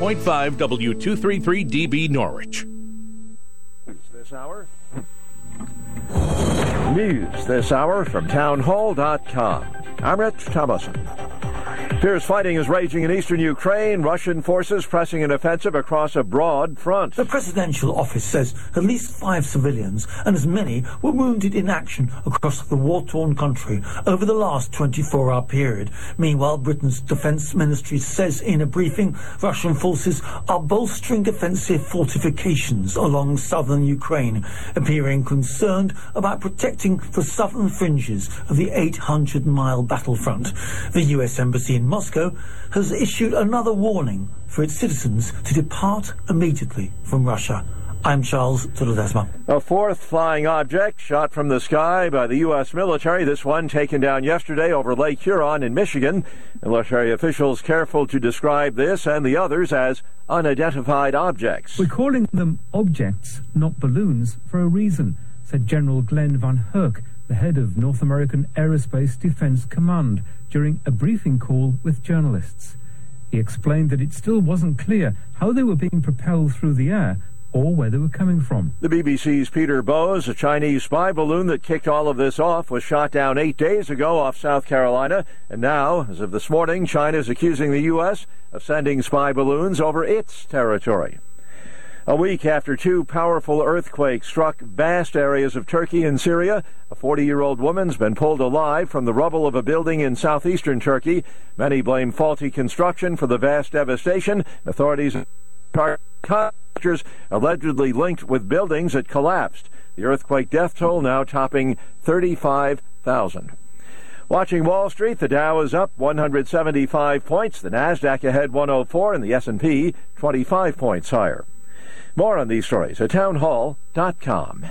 100.5 W233DB Norwich. This hour. News this hour from townhall.com. I'm Rich Thomason. Fierce fighting is raging in eastern Ukraine. Russian forces pressing an offensive across a broad front. The presidential office says at least five civilians and as many were wounded in action across the war-torn country over the last 24-hour period. Meanwhile, Britain's defense ministry says in a briefing Russian forces are bolstering defensive fortifications along southern Ukraine, appearing concerned about protecting the southern fringes of the 800-mile battlefront. The U.S. Embassy in Moscow has issued another warning for its citizens to depart immediately from Russia. I'm Charles de Ledesma. A fourth flying object shot from the sky by the U.S. military, this one taken down yesterday over Lake Huron in Michigan. Military officials careful to describe this and the others as unidentified objects. We're calling them objects, not balloons, for a reason, said General Glen VanHerck, the head of North American Aerospace Defense Command, during a briefing call with journalists. He explained that it still wasn't clear how they were being propelled through the air or where they were coming from. The BBC's Peter Bowes, a Chinese spy balloon that kicked all of this off, was shot down eight days ago off South Carolina. And now, as of this morning, China is accusing the U.S. of sending spy balloons over its territory. A week after two powerful earthquakes struck vast areas of Turkey and Syria, a 40 year old woman's been pulled alive from the rubble of a building in southeastern Turkey. Many blame faulty construction for the vast devastation. Authorities contractors allegedly linked with buildings that collapsed. The earthquake death toll now topping 35,000. Watching Wall Street, the Dow is up 175 points, the Nasdaq ahead 104 and the S&P 25 points higher. More on these stories at townhall.com.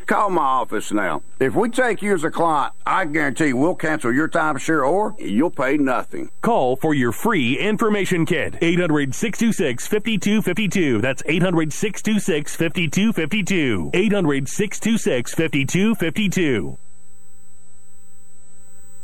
Call my office now. If we take you as a client, I guarantee we'll cancel your timeshare or you'll pay nothing. Call for your free information kit. 800 626 5252. That's 800 626 5252. 800 626 5252.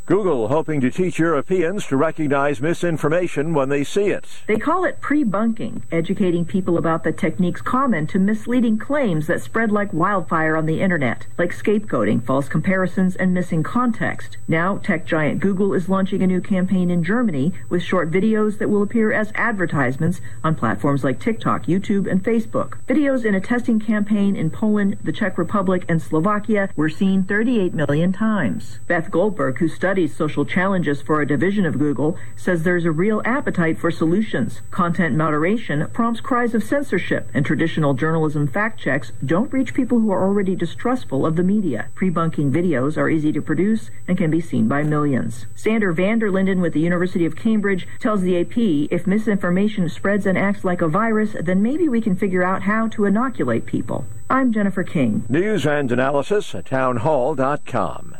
Google hoping to teach Europeans to recognize misinformation when they see it. They call it pre-bunking, educating people about the techniques common to misleading claims that spread like wildfire on the internet, like scapegoating, false comparisons, and missing context. Now, tech giant Google is launching a new campaign in Germany with short videos that will appear as advertisements on platforms like TikTok, YouTube, and Facebook. Videos in a testing campaign in Poland, the Czech Republic, and Slovakia were seen 38 million times. Beth Goldberg, who studies social challenges for a division of Google, says there's a real appetite for solutions. Content moderation prompts cries of censorship, and traditional journalism fact checks don't reach people who are already distrustful of the media. Pre-bunking videos are easy to produce and can be seen by millions. Sander van der Linden with the University of Cambridge tells the AP if misinformation spreads and acts like a virus, then maybe we can figure out how to inoculate people. I'm Jennifer King. News and analysis at townhall.com.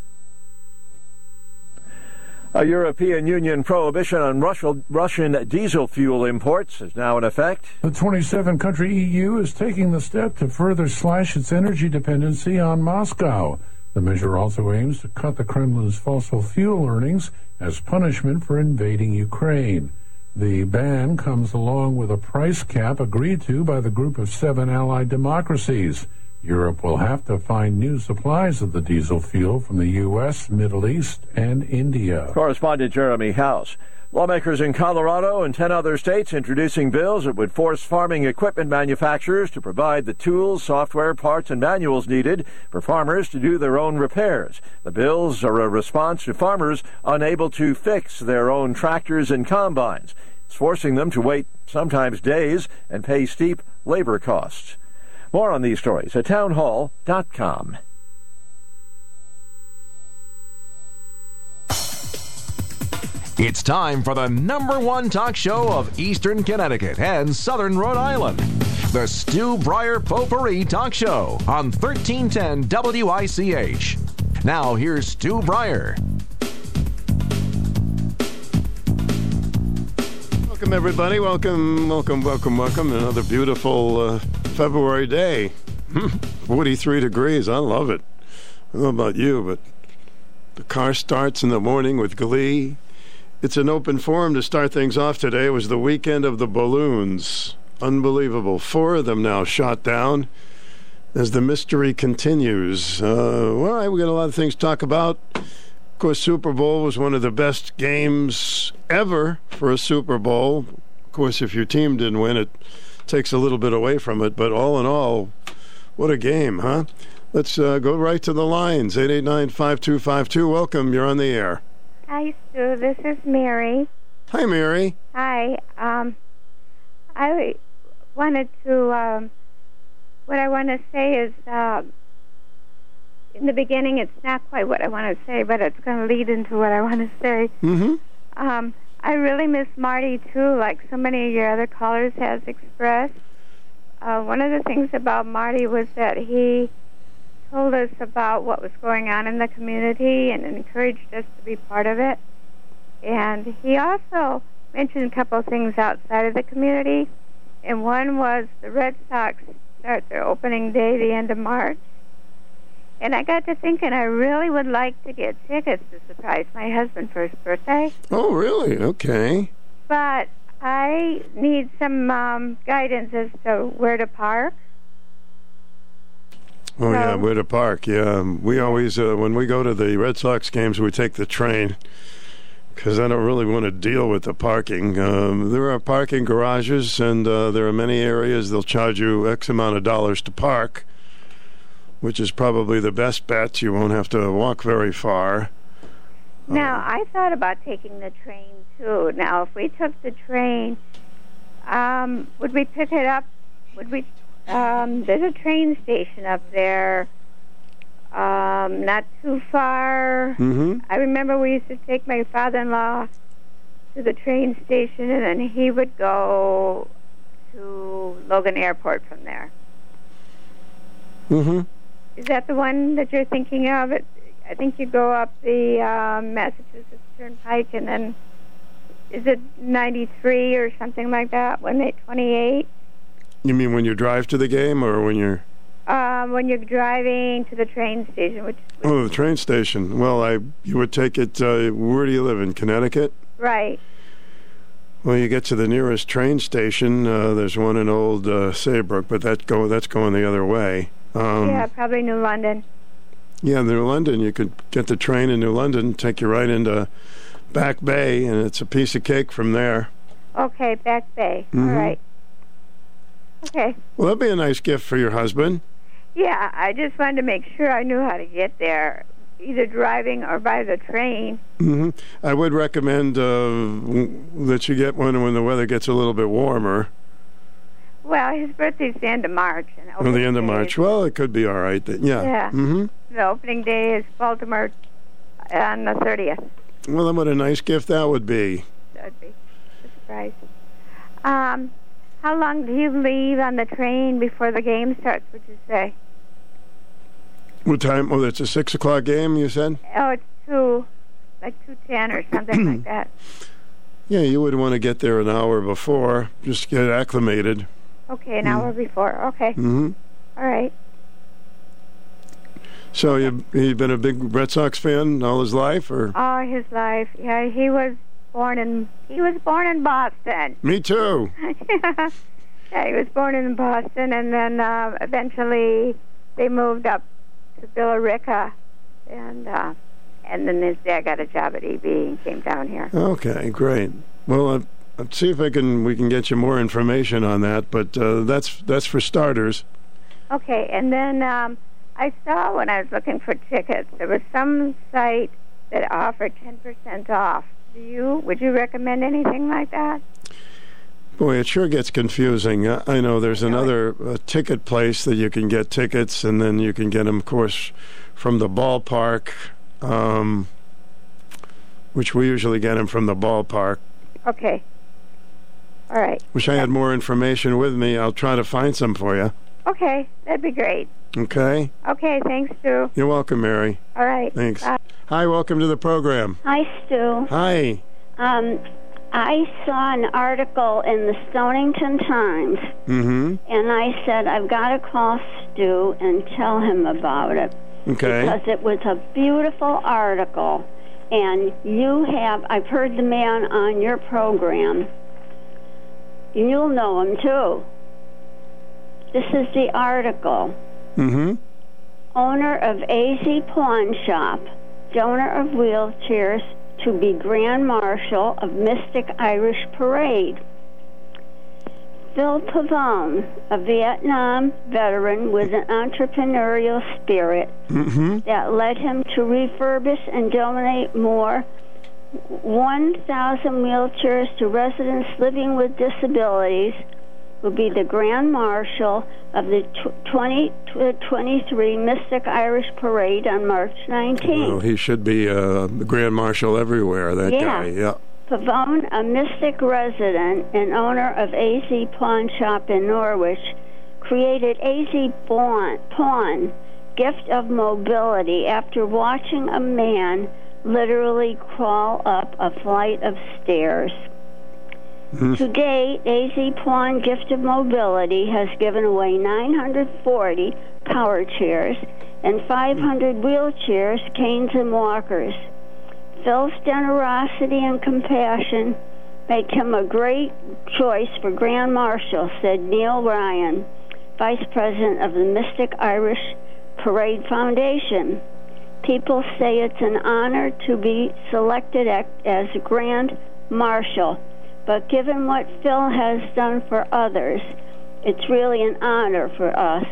A European Union prohibition on Russian diesel fuel imports is now in effect. The 27 country EU is taking the step to further slash its energy dependency on Moscow. The measure also aims to cut the Kremlin's fossil fuel earnings as punishment for invading Ukraine. The ban comes along with a price cap agreed to by the group of seven allied democracies. Europe will have to find new supplies of the diesel fuel from the U.S., Middle East, and India. Correspondent Jeremy House. Lawmakers in Colorado and 10 other states introducing bills that would force farming equipment manufacturers to provide the tools, software, parts, and manuals needed for farmers to do their own repairs. The bills are a response to farmers unable to fix their own tractors and combines. It's forcing them to wait sometimes days and pay steep labor costs. More on these stories at townhall.com. It's time for the number one talk show of Eastern Connecticut and Southern Rhode Island. The Stu Bryer Potpourri Talk Show on 1310 WICH. Now here's Stu Bryer. Welcome, everybody. Welcome, welcome, welcome, welcome. Another beautiful uh, February day. 43 degrees. I love it. I don't know about you, but the car starts in the morning with glee. It's an open forum to start things off today. It was the weekend of the balloons. Unbelievable. Four of them now shot down as the mystery continues. Uh, all right, we got a lot of things to talk about. Of course, Super Bowl was one of the best games ever for a Super Bowl. Of course, if your team didn't win, it takes a little bit away from it. But all in all, what a game, huh? Let's uh, go right to the lines. 889 5252. Welcome. You're on the air. Hi, Stu. This is Mary. Hi, Mary. Hi. Um, I wanted to. Um, what I want to say is, uh, in the beginning, it's not quite what I want to say, but it's going to lead into what I want to say. Mm-hmm. Um, I really miss Marty too, like so many of your other callers has expressed. Uh, one of the things about Marty was that he told us about what was going on in the community and encouraged us to be part of it. And he also mentioned a couple of things outside of the community. And one was the Red Sox start their opening day the end of March. And I got to thinking I really would like to get tickets to surprise my husband for his birthday. Oh, really? Okay. But I need some um, guidance as to where to park. Oh yeah, So- where to park? Yeah, um, we always uh, when we go to the Red Sox games, we take the train because I don't really want to deal with the parking. Um, there are parking garages, and uh, there are many areas they'll charge you X amount of dollars to park, which is probably the best bet. You won't have to walk very far. Now, I thought about taking the train too. Now, if we took the train, um, would we pick it up? Would we? Um, there's a train station up there, um, not too far. Mm-hmm. I remember we used to take my father-in-law to the train station, and then he would go to Logan Airport from there. Mm-hmm. Is that the one that you're thinking of? It, I think you go up the um, Massachusetts Turnpike, and then is it 93 or something like that? When they 28? You mean when you drive to the game, or when you're? Um, when you're driving to the train station, which Oh, the train station. Well, I you would take it. Uh, where do you live in Connecticut? right? Well, you get to the nearest train station. Uh, there's one in Old uh, Saybrook, but that go that's going the other way. Um, yeah, probably New London. yeah, New London. You could get the train in New London, take you right into Back Bay, and it's a piece of cake from there. Okay, Back Bay. All Mhm. right. Okay. Well, that'd be a nice gift for your husband. Yeah, I just wanted to make sure I knew how to get there, either driving or by the train. hmm I would recommend uh, that you get one when the weather gets a little bit warmer. Well, his birthday's the end of March. And Or the end of March. Well, it could be all right. Then. Yeah. Yeah. hmm The opening day is Baltimore on the 30th. Well, then what a nice gift that would be. That'd be a surprise. Um, how long do you leave on the train before the game starts, would you say? What time? Oh, it's a six o'clock game. You said. Oh, it's 2, like 2.10 or something like that. Yeah, you would want to get there an hour before, just get acclimated. Okay, an hour before. Okay. hmm All right. So you you've been a big Red Sox fan all his life, or All his life. Yeah, he was born in he was born in Boston. me too? yeah, he was born in Boston, and then uh, eventually they moved up to Billerica, and uh, and then his dad got a job at EB and came down here. Okay, great. Well, uh, let's see if I can we can get you more information on that. But uh, that's that's for starters. Okay, and then um, I saw when I was looking for tickets, there was some site that offered ten percent off. Do you? Would you recommend anything like that? Boy, it sure gets confusing. I I know there's another uh, ticket place that you can get tickets, and then you can get them, of course, from the ballpark, um, which we usually get them from the ballpark. Okay. All right. Wish I had more information with me. I'll try to find some for you. Okay, that'd be great. Okay? Okay, thanks, Stu. You're welcome, Mary. All right. Thanks. Bye. Hi, welcome to the program. Hi, Stu. Hi. Um, I saw an article in the Stonington Times, Mm-hmm. and I said I've got to call Stu and tell him about it Okay. because it was a beautiful article, and you have I've heard the man on your program. You'll know him too. This is the article. Mm-hmm. owner of AZ Pawn Shop, donor of wheelchairs, to be Grand Marshal of Mystic Irish Parade. Phil Pavone, a Vietnam veteran with an entrepreneurial spirit Mm-hmm. that led him to refurbish and donate more 1,000 wheelchairs to residents living with disabilities, will be the Grand Marshal of the 2023 Mystic Irish Parade on March 19th. Well, he should be uh, the Grand Marshal everywhere, that Yeah. guy. Yeah. Pavone, a Mystic resident and owner of AZ Pawn Shop in Norwich, created AZ Pawn, Pawn Gift of Mobility after watching a man literally crawl up a flight of stairs. Hmm. To date, AZ Pawn Gift of Mobility has given away 940 power chairs and 500 wheelchairs, canes, and walkers. Phil's generosity and compassion make him a great choice for Grand Marshal, said Neil Ryan, Vice President of the Mystic Irish Parade Foundation. People say it's an honor to be selected as Grand Marshal, but given what Phil has done for others, it's really an honor for us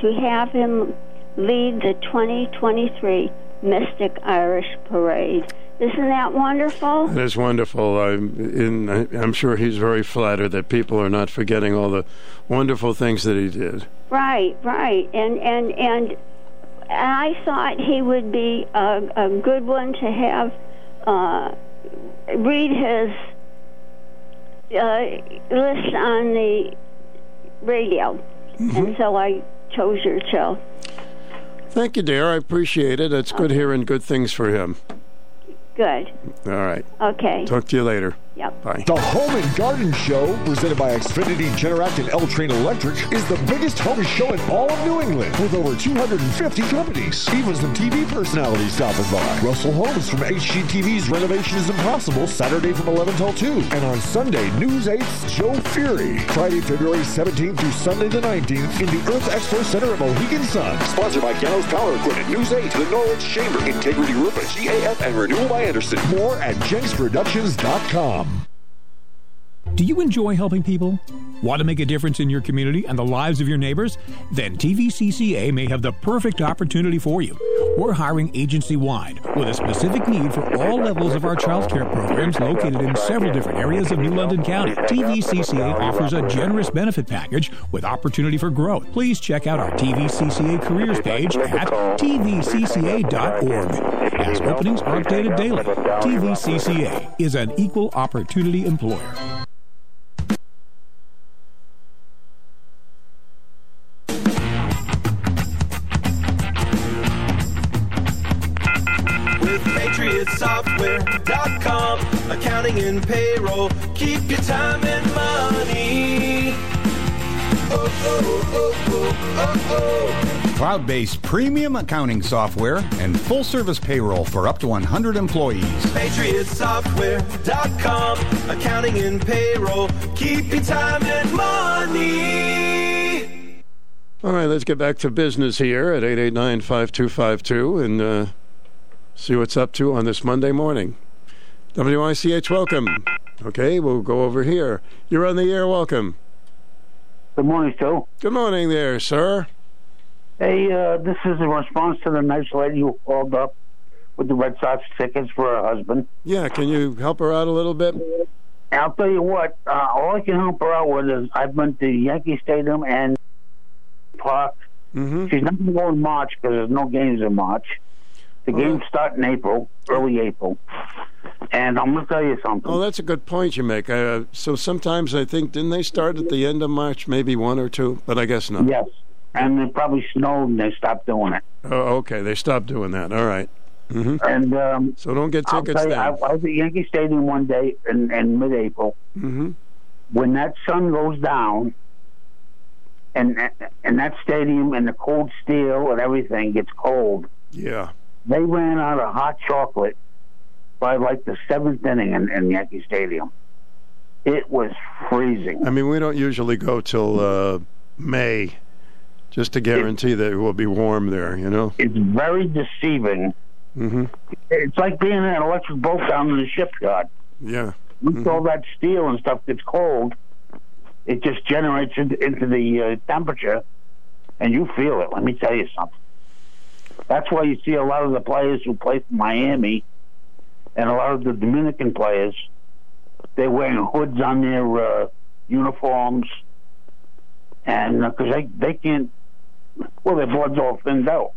to have him lead the 2023 Mystic Irish Parade. Isn't that wonderful? That is wonderful. I'm, in, I'm sure he's very flattered that people are not forgetting all the wonderful things that he did. Right, right, and and and I thought he would be a, a good one to have uh, read his uh, list on the radio, and so I chose your show. Thank you, dear. I appreciate it. It's good hearing good things for him. Good. All right. Okay. Talk to you later. Yep. Bye. The Home and Garden Show, presented by Xfinity Generac and L Train Electric, is the biggest home show in all of New England, with over 250 companies. Even some TV personalities stopping by. Russell Holmes from HGTV's Renovation is Impossible, Saturday from 11 till 2. And on Sunday, News 8's Joe Fury. Friday, February 17th through Sunday the 19th in the Earth Expo Center at Mohegan Sun. Sponsored by Gallows Power Equipment, News 8, the Norwich Chamber, Integrity Roofing, GAF, and Renewal by Andersen. More at jenksproductions.com. Do you enjoy helping people? Want to make a difference in your community and the lives of your neighbors? Then TVCCA may have the perfect opportunity for you. We're hiring agency wide with a specific need for all levels of our child care programs located in several different areas of New London County. TVCCA offers a generous benefit package with opportunity for growth. Please check out our TVCCA careers page at tvcca.org as openings are updated daily. TVCCA is an equal opportunity employer. Accounting and payroll. Keep your time and money. Oh, oh, oh, oh, oh, oh. Cloud based premium accounting software and full service payroll for up to 100 employees. Patriotsoftware.com. Accounting and payroll. Keep your time and money. All right, let's get back to business here at 889 5252 and uh, see what's up to on this Monday morning. WICH, welcome. Okay, we'll go over here. You're on the air, welcome. Good morning, Joe. Good morning there, sir. Hey, uh, this is in response to the nice lady who called up with the Red Sox tickets for her husband. Yeah, can you help her out a little bit? I'll tell you what. Uh, all I can help her out with is I've been to Yankee Stadium and Park. Mm-hmm. She's not going to go in March because there's no games in March. The games start in April, early April. And I'm going to tell you something. Oh, that's a good point you make. Uh, so sometimes I think didn't they start at the end of March, maybe one or two, but I guess not. Yes. And it probably snowed and they stopped doing it. Oh, okay. They stopped doing that. All right. Mm-hmm. And um, So don't get tickets you, I, then. I was at Yankee Stadium one day in, in mid-April. Mm-hmm. When that sun goes down, and and that stadium and the cold steel and everything gets cold, Yeah. they ran out of hot chocolate by like the seventh inning in, in Yankee Stadium. It was freezing. I mean, we don't usually go till uh, May, just to guarantee that it will be warm there. You know. It's very deceiving. Mm-hmm. It's like being in an electric boat down in the shipyard. Yeah. Once all that steel and stuff gets cold, it just generates into, into the uh, temperature, and you feel it. Let me tell you something. That's why you see a lot of the players who play for Miami and a lot of the Dominican players. They're wearing hoods on their uh, uniforms, and because they they can't, well, their blood's all thinned out.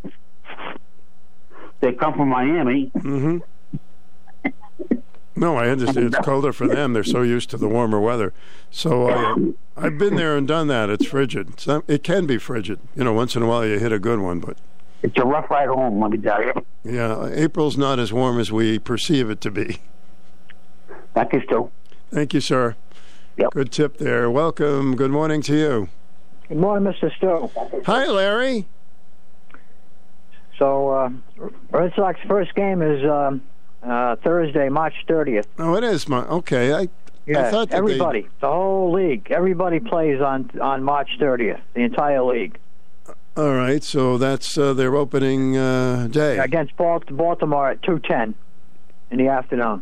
They come from Miami. Mm-hmm. No, I understand. It's colder for them. They're so used to the warmer weather. So uh, I've been there and done that. It's frigid. It can be frigid. You know, once in a while you hit a good one, but It's a rough ride home, let me tell you. yeah, April's not as warm as we perceive it to be. Thank you, Stu. Thank you, sir. Yep. Good tip there. Welcome. Good morning to you. Good morning, Mr. Stu. Hi, Larry. So, uh, Red Sox first game is um, uh, Thursday, March 30th. Oh, it is my okay. I Yeah, I thought that everybody, the whole league, everybody plays on on March 30th. The entire league They, all right, so that's uh, their opening uh, day. against Bal- Baltimore at 2:10 in the afternoon.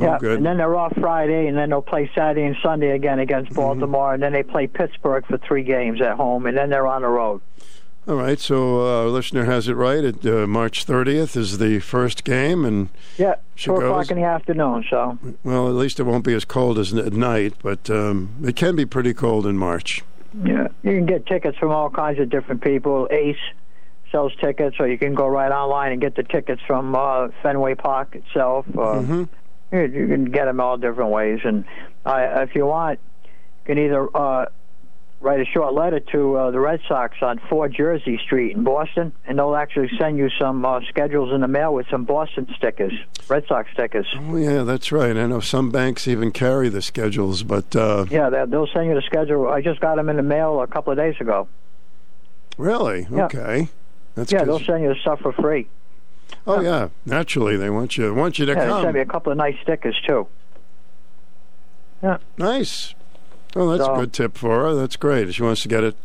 Oh, yeah, good. and then they're off Friday, and then they'll play Saturday and Sunday again against Baltimore, and then they play Pittsburgh for three games at home, and then they're on the road. All right, so uh, our listener has it right. At uh, March 30th is the first game, and Yeah, four goes. o'clock in the afternoon. So well, at least it won't be as cold as at night, but um, it can be pretty cold in March. Yeah, you can get tickets from all kinds of different people. Ace sells tickets, or you can go right online and get the tickets from uh, Fenway Park itself. Uh, Mm-hmm. you, you can get them all different ways, and uh, if you want, you can either uh, write a short letter to uh, the Red Sox on 4 Jersey Street in Boston, and they'll actually send you some uh, schedules in the mail with some Boston stickers, Red Sox stickers. Oh, yeah, that's right. I know some banks even carry the schedules, but uh, Yeah, they- they'll send you the schedule. I just got them in the mail a couple of days ago. really, Yeah. okay. That's yeah, 'cause- they'll send you the stuff for free. oh yeah, naturally they want you want you to yeah, they come. sent me a couple of nice stickers too. Yeah. Nice. Well, that's So- a good tip for her. That's great. She wants to get it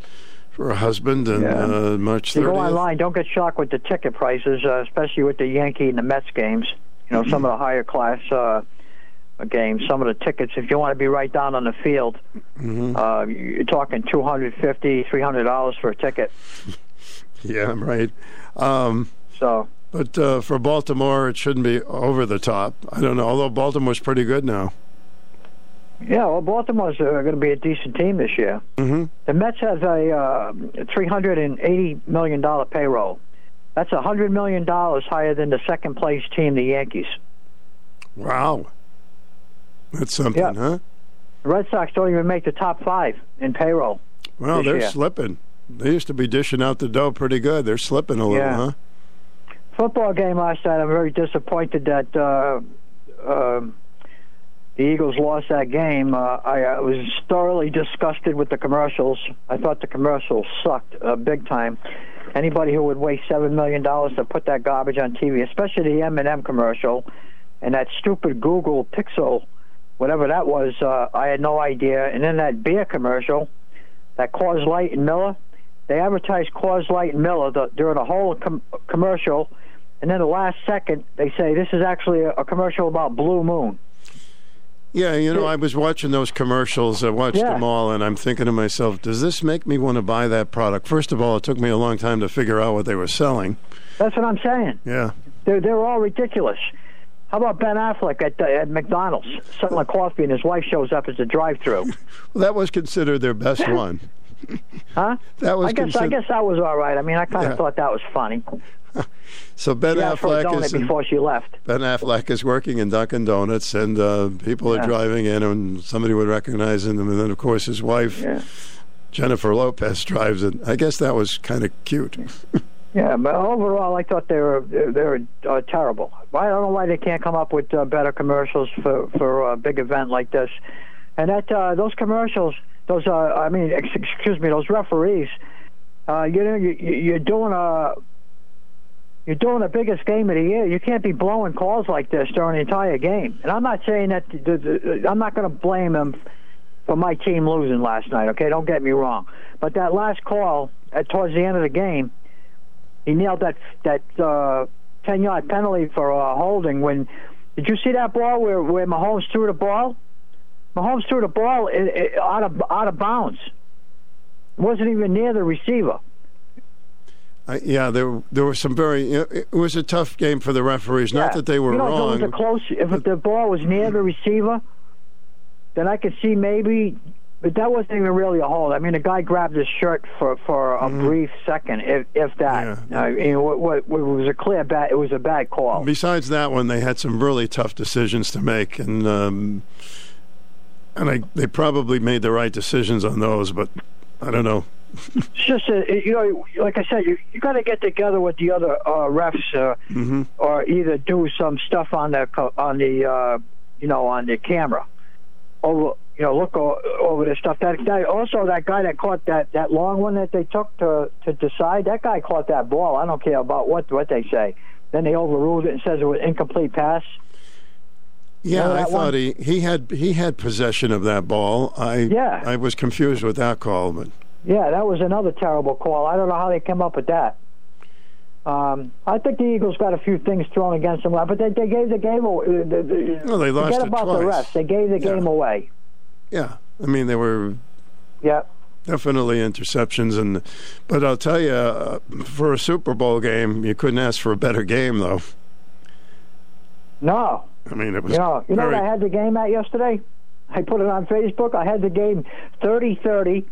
for her husband and Yeah. uh, March You go online, don't get shocked with the ticket prices, uh, especially with the Yankee and the Mets games. You know, some of the higher class uh, games, some of the tickets, if you want to be right down on the field, Mm-hmm. uh, you're talking two hundred fifty, three hundred dollars for a ticket. Yeah, I'm right. Um, so, but uh, for Baltimore, it shouldn't be over the top. I don't know. Although Baltimore's pretty good now. Yeah, well, Baltimore's uh, going to be a decent team this year. Mm-hmm. The Mets has a uh, three hundred and eighty million dollar payroll. That's a hundred million dollars higher than the second place team, the Yankees. Wow, that's something, Yeah. huh? The Red Sox don't even make the top five in payroll. Well, they're year. slipping. They used to be dishing out the dough pretty good. They're slipping a little, Yeah. huh? Football game last night. I'm very disappointed that uh, um the Eagles lost that game. Uh, I, I was thoroughly disgusted with the commercials. I thought the commercials sucked uh, big time. Anybody who would waste seven million dollars to put that garbage on TV, especially the M&M commercial, and that stupid Google Pixel, whatever that was, uh, I had no idea. And then that beer commercial, that Coors Light and Miller, they advertised Coors Light and Miller the, during the whole com- commercial, and then the last second they say this is actually a, a commercial about Blue Moon. Yeah, you know, I was watching those commercials. I watched Yeah. them all, and I'm thinking to myself, does this make me want to buy that product? First of all, it took me a long time to figure out what they were selling. That's what I'm saying. Yeah. They're they're all ridiculous. How about Ben Affleck at, uh, at McDonald's selling coffee, and his wife shows up as a drive-through? Well, that was considered their best one. Huh? That was I guess I guess that was all right. I mean, I kind of Yeah. thought that was funny. So Ben she asked for a Affleck is in- before she left. Ben Affleck is working in Dunkin' Donuts, and uh, people are driving in, and somebody would recognize him. And then, of course, his wife, Jennifer Lopez, drives it. I guess that was kind of cute. Yeah, but overall, I thought they were they were uh, terrible. I don't know why they can't come up with uh, better commercials for for a big event like this. And that uh, those commercials, those uh, I mean, ex- excuse me, those referees. Uh, you know, you, you- you're doing a you're doing the biggest game of the year. You can't be blowing calls like this during the entire game. And I'm not saying that I'm not going to blame him for my team losing last night. Okay, don't get me wrong. But that last call at towards the end of the game, he nailed that that uh, ten yard penalty for uh, holding. When did you see that ball where where Mahomes threw the ball? Mahomes threw the ball i i out of out of bounds. It wasn't even near the receiver. I, yeah, there there were some very. It was a tough game for the referees. Not that they were you know, wrong. If it was a close, if the ball was near the receiver, then I could see maybe. But that wasn't even really a hold. I mean, the guy grabbed his shirt for for a Mm-hmm. brief second, if if that. I mean, what, what, what was a clear bad. It was a bad call. Besides that one, they had some really tough decisions to make, and um, and I, they probably made the right decisions on those. But I don't know. It's just a, you know, like I said, you you got to get together with the other uh, refs, uh, Mm-hmm. or either do some stuff on the on the uh, you know on the camera, over you know look o- over the stuff. That, that also that guy that caught that that long one that they took to to decide that guy caught that ball. I don't care about what what they say. Then they overruled it and says it was incomplete pass. Yeah, I thought one? he, he had he had possession of that ball. I Yeah. I was confused with that call, but Yeah, that was another terrible call. I don't know how they came up with that. Um, I think the Eagles got a few things thrown against them, but they, they gave the game away. The, the, Well, they lost forget it about the twice. refs. They gave the game away. yeah, I mean they were Yeah. definitely interceptions, and but I'll tell you, uh, for a Super Bowl game, you couldn't ask for a better game, though. No. I mean it was You know, you know very, what I had the game at yesterday? I put it on Facebook. I had the game 30-30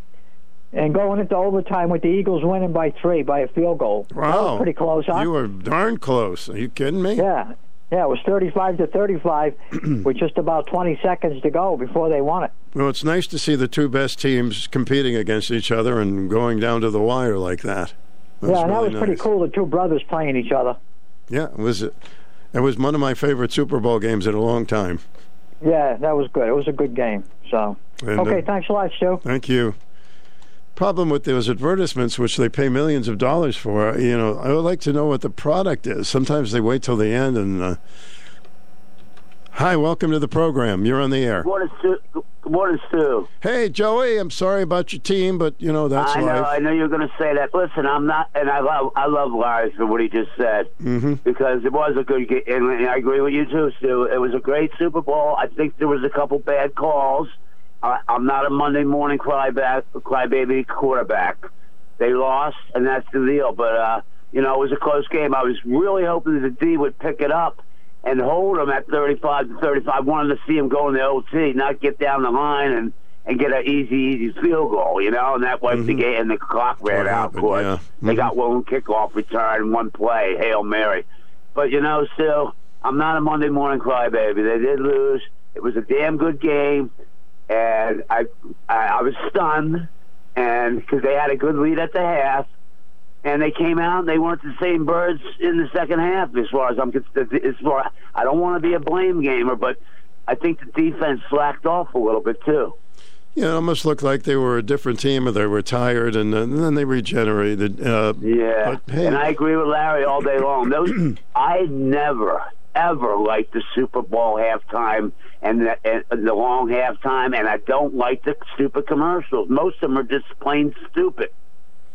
and going into overtime with the Eagles winning by three by a field goal. That wow, was pretty close, huh? You were darn close. Are you kidding me? Yeah. Yeah, it was 35 to 35 with just about 20 seconds to go before they won it. Well, it's nice to see the two best teams competing against each other and going down to the wire like that. That yeah, and that really was pretty cool. The two brothers playing each other. Yeah, it was. It was one of my favorite Super Bowl games in a long time. Yeah, that was good. It was a good game. So, And, okay, uh, thanks a lot, Stu. Thank you. Problem with those advertisements, which they pay millions of dollars for, you know, I would like to know what the product is. Sometimes they wait till the end and. Uh... Hi, welcome to the program. You're on the air. Good morning, Stu. Good morning, Stu. Hey, Joey, I'm sorry about your team, but you know that's I know, life. I know you're going to say that. Listen, I'm not, and I love, I love Lars for what he just said Mm-hmm. because it was a good game, and I agree with you too, Stu. It was a great Super Bowl. I think there was a couple bad calls. I, I'm not a Monday morning cryback, crybaby quarterback. They lost, and that's the deal. But uh, you know, it was a close game. I was really hoping that the D would pick it up and hold them at 35 to 35. I wanted to see them go in the OT, not get down the line and and get an easy, easy field goal, you know, and that wiped the game, and the clock ran out. Of course, yeah. they got one kickoff return, one play, hail mary. But you know, still, I'm not a Monday morning crybaby. They did lose. It was a damn good game, and I I, I was stunned, and because they had a good lead at the half, and they came out and they weren't the same birds in the second half. As far as I'm concerned, as far I don't want to be a blame gamer, but I think the defense slacked off a little bit too. Yeah, it almost looked like they were a different team, or they were tired, and, then- and then they regenerated. Uh, Yeah, but, hey, and I agree with Larry all day long. Those I never ever like the Super Bowl halftime and the, and the long halftime, and I don't like the stupid commercials. Most of them are just plain stupid,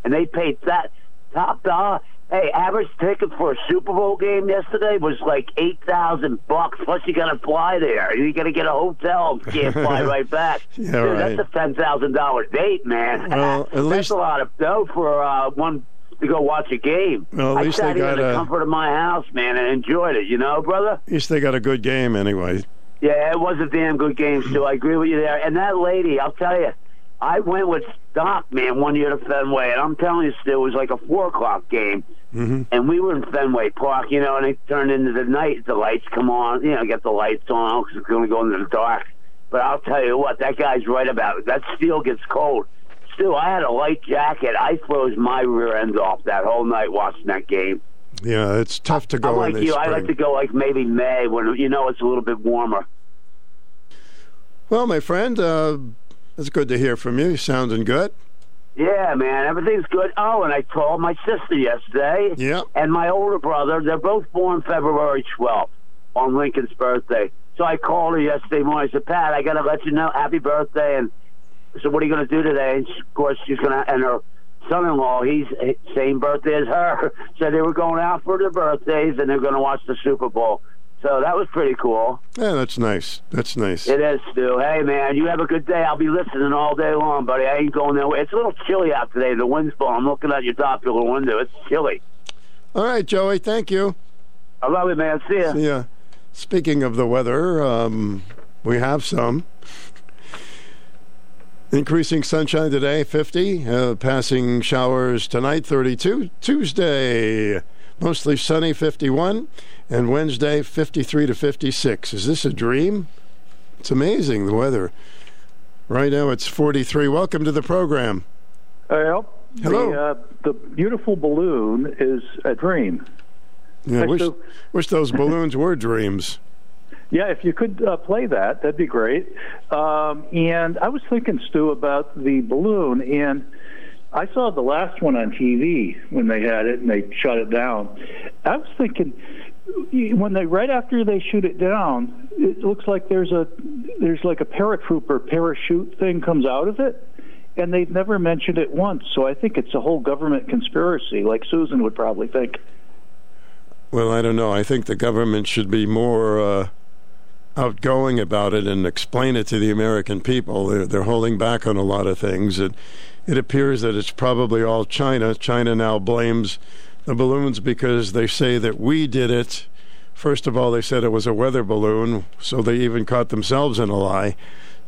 and they paid that top dollar. Hey, average ticket for a Super Bowl game yesterday was like eight thousand bucks. Plus, you got to fly there. You got to get a hotel. You can't fly right back. Yeah, Dude, right. That's a ten thousand dollar date, man. Well, at that's least- a lot of dough for uh, one to go watch a game. Well, at I least sat they here in got the a- comfort of my house, man, and enjoyed it. You know, brother. At least they got a good game anyway. Yeah, it was a damn good game, Stu. I agree with you there. And that lady, I'll tell you, I went with Doc, man, one year to Fenway, and I'm telling you, Stu, it was like a four o'clock game. Mm-hmm. And we were in Fenway Park, you know, and it turned into the night. The lights come on, you know, get the lights on because it's going to go into the dark. But I'll tell you what, that guy's right about it. That steel gets cold. Stu, I had a light jacket. I froze my rear end off that whole night watching that game. Yeah, it's tough to go I'm in like you. spring. I like to go like maybe May when you know it's a little bit warmer. Well, my friend, uh, it's good to hear from you. You're sounding good. Yeah, man, everything's good. Oh, and I called my sister yesterday. Yeah. And my older brother. They're both born February 12th on Lincoln's birthday. So I called her yesterday morning. I said, Pat, I got to let you know, happy birthday. And Said, what are you going to do today? And she, of course, she's going to, and her son-in-law, he's same birthday as her. So they were going out for their birthdays, and they're going to watch the Super Bowl. So that was pretty cool. Yeah, that's nice. That's nice. It is, Stu. Hey, man, you have a good day. I'll be listening all day long, buddy. I ain't going nowhere. It's a little chilly out today. The wind's blowing. I'm looking out your top of the window. It's chilly. All right, Joey. Thank you. I love it, man. See ya. Yeah. Speaking of the weather, um, we have some. Increasing sunshine today, 50. Uh, passing showers tonight, 32. Tuesday, mostly sunny, 51. And Wednesday, 53 to 56. Is this a dream? It's amazing, the weather. Right now, it's 43. Welcome to the program. Well, Hello. The, uh, the beautiful balloon is a dream. Yeah, Hi, wish, Stu. wish those balloons were dreams. Yeah, if you could uh, play that, that'd be great. Um, and I was thinking, Stu, about the balloon, and I saw the last one on TV when they had it and they shut it down. I was thinking when they right after they shoot it down, it looks like there's a there's like a paratrooper parachute thing comes out of it. And they've never mentioned it once, so I think it's a whole government conspiracy, like Susan would probably think. Well, I don't know. I think the government should be more uh, outgoing about it and explain it to the American people. They're, they're holding back on a lot of things. It, it appears that it's probably all China. China now blames the balloons because they say that we did it. First of all, they said it was a weather balloon, so they even caught themselves in a lie.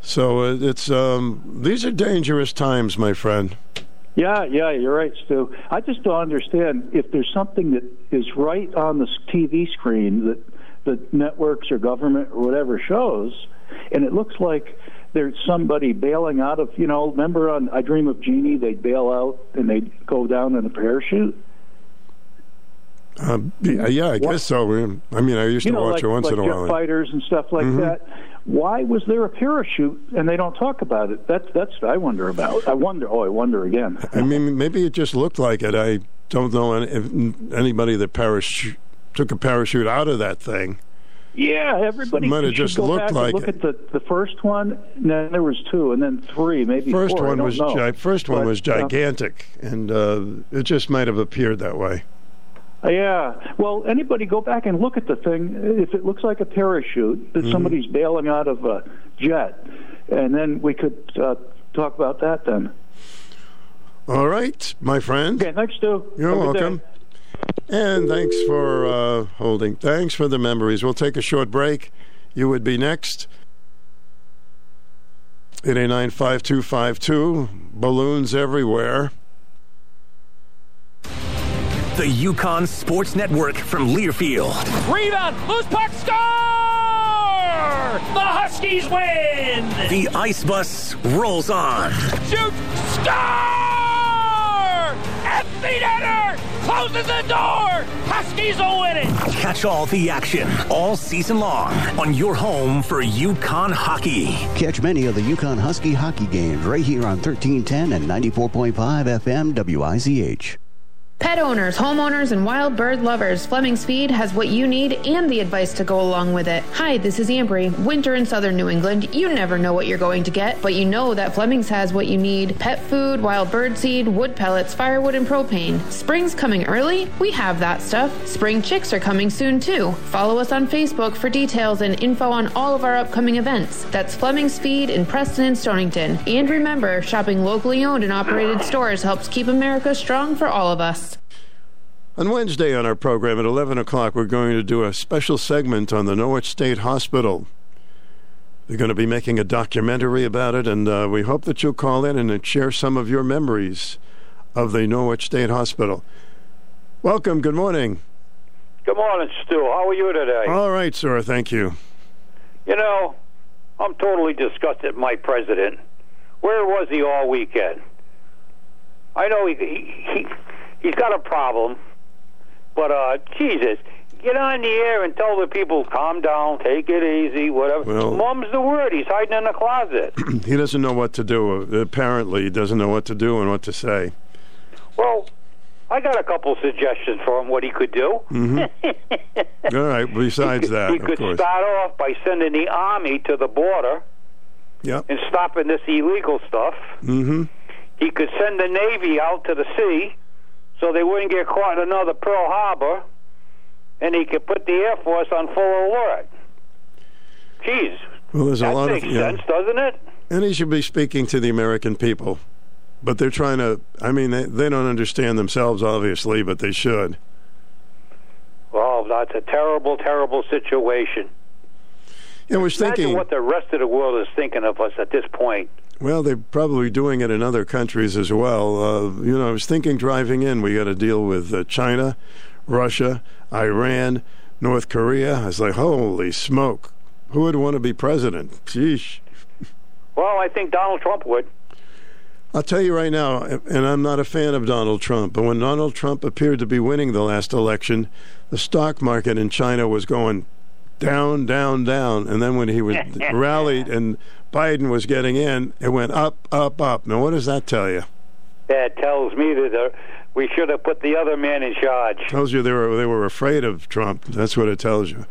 So uh, it's um, these are dangerous times, my friend. Yeah, yeah, you're right, Stu. I just don't understand if there's something that is right on the TV screen that the networks or government or whatever shows, and it looks like there's somebody bailing out of, you know, remember on I Dream of Jeannie, they'd bail out and they'd go down in a parachute? Um, yeah, I guess so. I mean, I used you to know, watch like, it once like in a while. fighters and stuff like Mhm. that. Why was there a parachute and they don't talk about it? That's that's what I wonder about. I wonder. Oh, I wonder again. I mean, maybe it just looked like it. I don't know any, if anybody that parachute took a parachute out of that thing. Yeah, everybody Might have just looked like look it. at the the first one. And then there was two, and then three, maybe First four. One was gi- first one But, was uh, gigantic, and uh, it just might have appeared that way. yeah. Well, anybody go back and look at the thing. If it looks like a parachute that Mhm. somebody's bailing out of a jet, and then we could uh, talk about that then. All right, my friend. Okay, thanks, Stu. You're Have a good day. welcome. And thanks for uh, holding. Thanks for the memories. We'll take a short break. You would be next. 889-5252. Balloons everywhere. The UConn Sports Network from Learfield. Rebound, loose puck, score! The Huskies win! The ice bus rolls on. Shoot, score! Empty netter! Closes the door! Huskies will win it! Catch all the action all season long on your home for UConn hockey. Catch many of the UConn Husky hockey games right here on 1310 and 94.5 FM WICH. Pet owners, homeowners, and wild bird lovers, Fleming's Feed has what you need and the advice to go along with it. Hi, this is Ambry. Winter in southern New England, you never know what you're going to get, but you know that Fleming's has what you need pet food, wild bird seed, wood pellets, firewood, and propane. Spring's coming early? We have that stuff. Spring chicks are coming soon too. Follow us on Facebook for details and info on all of our upcoming events. That's Fleming's Feed in Preston and Stonington. And remember, shopping locally owned and operated stores helps keep America strong for all of us. On Wednesday on our program at 11 o'clock, we're going to do a special segment on the Norwich State Hospital. They're going to be making a documentary about it, and uh, we hope that you'll call in and share some of your memories of the Norwich State Hospital. Welcome. Good morning. Good morning, Stu. How are you today? All right, sir. Thank you. You know, I'm totally disgusted at my president. Where was he all weekend? I know he, he, he he's got a problem, but uh, Jesus, get on the air and tell the people, calm down, take it easy, whatever. Well- Mum's the word. He's hiding in the closet. he doesn't know what to do. Apparently, he doesn't know what to do and what to say. well, I got a couple suggestions for him what he could do. hmm All right. Besides that, he of could course. start off by sending the army to the border Yep. and stopping this illegal stuff. Mm-hmm. He could send the Navy out to the sea so they wouldn't get caught in another Pearl Harbor, and he could put the Air Force on full alert. Jeez, Well, there's a lot makes of yeah. sense, doesn't it? And he should be speaking to the American people. But they're trying to, I mean, they, they don't understand themselves, obviously, but they should. Well, that's a terrible, terrible situation. I was Imagine thinking, what the rest of the world is thinking of us at this point. well, they're probably doing it in other countries as well. Uh, you know, I was thinking driving in, we got to deal with uh, China, Russia, Iran, North Korea. I was like, holy smoke. Who would want to be president? Sheesh. Well, I think Donald Trump would. I'll tell you right now, and I'm not a fan of Donald Trump, but when Donald Trump appeared to be winning the last election, the stock market in China was going down, down, down. And then when he was rallied and Biden was getting in, it went up, up, up. Now, what does that tell you? That tells me that we should have put the other man in charge. tells you they were they were afraid of Trump. That's what it tells you.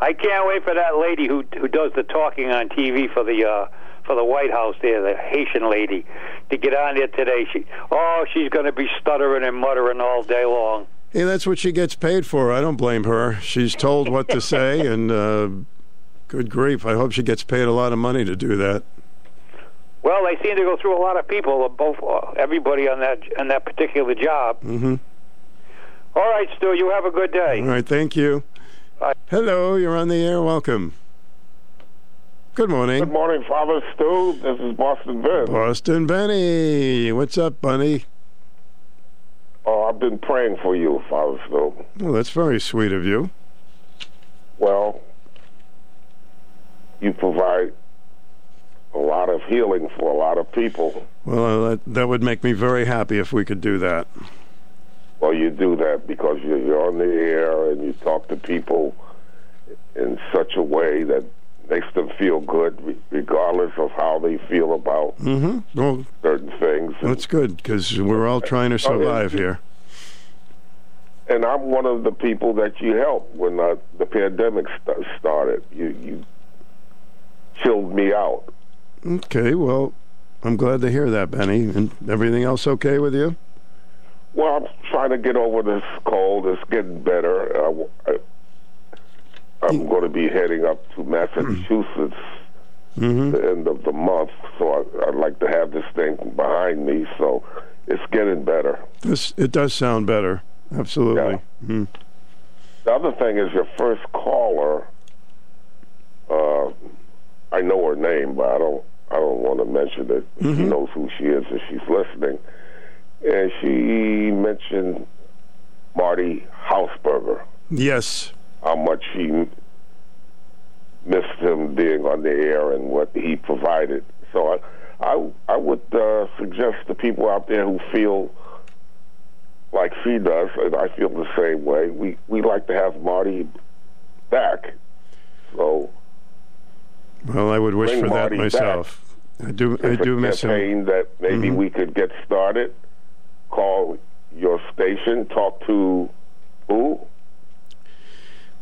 I can't wait for that lady who who does the talking on TV for the uh, for the White House there, the Haitian lady, to get on there today. She oh, she's going to be stuttering and muttering all day long. Hey, that's what she gets paid for. I don't blame her. She's told what to say, and uh, good grief, I hope she gets paid a lot of money to do that. Well, they seem to go through a lot of people, uh, both uh, everybody on that on that particular job. Mm-hmm. All right, Stu, you have a good day. All right, thank you. Hello, you're on the air. Welcome. Good morning. Good morning, Father Stu. This is Boston Vince. Boston Benny. What's up, Bunny? Oh, I've been praying for you, Father Stu. Well, that's very sweet of you. Well, you provide a lot of healing for a lot of people. Well, uh, that, that would make me very happy if we could do that. Well, you do that because you're, you're on the air and you talk to people in such a way that makes them feel good, regardless of how they feel about Mm-hmm. Well, certain things. that's good because we're all trying to survive here. and I'm one of the people that you helped when uh, the pandemic st- started. You you chilled me out. Okay, well, I'm glad to hear that, Benny. And everything else okay with you? Well, I'm trying to get over this cold. It's getting better. I, I, I'm going to be heading up to Massachusetts Mm-hmm. the end of the month, so I, I'd like to have this thing behind me. So it's getting better. This it does sound better. Absolutely. Mhm. The other thing is your first caller. Uh, I know her name, but I don't. I don't want to mention it. She Mhm. knows who she is if she's listening. And she mentioned Marty Hausberger. Yes. How much she missed him being on the air and what he provided. So I, I, I would uh, suggest to people out there who feel like she does, and I feel the same way. We we like to have Marty back. So Well, I would wish for that Marty myself. I do. I do miss him. that maybe Mhm. we could get started. Call your station. Talk to who?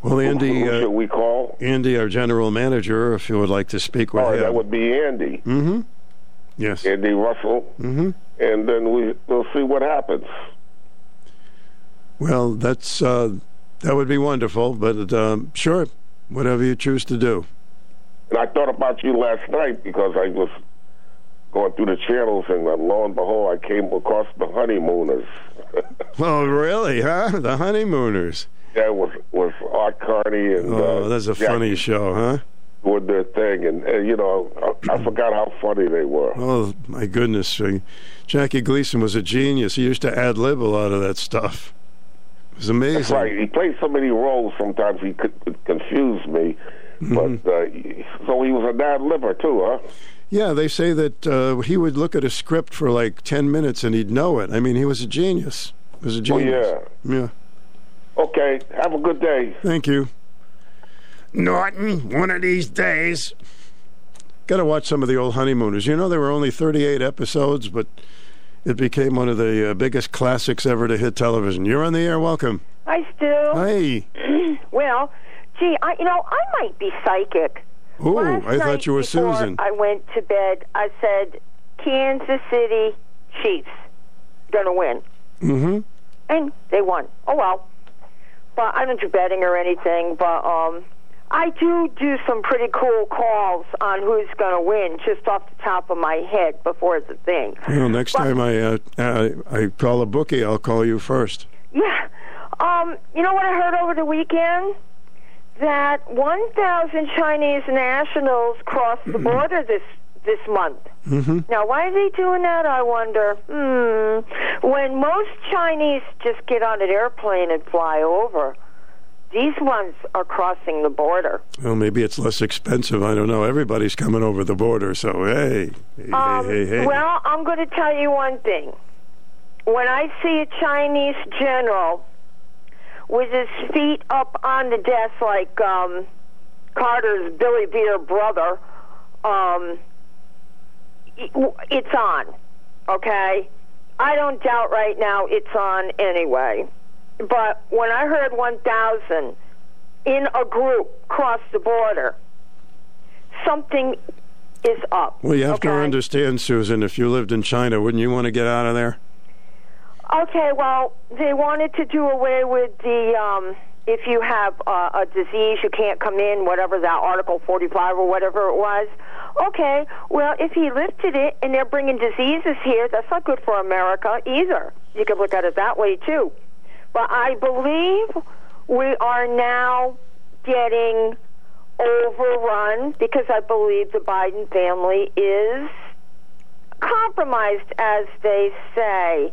Well, Andy. Who Uh, should we call? Andy, our general manager, if you would like to speak with Oh, him. that would be Andy. Mm-hmm. Yes. Andy Russell. Mm-hmm. And then we we'll see what happens. Well, that's uh, that would be wonderful. But um, sure, whatever you choose to do. And I thought about you last night because I was going through the channels, and uh, lo and behold, I came across the honeymooners. Oh, really? Huh? The honeymooners. That was was Art Carney and Oh, uh, that's a funny show, huh? doing their thing, and, and you know, I, I forgot how funny they were. Oh my goodness! uh, Jackie Gleason was a genius. He used to ad lib a lot of that stuff. It was amazing. That's right. He played so many roles. Sometimes he could confuse me, Mm-hmm. but uh, so he was a ad libber too, huh? Yeah, they say that uh, he would look at a script for like ten minutes and he'd know it. I mean, he was a genius. He was a Oh genius. yeah. yeah. Okay. Have a good day. Thank you. Norton, one of these days. Got to watch some of the old honeymooners. You know, there were only 38 episodes, but it became one of the uh, biggest classics ever to hit television. You're on the air. Welcome. Hi, Stu. Hi. well, gee, I, you know, I might be psychic. Ooh, Last I thought you were Susan. I went to bed. I said, Kansas City Chiefs gonna win, Mm-hmm. and they won. Oh well. But I don't do betting or anything. But um, I do do some pretty cool calls on who's gonna win, just off the top of my head before it's a thing. Well, next time I uh, uh, I call a bookie, I'll call you first. Yeah. Um, you know what I heard over the weekend? That 1,000 Chinese nationals crossed the border this this month. Mm-hmm. Now, why are they doing that? I wonder. Hmm. When most Chinese just get on an airplane and fly over, these ones are crossing the border. Well, maybe it's less expensive. I don't know. Everybody's coming over the border, so hey, hey, Um, hey, hey. Well, I'm going to tell you one thing. When I see a Chinese general with his feet up on the desk like um, Carter's Billy Beer brother, um, it's on. Okay? I don't doubt right now it's on anyway. But when I heard 1,000 in a group cross the border, something is up. well, you have to understand, Susan. If you lived in China, wouldn't you want to get out of there? Okay, well, they wanted to do away with the um, if you have uh, a disease, you can't come in, whatever that Article 45 or whatever it was. Okay, well, if he lifted it and they're bringing diseases here, that's not good for America either. You could look at it that way too. But I believe we are now getting overrun because I believe the Biden family is compromised, as they say.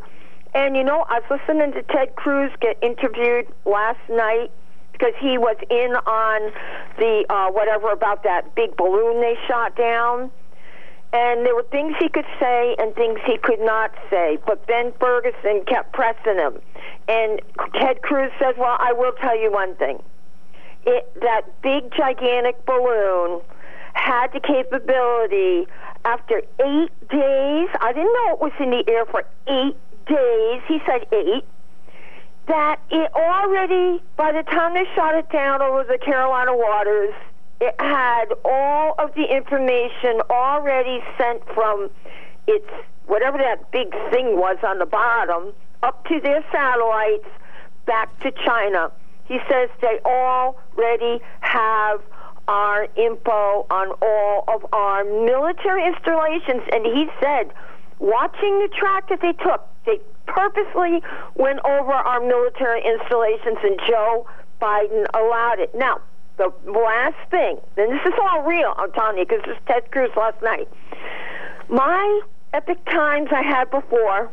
And you know, I was listening to Ted Cruz get interviewed last night because he was in on the uh, whatever about that big balloon they shot down. And there were things he could say and things he could not say. But Ben Ferguson kept pressing him. And Ted Cruz says, Well, I will tell you one thing. It, that big, gigantic balloon had the capability after eight days. I didn't know it was in the air for eight days. He said eight. That it already, by the time they shot it down over the Carolina waters, it had all of the information already sent from its whatever that big thing was on the bottom up to their satellites back to China. He says they already have our info on all of our military installations, and he said, watching the track that they took, they purposely went over our military installations, and Joe Biden allowed it. Now, the last thing, and this is all real, I'm telling you, because this is Ted Cruz last night. My Epoch Times I had before,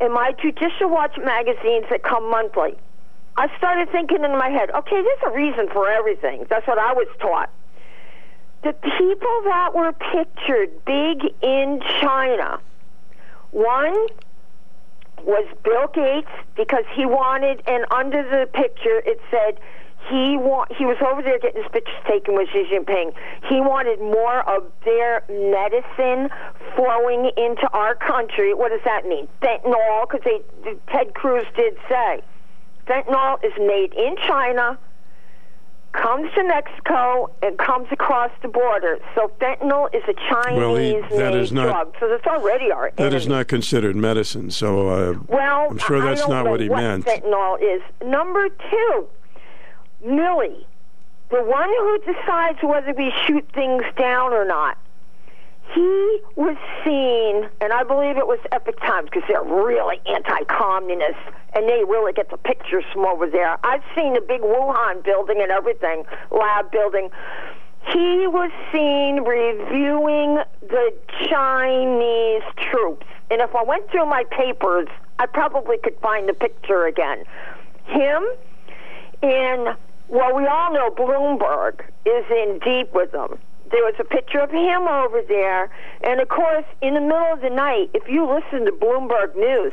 and my Judicial Watch magazines that come monthly. I started thinking in my head, okay, there's a reason for everything. That's what I was taught. The people that were pictured big in China, one was Bill Gates because he wanted, and under the picture it said he wa- he was over there getting his pictures taken with Xi Jinping. He wanted more of their medicine flowing into our country. What does that mean? Fentanyl, because Ted Cruz did say fentanyl is made in China, comes to Mexico, and comes across the border. So fentanyl is a Well, he- Chinese-made that is not- drug. So that's already our That is not considered medicine, so uh, well, I'm sure that's not what he what meant. Fentanyl is number two. Milley, the one who decides whether we shoot things down or not. He was seen, and I believe it was Epoch Times because they're really anti-communist, and they really get the pictures from over there. I've seen the big Wuhan building and everything, lab building. He was seen reviewing the Chinese troops, and if I went through my papers, I probably could find the picture again. Him and well, we all know Bloomberg is in deep with them there was a picture of him over there. And of course, in the middle of the night, if you listen to Bloomberg News,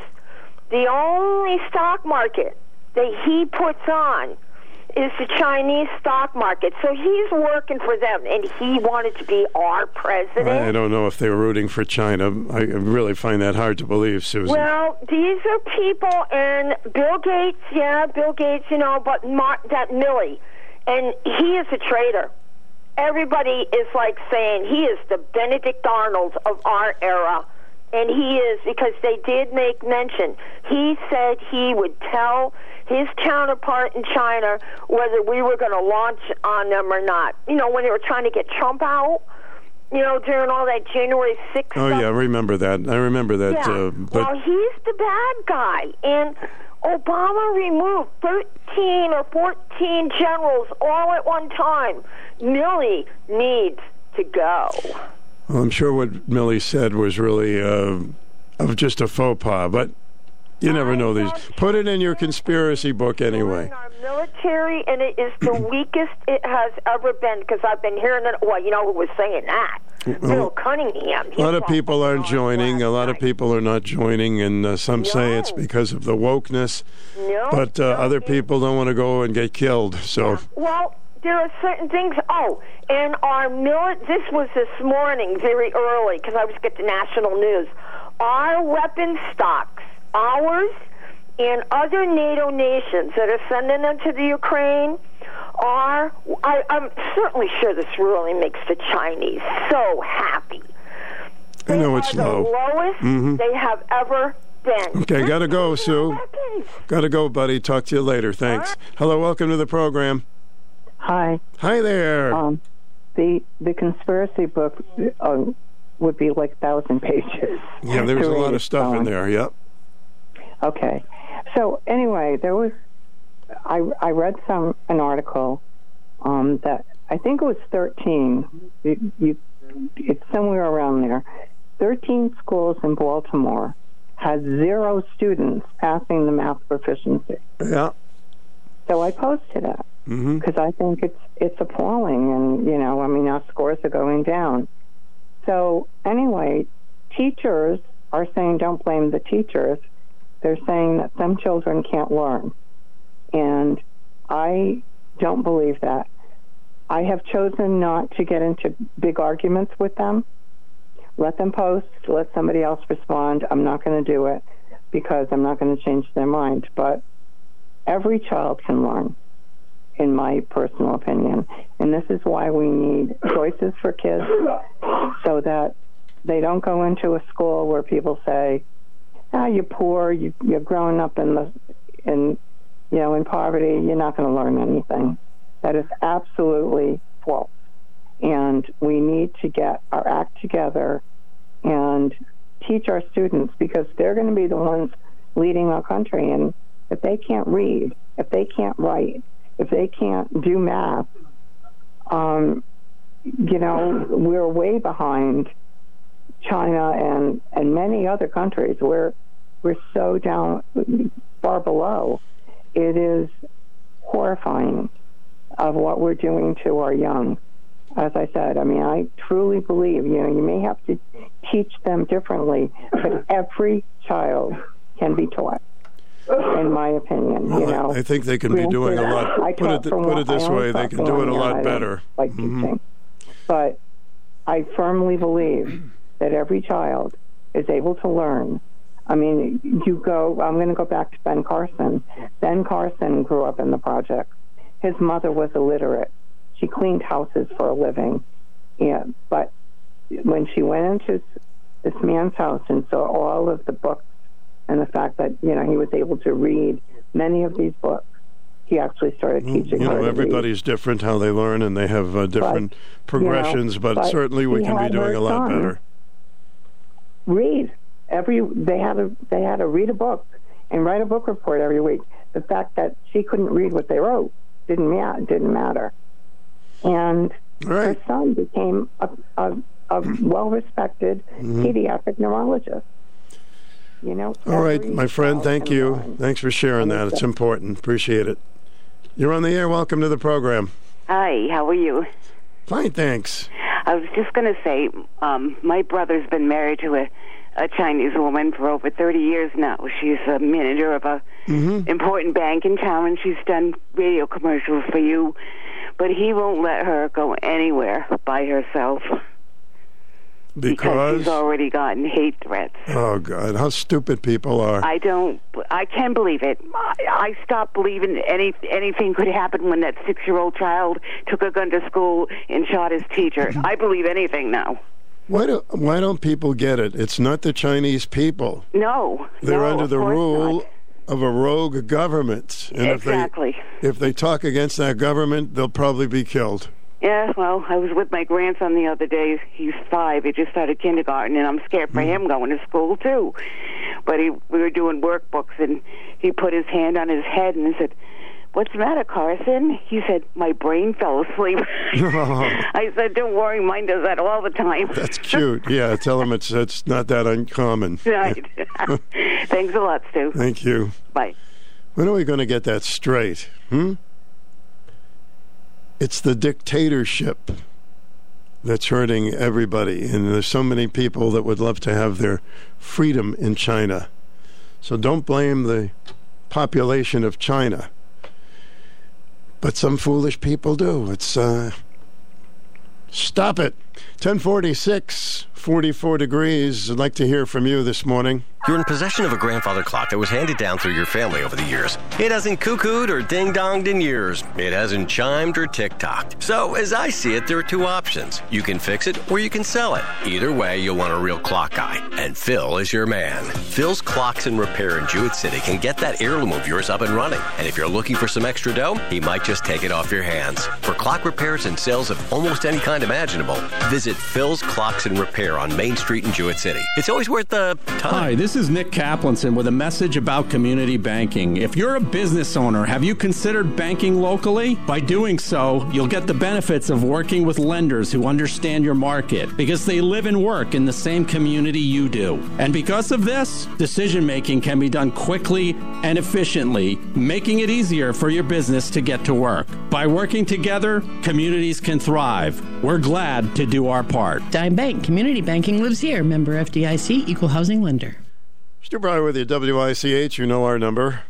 the only stock market that he puts on is the Chinese stock market. So he's working for them, and he wanted to be our president. I don't know if they were rooting for China. I really find that hard to believe, Susan. Well, these are people, and Bill Gates, yeah, Bill Gates, you know, but Mar- that Milley, and he is a traitor everybody is like saying he is the Benedict Arnold of our era. And he is because they did make mention. He said he would tell his counterpart in China whether we were going to launch on them or not. You know, when they were trying to get Trump out, you know, during all that January 6th. Oh, stuff. yeah, I remember that. I remember that. Yeah. Uh, but well, he's the bad guy. And Obama removed 13 or 14 generals all at one time. Milley needs to go. well, I'm sure what Milley said was really uh, of just a faux pas, but you never know these. Put it in your conspiracy book anyway. Our military, and it is the weakest it has ever been because I've been hearing it. Well, you know who was saying that? Bill Cunningham. A lot of people aren't joining. A lot of people are not joining, and uh, some say it's because of the wokeness. No, But uh, other people don't want to go and get killed. So Well, there are certain things. Oh, and our mili- This was this morning, very early, because I was get the national news. Our weapon stocks, ours and other NATO nations that are sending them to the Ukraine, are. I, I'm certainly sure this really makes the Chinese so happy. I know it's The low. lowest Mhm. they have ever been. Okay, gotta go, Sue. Gotta go, buddy. Talk to you later. Thanks. Hello, welcome to the program. Hi. Hi there. Um, the the conspiracy book uh, would be like thousand pages. yeah, there was a lot of stuff in there. Yep. Okay. So anyway, there was I I read some an article um, that I think it was thirteen. You, you, it's somewhere around there. Thirteen schools in Baltimore had zero students passing the math proficiency. Yeah. So I posted it Mm-hmm. because I think it's it's appalling, and you know, I mean, our scores are going down. So anyway, teachers are saying don't blame the teachers. They're saying that some children can't learn, and I don't believe that. I have chosen not to get into big arguments with them. Let them post. Let somebody else respond. I'm not going to do it because I'm not going to change their mind. But every child can learn in my personal opinion. And this is why we need choices for kids so that they don't go into a school where people say, ah, you're poor, you, you're growing up in the, in, you know, in poverty, you're not going to learn anything. That is absolutely false. And we need to get our act together and teach our students because they're going to be the ones leading our country. And if they can't read, if they can't write, if they can't do math, um, you know, we're way behind China and and many other countries. We're we're so down far below. It is horrifying of what we're doing to our young. As I said, I mean, I truly believe, you know, you may have to teach them differently, but every child can be taught, in my opinion. Well, you I- know, I think they can be doing a lot- I put it th- put it this way, they can do it a lot better. Like Mhm. teaching, but I firmly believe that every child is able to learn. I mean, you go. I'm going to go back to Ben Carson. Ben Carson grew up in the projects. His mother was illiterate. She cleaned houses for a living. Yeah, but when she went into this man's house and saw all of the books and the fact that you know he was able to read many of these books, he actually started teaching You her know, everybody's different how they learn, and they have uh, different progressions. you but, know, certainly we can be doing a lot son, better. Read every. They had to they had to read a book and write a book report every week. The fact that she couldn't read what they wrote didn't ma- didn't matter, and her son became a, a, a well respected Mhm. pediatric neurologist. You know. All right, my friend, thank you. learn. Thanks for sharing that. It's important. Appreciate it. You're on the air. Welcome to the program. Hi, how are you? Fine, thanks. I was just going to say, um, my brother's been married to a, a Chinese woman for over 30 years now. She's a manager of a Mm-hmm. important bank in town, and she's done radio commercials for you. But he won't let her go anywhere by herself Because she's already gotten hate threats. oh god, how stupid people are. I don't. I can't believe it. I, I stopped believing any anything could happen when that six-year-old child took a gun to school and shot his teacher. I believe anything now. Why do why don't people get it? It's not the Chinese people. No, They're no, under the rule not. of a rogue government. And Exactly. if they if they talk against that government, they'll probably be killed. Yeah, well, I was with my grandson the other day. He's five. He just started kindergarten, and I'm scared for him going to school too. But he, we were doing workbooks, and he put his hand on his head and said, "What's the matter, Carson?" He said, "My brain fell asleep." I said, "Don't worry, mine does that all the time." That's cute. Yeah, tell him it's it's not that uncommon. right. Thanks a lot, Stu. Thank you. Bye. When are we going to get that straight? Hmm? It's the dictatorship that's hurting everybody, and there's so many people that would love to have their freedom in China. So don't blame the population of China. But some foolish people do. It's uh stop it. 1046, 44 degrees. I'd like to hear from you this morning. You're in possession of a grandfather clock that was handed down through your family over the years. It hasn't cuckooed or ding donged in years. It hasn't chimed or tick tocked. So, as I see it, there are two options. You can fix it or you can sell it. Either way, you'll want a real clock guy. And Phil is your man. Phil's Clocks and Repair in Jewett City can get that heirloom of yours up and running. And if you're looking for some extra dough, he might just take it off your hands. For clock repairs and sales of almost any kind imaginable, visit Phil's Clocks and Repair on Main Street in Jewett City. It's always worth the time. Hi, this is Nick Kaplanson with a message about community banking. If you're a business owner, have you considered banking locally? By doing so, you'll get the benefits of working with lenders who understand your market because they live and work in the same community you do. And because of this, decision making can be done quickly and efficiently, making it easier for your business to get to work. By working together, communities can thrive. We're glad to do our part. Dime Bank Community Banking lives here. Member FDIC, Equal Housing Lender. Stu Bryer with you, WICH. You know our number,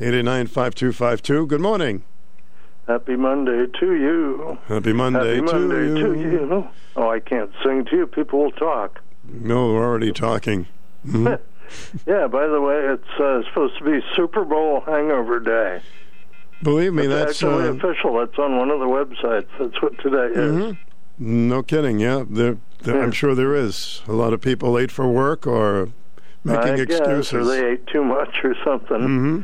889-5252. Good morning. Happy Monday to you. Happy Monday, Happy to Monday you. to you. Oh, I can't sing to you. People will talk. No, we're already talking. Mhm. Yeah, by the way, it's uh, supposed to be Super Bowl hangover day. Believe me, It's that's actually uh, official. That's on one of the websites. That's what today is. mhm. No kidding. Yeah, there, there, I'm sure there is a lot of people late for work or making I excuses. guess, or they ate too much or something. hmm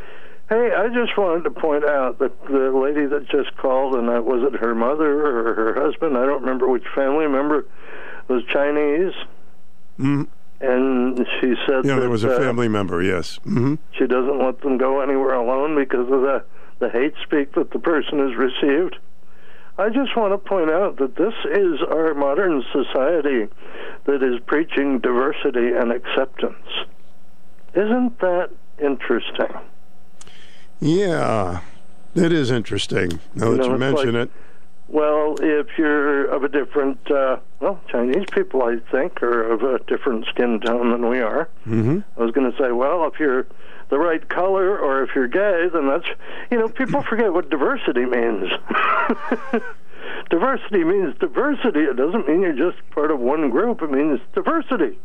Hey, I just wanted to point out that the lady that just called, and that was it her mother or her husband? I don't remember which family member was Chinese, mm and she said Yeah, that there was a uh, family member. Yes. hmm she doesn't let them go anywhere alone because of the the hate speak that the person has received. I just want to point out that this is our modern society that is preaching diversity and acceptance. Isn't that interesting? Yeah, it is interesting. Now You that know, you mention like- it. Well, if you're of a different, uh, well, Chinese people, I think, are of a different skin tone than we are. hmm I was going to say, well, if you're the right color or if you're gay, then that's, you know, people forget what diversity means. diversity means diversity. It doesn't mean you're just part of one group. It means diversity.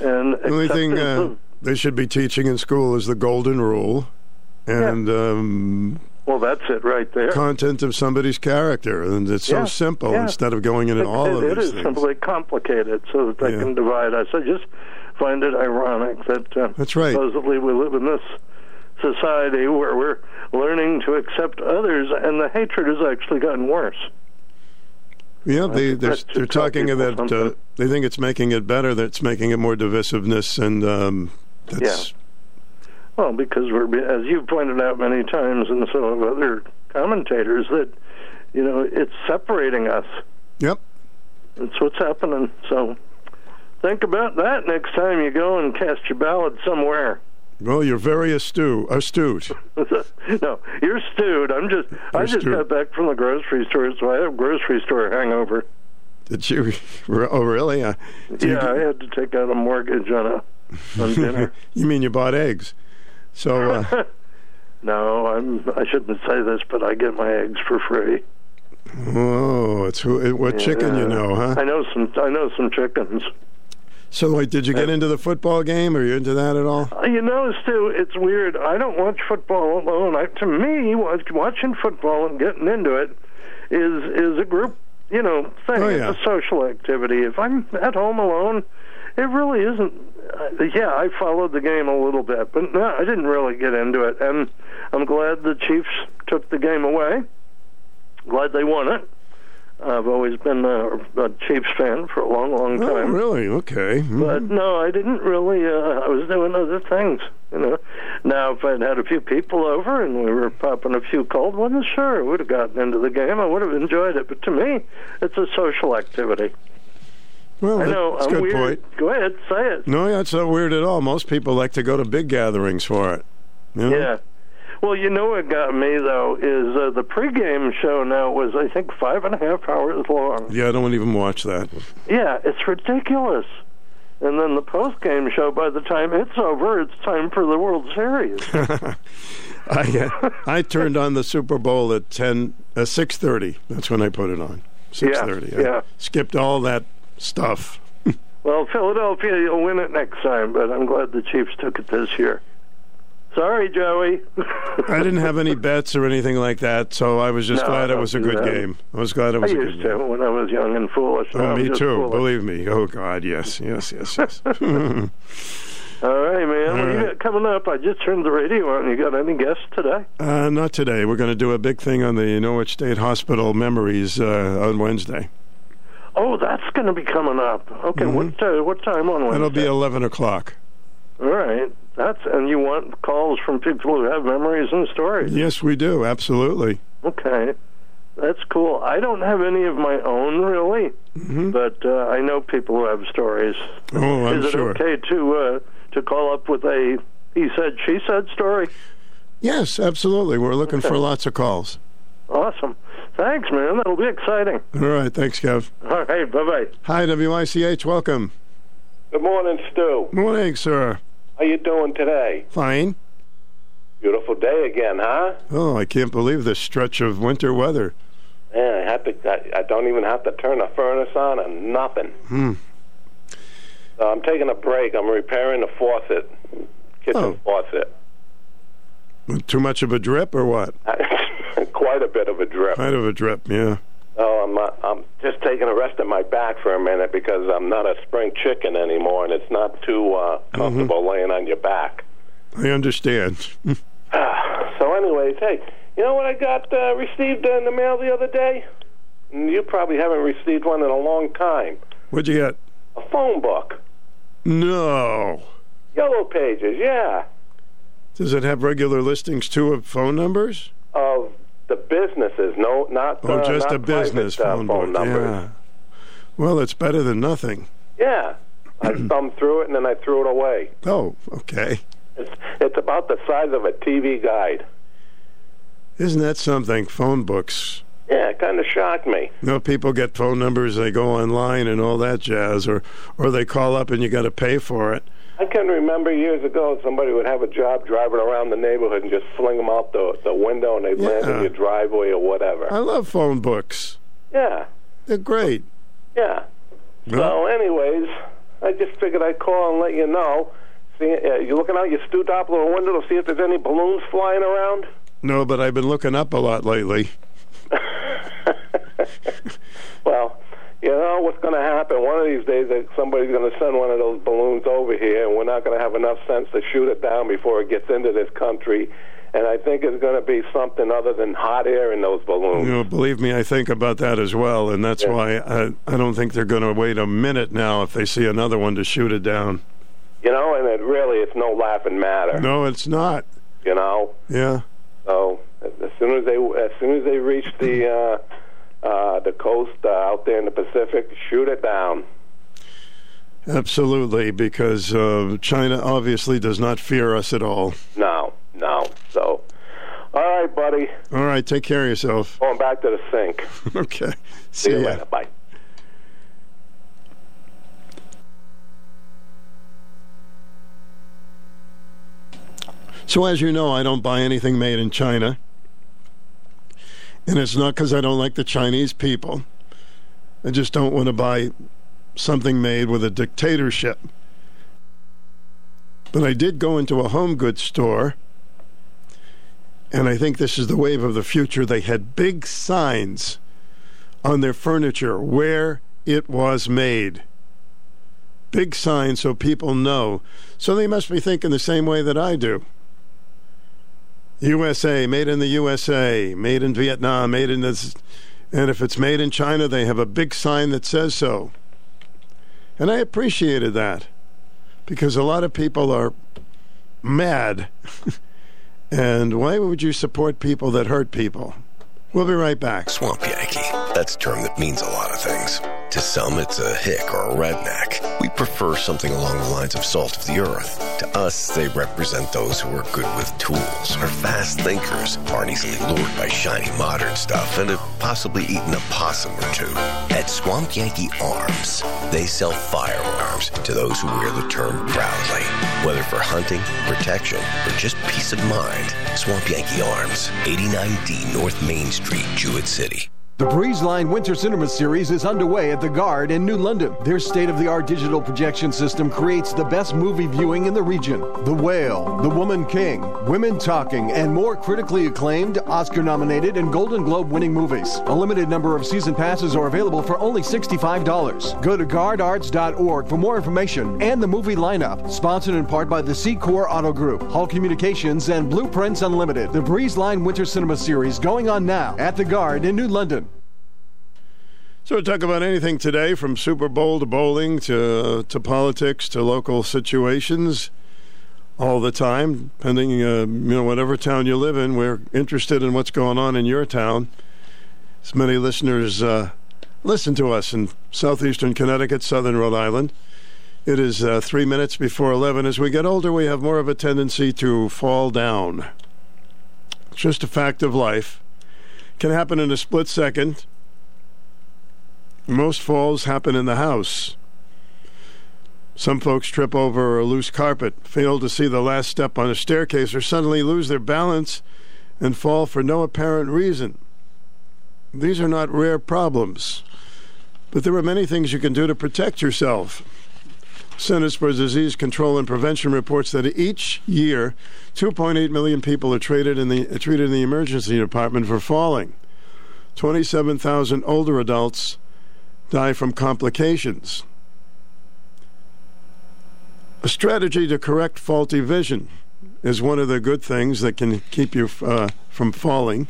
And The only thing uh, they should be teaching in school is the golden rule, and um, well, that's it right there. content of somebody's character, and it's so Yeah, simple yeah. instead of going into It- all of it- these It is things. simply complicated so that they Yeah. can divide us. I just find it ironic that uh, That's right. supposedly we live in this society where we're learning to accept others, and the hatred has actually gotten worse. Yeah, they they're, they're talking that uh, they think it's making it better. That it's making it more divisiveness, and um, that's Well, because we're, as you've pointed out many times, and so have other commentators, that you know it's separating us. Yep. That's what's happening. So think about that next time you go and cast your ballot somewhere. well, you're very astute. Astute. no, you're stewed. I'm just. I You're just stewed. got back from the grocery store, so I have grocery store hangover. Did you? Oh, really? Uh, Yeah, I had to take out a mortgage on a on dinner. you mean you bought eggs? So uh, no, I'm. I shouldn't say this, but I get my eggs for free. oh, it's who? What chicken you know, huh? I know some. I know some chickens. So, wait, did you get into the football game? Are you into that at all? Uh, You know, Stu, it's weird. I don't watch football alone. I, to me, watching football and getting into it is is a group, you know, thing. Oh, yeah. It's a social activity. If I'm at home alone, it really isn't. Uh, yeah, I followed the game a little bit, but no, I didn't really get into it. And I'm glad the Chiefs took the game away. Glad they won it. I've always been a, a Chiefs fan for a long, long time. Oh, really? Okay. Mhm. But no, I didn't really. Uh, I was doing other things, you know. Now, if I'd had a few people over and we were popping a few cold ones, sure, I would have gotten into the game. I would have enjoyed it. But to me, it's a social activity. well, I know. that's a I'm good weird. point. Go ahead, say it. No, that's not weird at all. Most people like to go to big gatherings for it. you know? Yeah. Well, you know what got me though is uh, the pregame show now was I think five and a half hours long. Yeah, I don't even watch that. Yeah, it's ridiculous. And then the post-game show, by the time it's over, it's time for the World Series. I uh, I turned on the Super Bowl at ten uh, six thirty. That's when I put it on. Six thirty. yeah. Skipped all that stuff. Well, Philadelphia, you'll win it next time, but I'm glad the Chiefs took it this year. Sorry, Joey. I didn't have any bets or anything like that, so I was just No, glad it was a good that. game. I was glad it was a good used game. to when I was young and foolish. Oh, me too. foolish. Believe me. Oh God, yes, yes, yes, yes. All right, man. All what you right. got coming up? I just turned the radio on. You got any guests today? uh, not today. We're going to do a big thing on the Norwich State Hospital memories uh, on Wednesday. Oh, that's going to be coming up. Okay, Mhm. what uh, what time on Wednesday? That'll be eleven o'clock. All right. That's and you want calls from people who have memories and stories. Yes, we do. Absolutely. Okay, that's cool. I don't have any of my own really, but uh, I know people who have stories. Mm-hmm. Oh, I'm Is it sure. okay to uh, to call up with a he said she said story? Yes, absolutely. We're looking Okay. for lots of calls. Awesome. Thanks, man. That'll be exciting. All right. Thanks, Kev. All right. Bye bye. Hi, WICH. Welcome. Good morning, Stu. Morning, sir. How you doing today? Fine. Beautiful day again, huh? Oh, I can't believe this stretch of winter weather. Yeah, I have to. I, I don't even have to turn the furnace on and nothing. Hmm. So I'm taking a break. I'm repairing the faucet, kitchen Oh. faucet. Too much of a drip or what? Quite a bit of a drip. Kind of a drip, yeah. Oh, I'm not, I'm just taking a rest of my back for a minute because I'm not a spring chicken anymore, and it's not too uh, comfortable laying on your back. I understand. So, anyways, hey, you know what I got uh, received in the mail the other day? You probably haven't received one in a long time. What'd you get? A phone book, No. Yellow Pages, yeah, Does it have regular listings too of phone numbers? of the businesses. No, not Oh, uh, just not a business private, uh, phone, phone book. Yeah. Well, it's better than nothing. Yeah, I thumbed through it and then I threw it away. Oh, okay. It's it's about the size of a TV guide. Isn't that something? Phone books. Yeah, it kind of shocked me. You know, people get phone numbers, they go online and all that jazz, or or they call up and you got to pay for it. I can remember years ago somebody would have a job driving around the neighborhood and just fling them out the the window and they'd land in your driveway or whatever. I love phone books. Yeah, They're great. yeah. So, anyways, I just figured I'd call and let you know. See, uh, you looking out your Stu Doppler window to see if there's any balloons flying around? No, but I've been looking up a lot lately. Well, you know what's going to happen? One of these days, that somebody's going to send one of those balloons over here, and we're not going to have enough sense to shoot it down before it gets into this country. And I think it's going to be something other than hot air in those balloons. You know, believe me, I think about that as well, and that's Yeah. why I, I don't think they're going to wait a minute now if they see another one to shoot it down. You know, and it really, it's no laughing matter. No, it's not. You know, Yeah. so as as soon as they as soon as they reach the uh, uh, the coast uh, out there in the Pacific, shoot it down. Absolutely, because uh, China obviously does not fear us at all. No, no. So, all right, buddy, All right, take care of yourself. going back to the sink. okay. See, you ya. later. Bye. So, as you know, I don't buy anything made in China. And it's not because I don't like the Chinese people. I just don't want to buy something made with a dictatorship. But I did go into a home goods store, and I think this is the wave of the future. They had big signs on their furniture where it was made. Big signs so people know. So they must be thinking the same way that I do. USA, made in the USA, made in Vietnam, made in this. And if it's made in China, they have a big sign that says so. And I appreciated that because a lot of people are mad. and why would you support people that hurt people? We'll be right back. Swamp Yankee. That's a term that means a lot of things. To some, it's a hick or a redneck. We prefer something along the lines of salt of the earth. To us, they represent those who are good with tools, are fast thinkers, aren't easily lured by shiny modern stuff, and have possibly eaten a possum or two. At Swamp Yankee Arms, they sell firearms to those who wear the term proudly. Whether for hunting, protection, or just peace of mind, Swamp Yankee Arms, 89D North Main Street, Jewett City. The Breezeline Winter Cinema Series is underway at the Garde in New London. Their state of the art digital projection system creates the best movie viewing in the region. The Whale, The Woman King, Women Talking, and more critically acclaimed, Oscar nominated, and Golden Globe winning movies. A limited number of season passes are available for only $65. Go to gardearts.org for more information and the movie lineup. Sponsored in part by the Secor Auto Group, Hall Communications, and Blueprints Unlimited. The Breezeline Winter Cinema Series going on now at the Garde in New London. So we talk about anything today, from Super Bowl to bowling to to politics to local situations, all the time. Depending, uh, you know, whatever town you live in, we're interested in what's going on in your town. As many listeners uh, listen to us in southeastern Connecticut, southern Rhode Island. It is uh, three minutes before eleven. As we get older, we have more of a tendency to fall down. It's just a fact of life. Can happen in a split second. Most falls happen in the house. Some folks trip over a loose carpet, fail to see the last step on a staircase, or suddenly lose their balance and fall for no apparent reason. These are not rare problems, but there are many things you can do to protect yourself. Centers for Disease Control and Prevention reports that each year, 2.8 million people are treated in the treated in the emergency department for falling. 27,000 older adults die from complications. A strategy to correct faulty vision is one of the good things that can keep you uh, from falling.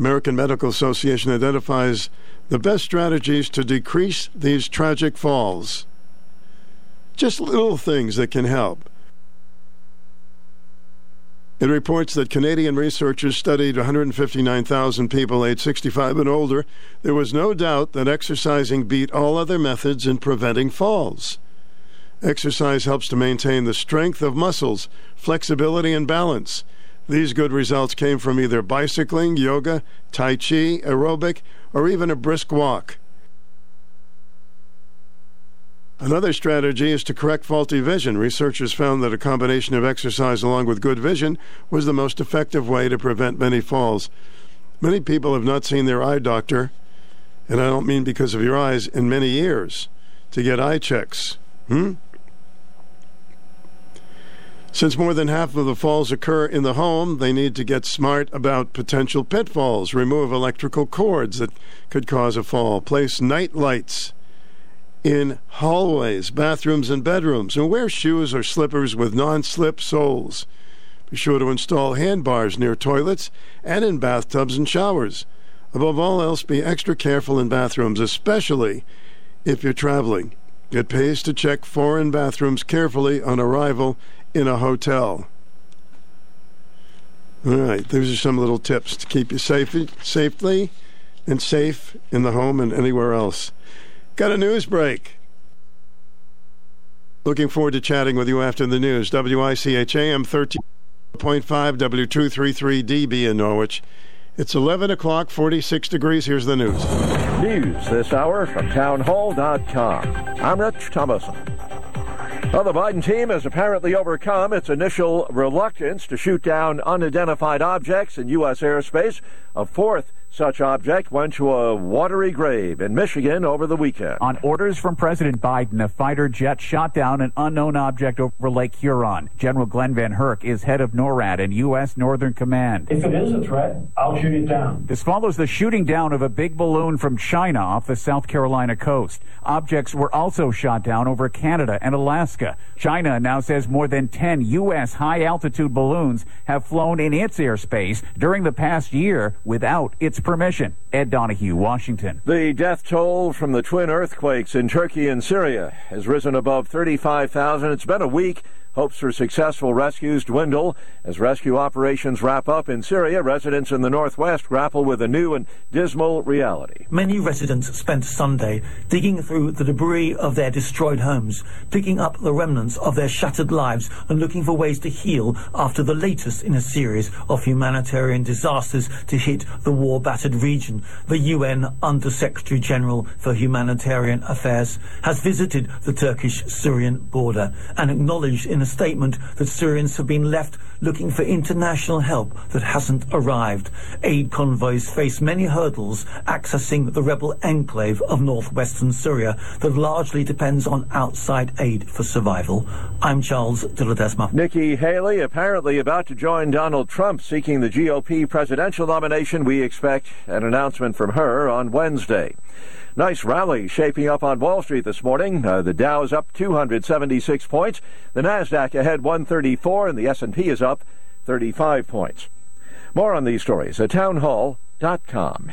American Medical Association identifies the best strategies to decrease these tragic falls. Just little things that can help. It reports that Canadian researchers studied 159,000 people aged 65 and older. There was no doubt that exercising beat all other methods in preventing falls. Exercise helps to maintain the strength of muscles, flexibility, and balance. These good results came from either bicycling, yoga, tai chi, aerobic, or even a brisk walk. Another strategy is to correct faulty vision. Researchers found that a combination of exercise along with good vision was the most effective way to prevent many falls. Many people have not seen their eye doctor, and I don't mean because of your eyes, in many years to get eye checks. Hmm? Since more than half of the falls occur in the home, they need to get smart about potential pitfalls. Remove electrical cords that could cause a fall. Place night lights in hallways, bathrooms, and bedrooms. And wear shoes or slippers with non slip soles. Be sure to install handbars near toilets and in bathtubs and showers. Above all else, be extra careful in bathrooms, especially if you're traveling. It pays to check foreign bathrooms carefully on arrival in a hotel. All right, those are some little tips to keep you safe, safely and safe in the home and anywhere else. Got a news break. Looking forward to chatting with you after the news. WICHAM 13.5 W233DB in Norwich. It's 11 o'clock, 46 degrees. Here's the news. News this hour from townhall.com. I'm Rich Thomason. Well, the Biden team has apparently overcome its initial reluctance to shoot down unidentified objects in U.S. airspace. A fourth such object went to a watery grave in Michigan over the weekend. On orders from President Biden, a fighter jet shot down an unknown object over Lake Huron. General Glen VanHerck is head of NORAD and U.S. Northern Command. If it is a threat, I'll shoot it down. This follows the shooting down of a big balloon from China off the South Carolina coast. Objects were also shot down over Canada and Alaska. China now says more than 10 U.S. high altitude balloons have flown in its airspace during the past year without its permission. Ed Donahue, Washington. The death toll from the twin earthquakes in Turkey and Syria has risen above 35,000. It's been a week Hopes for successful rescues dwindle as rescue operations wrap up in Syria. Residents in the northwest grapple with a new and dismal reality. Many residents spent Sunday digging through the debris of their destroyed homes, picking up the remnants of their shattered lives, and looking for ways to heal after the latest in a series of humanitarian disasters to hit the war battered region. The UN Under Secretary General for Humanitarian Affairs has visited the Turkish Syrian border and acknowledged in in a statement that Syrians have been left looking for international help that hasn't arrived. Aid convoys face many hurdles accessing the rebel enclave of northwestern Syria that largely depends on outside aid for survival. I'm Charles de. Nikki Haley apparently about to join Donald Trump seeking the GOP presidential nomination. We expect an announcement from her on Wednesday. Nice rally shaping up on Wall Street this morning. Uh, the Dow is up 276 points. The Nasdaq ahead 134, and the S&P is up 35 points. More on these stories at townhall.com.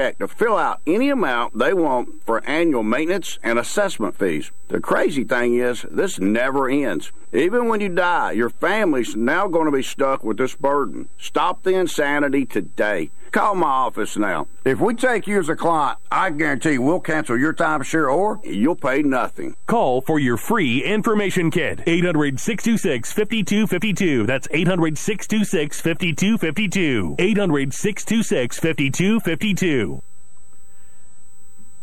to fill out any amount they want for annual maintenance and assessment fees. The crazy thing is, this never ends. Even when you die, your family's now going to be stuck with this burden. Stop the insanity today. Call my office now. If we take you as a client, I guarantee we'll cancel your timeshare or you'll pay nothing. Call for your free information kit. 800 626 5252. That's 800 626 5252. 800 626 5252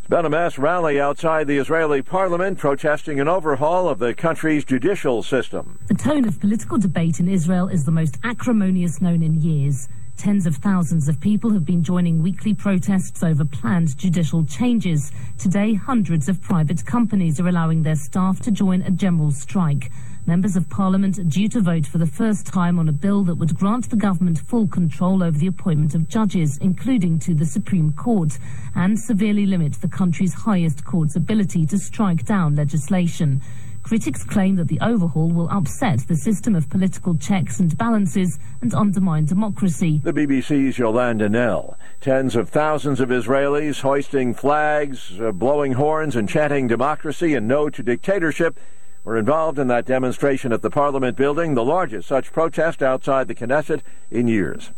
been a mass rally outside the Israeli parliament protesting an overhaul of the country's judicial system. The tone of political debate in Israel is the most acrimonious known in years. Tens of thousands of people have been joining weekly protests over planned judicial changes. Today, hundreds of private companies are allowing their staff to join a general strike. Members of Parliament are due to vote for the first time on a bill that would grant the government full control over the appointment of judges, including to the Supreme Court, and severely limit the country's highest court's ability to strike down legislation. Critics claim that the overhaul will upset the system of political checks and balances and undermine democracy. The BBC's Yolanda Knell. Tens of thousands of Israelis hoisting flags, uh, blowing horns, and chanting democracy and no to dictatorship were involved in that demonstration at the Parliament building, the largest such protest outside the Knesset in years.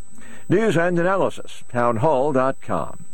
News and analysis, townhall.com.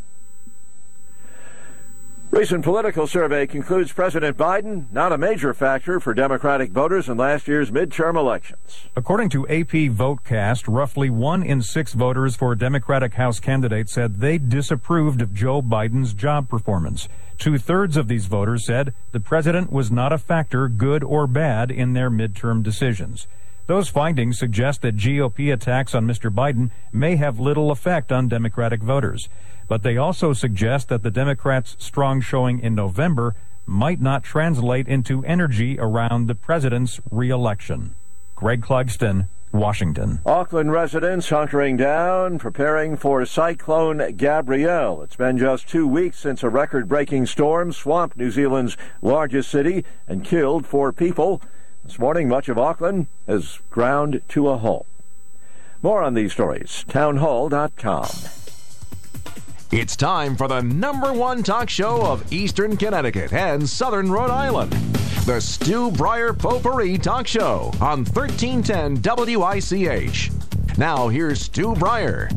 Recent political survey concludes President Biden not a major factor for Democratic voters in last year's midterm elections. According to AP VoteCast, roughly one in six voters for Democratic House candidates said they disapproved of Joe Biden's job performance. Two thirds of these voters said the president was not a factor, good or bad, in their midterm decisions. Those findings suggest that GOP attacks on Mr. Biden may have little effect on Democratic voters but they also suggest that the Democrats' strong showing in November might not translate into energy around the president's reelection. Greg Clugston, Washington. Auckland residents hunkering down, preparing for Cyclone Gabrielle. It's been just two weeks since a record breaking storm swamped New Zealand's largest city and killed four people. This morning, much of Auckland has ground to a halt. More on these stories, townhall.com. It's time for the number one talk show of Eastern Connecticut and Southern Rhode Island. The Stu Bryer Potpourri Talk Show on 1310 WICH. Now here's Stu Bryer.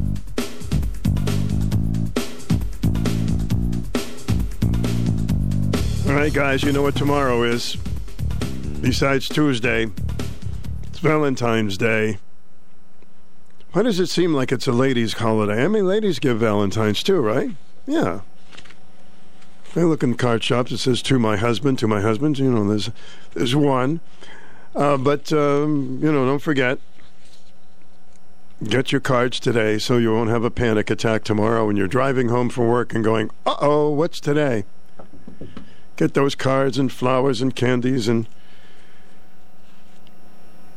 All right, guys, you know what tomorrow is. Besides Tuesday, it's Valentine's Day. Why does it seem like it's a ladies' holiday? I mean, ladies give Valentine's too, right? Yeah. I look in card shops. It says "to my husband," to my husband. You know, there's there's one, uh, but um, you know, don't forget. Get your cards today so you won't have a panic attack tomorrow when you're driving home from work and going, "Uh oh, what's today?" Get those cards and flowers and candies and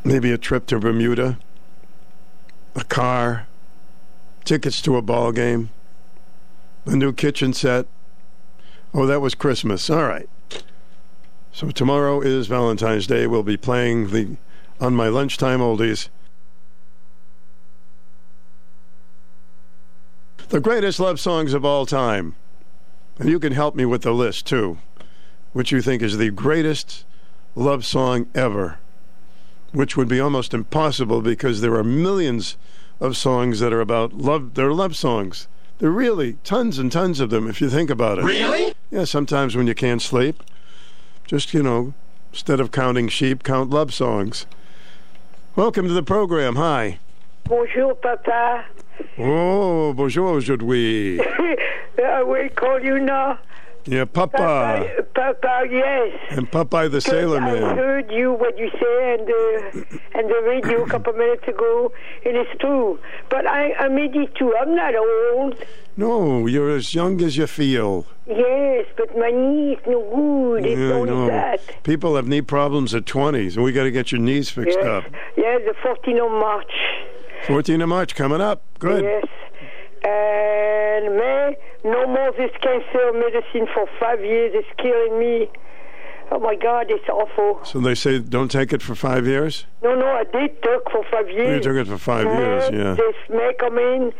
maybe a trip to Bermuda a car, tickets to a ball game, a new kitchen set. Oh, that was Christmas. All right. So tomorrow is Valentine's Day. We'll be playing the on my lunchtime oldies. The greatest love songs of all time. And you can help me with the list too. Which you think is the greatest love song ever which would be almost impossible because there are millions of songs that are about love. They're love songs. There are really tons and tons of them if you think about it. Really? Yeah, sometimes when you can't sleep, just, you know, instead of counting sheep, count love songs. Welcome to the program. Hi. Bonjour, Papa. Oh, bonjour aujourd'hui. I will call you now. Yeah, Papa. Papa, Papa yes. And Popeye the Sailor Man. I heard you what you say and the and the radio a couple minutes ago, and it's true. But I I'm 82. I'm not old. No, you're as young as you feel. Yes, but my knee is no good. It's Yeah, only know. that. People have knee problems at 20s, and we got to get your knees fixed Yes, up. yes, the 14th of March. 14th of March coming up. Good. Yes. And man, no more this cancer medicine for five years. It's killing me. Oh my God, it's awful. So they say don't take it for five years? No, no, I did talk for five years. You took it for five years, yeah. This may come in.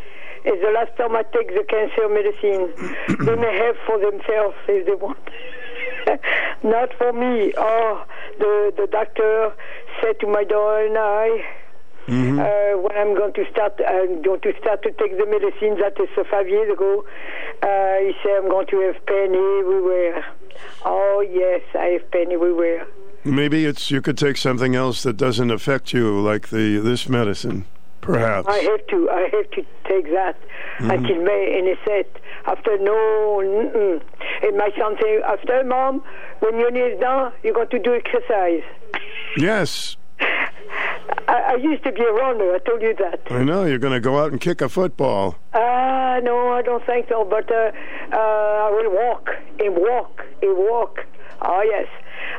It's the last time I take the cancer medicine. they may have for themselves if they want. Not for me. Oh, the the doctor said to my daughter and I, Mm-hmm. uh, when I'm going to start, I'm going to start to take the medicine. That is uh, five years ago. Uh, he said I'm going to have pain everywhere. Oh yes, I have pain everywhere. Maybe it's you could take something else that doesn't affect you, like the this medicine, perhaps. I have to, I have to take that Mhm. until May, and he said after no, mm-mm. and my son said after mom, when your knee is down, you're going to do exercise. Yes, I, I used to be a runner. I told you that. I know. You're going to go out and kick a football. Ah, no, I don't think so. But uh, uh, I will walk and walk and walk. Oh yes,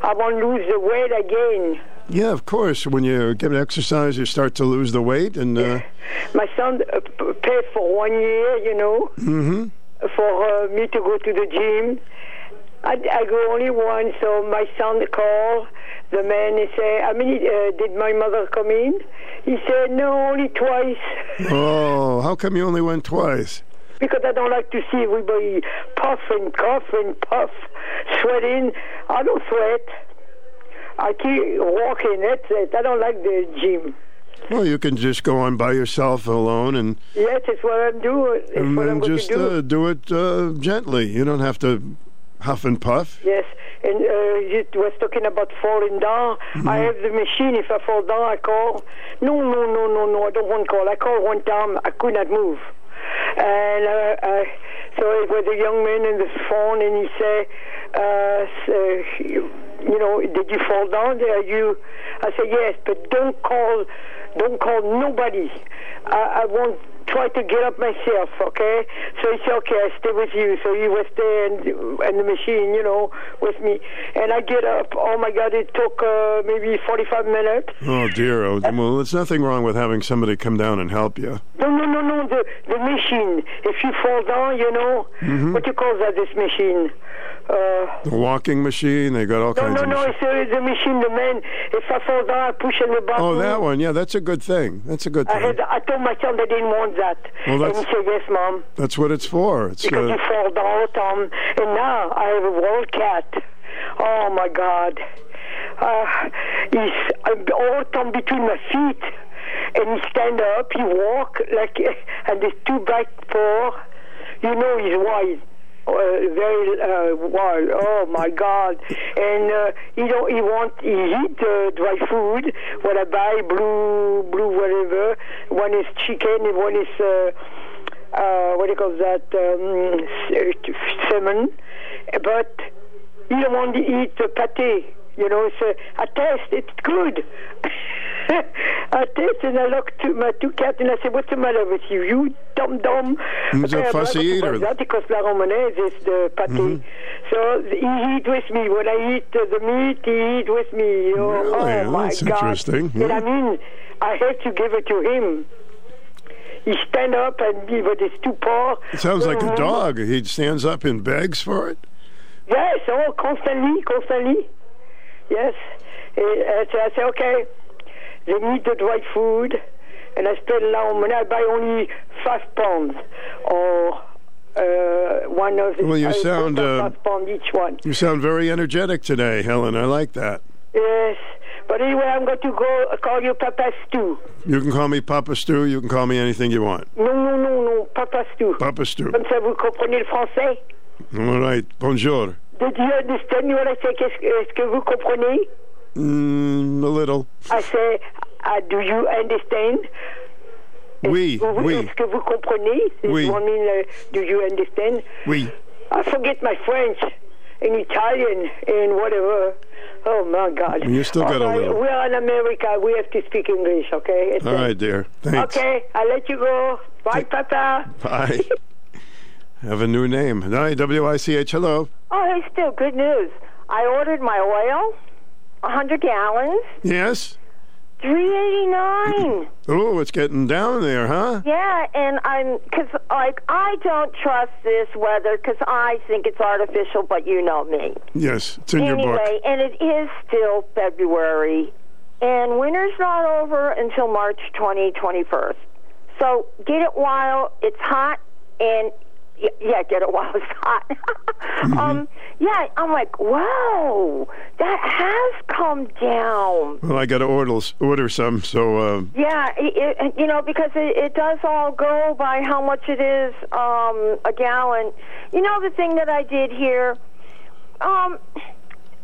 I want to lose the weight again. Yeah, of course. When you get exercise, you start to lose the weight, and uh, My son uh, paid for one year, you know, hmm for uh, me to go to the gym. I, I go only once, so my son called the man and say, "I mean, uh, did my mother come in?" He said, "No, only twice." oh, how come you only went twice? because I don't like to see everybody puff and cough and puff, sweating. I don't sweat. I keep walking. That's it. I don't like the gym. Well, you can just go on by yourself alone, and Yes, it's what I'm doing. It's and then I'm just do. uh, do it uh, gently. You don't have to Huff and Puff. Yes, and uh, you was talking about falling down. Mm-hmm. I have the machine. If I fall down, I call. No, no, no, no, no. I don't want to call. I call one time. I could not move, and uh, uh, so it was a young man in the phone, and he said, uh, so, you, you know, did you fall down? Are you? I said yes, but don't call. Don't call nobody. I, I won't try to get up myself, okay? So he said, okay, I stay with you. So he was there and, and the machine, you know, with me. And I get up. Oh my God, it took uh, maybe 45 minutes. Oh dear. Oh, well, there's nothing wrong with having somebody come down and help you. No, no, no, no, the, the machine. If you fall down, you know, Mhm. what you call that, this machine? Uh, The walking machine. They got all no, kinds no, of. no, machines. it's the machine, the man. If I fall down, I push on the button. Oh, that one. Yeah, that's a good thing. That's a good I, thing. had, I told my son they didn't want that. Well, and that's- he said, yes, Mom. That's what it's for. It's because uh, you fall down time. And now I have a wild cat. Oh my God! Uh, he's uh, all the time between my feet, and he stand up, he walk like, and there's two back paw. You know he's wide. Uh, very uh, wild. Oh my God! And uh, he don't. He want. He eat uh, dry food. What I buy, blue, blue, whatever. One is chicken, and one is uh, uh, what do you call that? Um, salmon. But he don't want to eat uh, pate. You know, it's a, a taste. It's good. I taste and I look to my two cats and I say, "What's the matter with you? You dumb dumb." He's a fussy eater. That because la romanaise is the pate. Mhm. So he eat with me. When I eat uh, the meat, he eat with me. Oh, Really? oh my That's God! interesting. And I mean, I have to give it to him. He stand up and he with his two paws. It sounds like a Mhm. dog. He stands up and begs for it. Yes, oh, constantly, constantly. Yes. And I say, I say, okay, they need the dry food, and I spend now money. I buy only five pounds, or uh, one of the. Well, you I sound, uh, five pound each one. You sound very energetic today, Helen. I like that. Yes, but anyway, I'm going to go uh, call you Papa Stu. You can call me Papa Stu. You can call me anything you want. Non, non, non, non, Papa Stu. Papa Stu. Comme ça, vous comprenez le français? All right. Bonjour. Did you understand what I say? Est-ce que vous comprenez? Mm, a little. I say, uh, do you understand? Oui, Vous- oui, Est-ce que vous comprenez? Oui. I mean, uh, do you understand? oui. I forget my French and Italian and whatever. Oh my God! You still got a little. We're in America. We have to speak English, okay? It's All right, dear. Thanks. Okay, I'll let you go. Bye, Papa. Bye. Have a new name. Hi, W-I-C-H. Hello. Oh, hey, still good news. I ordered my oil, a hundred gallons, Yes. three eighty nine. Oh, it's getting down there, huh? Yeah, and I'm because like I don't trust this weather because I think it's artificial, but you know me. Yes, it's in your book. anyway, and it is still February, and winter's not over until March twenty twenty first. So get it while it's hot, and yeah, get it while it's hot. Mm-hmm. um, yeah, I'm like, wow, that has come down. Well, I got to order order some. So uh, Yeah, it, it, you know, because it, it does all go by how much it is um, a gallon. You know, the thing that I did here. Um,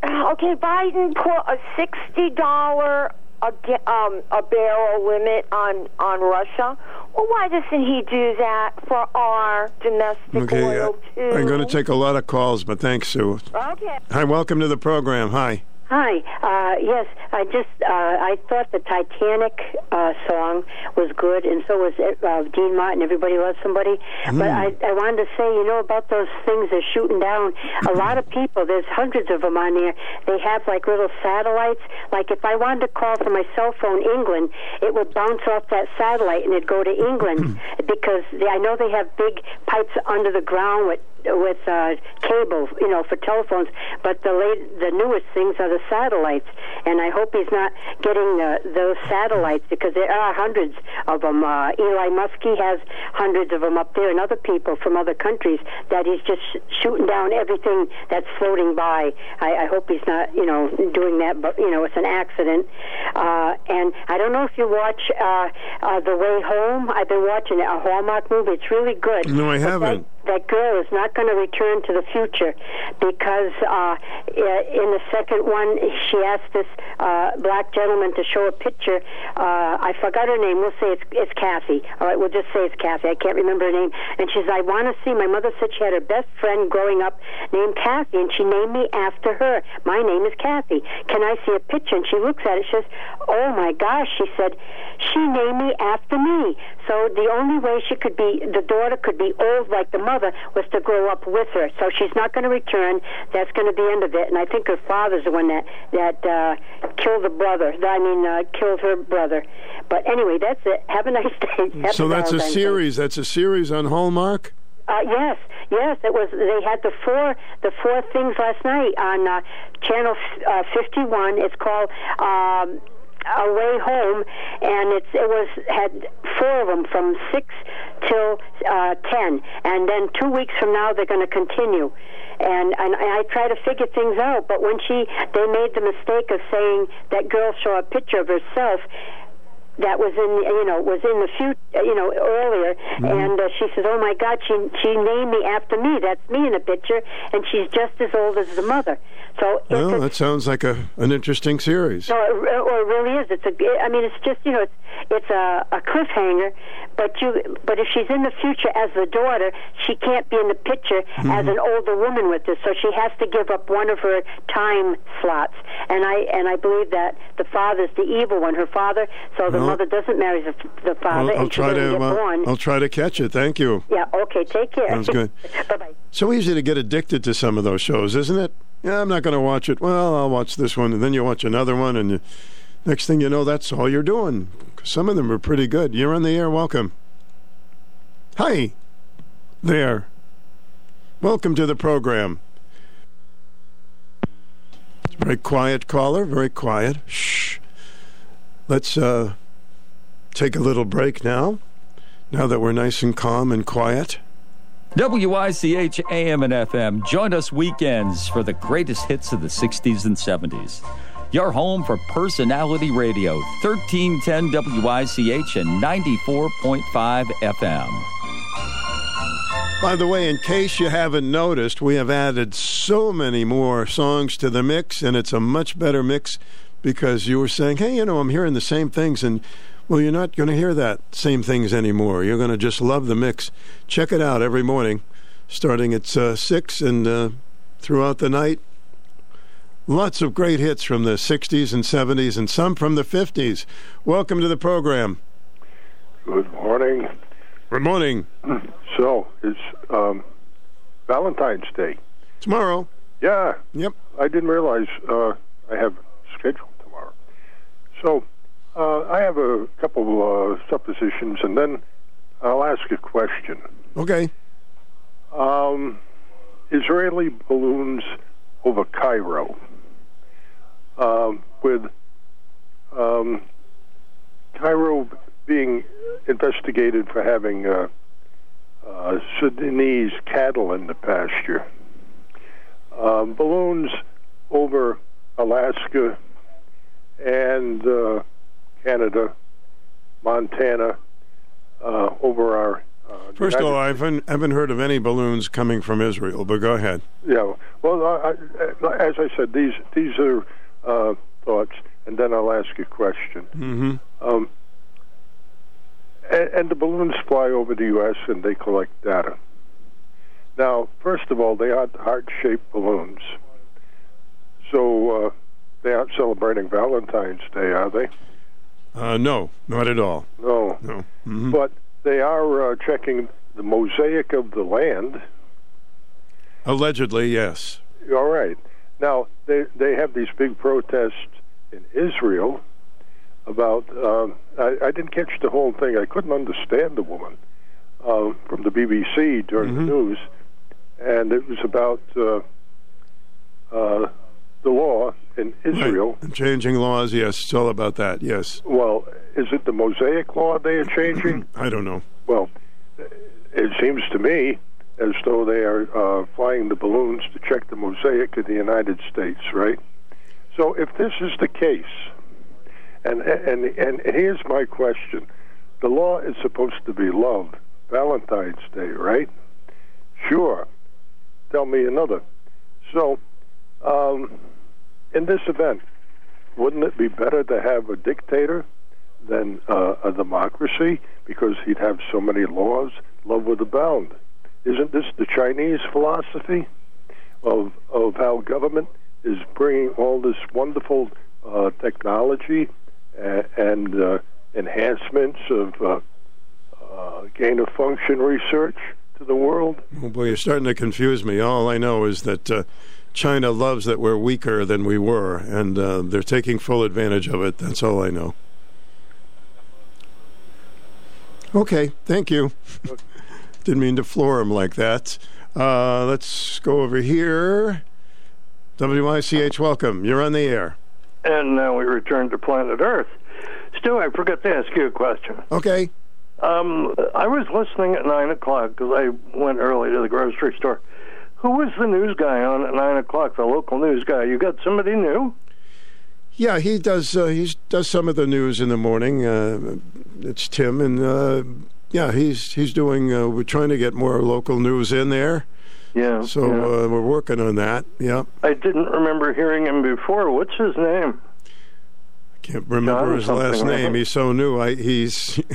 okay, Biden put a sixty dollar a um, a barrel limit on on Russia. Well, why doesn't he do that for our domestic okay, oil too? I'm going to take a lot of calls, but thanks, Sue. Okay. Hi, welcome to the program. Hi. Hi. Uh, yes, I just uh, I thought the Titanic uh, song was good, and so was uh, Dean Martin. Everybody loves somebody. But I, I wanted to say, you know, about those things they're shooting down. A lot of people, there's hundreds of them on there. They have like little satellites. Like if I wanted to call from my cell phone England, it would bounce off that satellite and it'd go to England because they, I know they have big pipes under the ground with with uh, cable, you know, for telephones. But the late, the newest things are the satellites, and I hope he's not getting uh, those satellites because there are hundreds of them. Uh, Eli Muskie has hundreds of them up there, and other people from other countries that he's just sh- shooting down everything that's floating by. I, I hope he's not, you know, doing that. But you know, it's an accident. Uh, and I don't know if you watch uh, uh, The Way Home. I've been watching it, a Hallmark movie. It's really good. No, I haven't. That, that girl is not going to return to the future because uh, in the second one she asked this uh, black gentleman to show a picture. Uh, I forgot her name. We'll say it's it's Kathy. All right, we'll just say it's Kathy. I can't remember her name. And she says, I want to see. My mother said she had her best friend growing up named Kathy, and she named me after her. My name is Kathy. Can I see a picture? And she looks at it. She says, Oh my gosh. She said, She named me after me. So the only way she could be, the daughter could be old like the mother, was to grow up with her. So she's not going to return. That's going to be the end of it. And I think her father's the one that that uh, killed the brother. I mean, uh, killed her brother. But anyway, that's it. Have a nice day. Happy so that's a Valentine's Day. series. That's a series on Hallmark. Uh, yes, yes, it was. They had the four the four things last night on uh, channel uh, fifty one. It's called. Um, a way home, and it's it was had four of them from six till uh, ten, and then two weeks from now they're going to continue. And, and I try to figure things out, but when she they made the mistake of saying that girl saw a picture of herself, that was in you know was in the future you know earlier Mm-hmm. and uh, she says oh my god she she named me after me that's me in the picture and she's just as old as the mother so Well, a, that sounds like a an interesting series. no, it, or it really is. It's a. I mean, it's just you know, it's it's a, a cliffhanger. But you, but if she's in the future as the daughter, she can't be in the picture as Mm-hmm. an older woman with this. So she has to give up one of her time slots. And I and I believe that the father's the evil one, her father. So the Well, mother doesn't marry the, the father, I'll, I'll try to. get uh. I'll try to catch it. Thank you. yeah. Okay. Take care. Sounds good. bye bye. So easy to get addicted to some of those shows, isn't it? Yeah, I'm not going to watch it. Well, I'll watch this one, and then you watch another one, and you, next thing you know, that's all you're doing. Some of them are pretty good. You're on the air. Welcome. Hi, there. Welcome to the program. Very quiet caller. Very quiet. Shh. Let's uh, take a little break now. Now that we're nice and calm and quiet. WICH AM and FM. Join us weekends for the greatest hits of the 60s and 70s. Your home for personality radio, 1310 WICH and 94.5 FM. By the way, in case you haven't noticed, we have added so many more songs to the mix, and it's a much better mix because you were saying, hey, you know, I'm hearing the same things, and well, you're not going to hear that same things anymore. You're going to just love the mix. Check it out every morning, starting at uh, 6 and uh, throughout the night. Lots of great hits from the 60s and 70s and some from the 50s. Welcome to the program. Good morning. Good morning. So it's um, Valentine's Day tomorrow. Yeah. Yep. I didn't realize uh, I have scheduled tomorrow. So uh, I have a couple uh, suppositions, and then I'll ask a question. Okay. Um, Israeli balloons over Cairo, um, with um, Cairo being investigated for having uh, uh, Sudanese cattle in the pasture. Um, balloons over Alaska and uh, Canada, Montana, uh, over our. Uh, First of all, I haven't, haven't heard of any balloons coming from Israel, but go ahead. Yeah. Well, I, I, as I said, these these are uh, thoughts, and then I'll ask a question. Mm-hmm. Um, and, and the balloons fly over the U.S. and they collect data. Now, first of all, they are heart-shaped balloons, so uh, they aren't celebrating Valentine's Day, are they? Uh, no, not at all. No. No. But they are uh, checking the mosaic of the land. Allegedly, yes. All right. Now they they have these big protests in Israel about. Um, I, I didn't catch the whole thing. I couldn't understand the woman uh, from the BBC during the news, and it was about uh, uh, the law in Israel. Right. Changing laws, yes, it's all about that, yes. Well, is it the Mosaic law they are changing? I don't know. Well, it seems to me as though they are uh, flying the balloons to check the mosaic of the United States, right? So, if this is the case, and and and here's my question: the law is supposed to be love, Valentine's Day, right? Sure. Tell me another. So, um, in this event, wouldn't it be better to have a dictator than uh, a democracy because he'd have so many laws? Love would abound. Isn't this the Chinese philosophy of of how government is bringing all this wonderful uh, technology and, and uh, enhancements of uh, uh, gain of function research to the world? Oh boy, you're starting to confuse me. All I know is that uh, China loves that we're weaker than we were, and uh, they're taking full advantage of it. That's all I know. Okay, thank you. Didn't mean to floor him like that. Uh, let's go over here. WICH, welcome. You're on the air. And now we return to planet Earth. Stu, I forgot to ask you a question. Okay. Um, I was listening at 9 o'clock because I went early to the grocery store. Who was the news guy on at 9 o'clock, the local news guy? You got somebody new? Yeah, he does. Uh, he does some of the news in the morning. Uh, it's Tim, and uh, yeah, he's he's doing. Uh, we're trying to get more local news in there. Yeah. So yeah. Uh, we're working on that. Yeah. I didn't remember hearing him before. What's his name? I can't remember John his last name. He's so new. I, he's.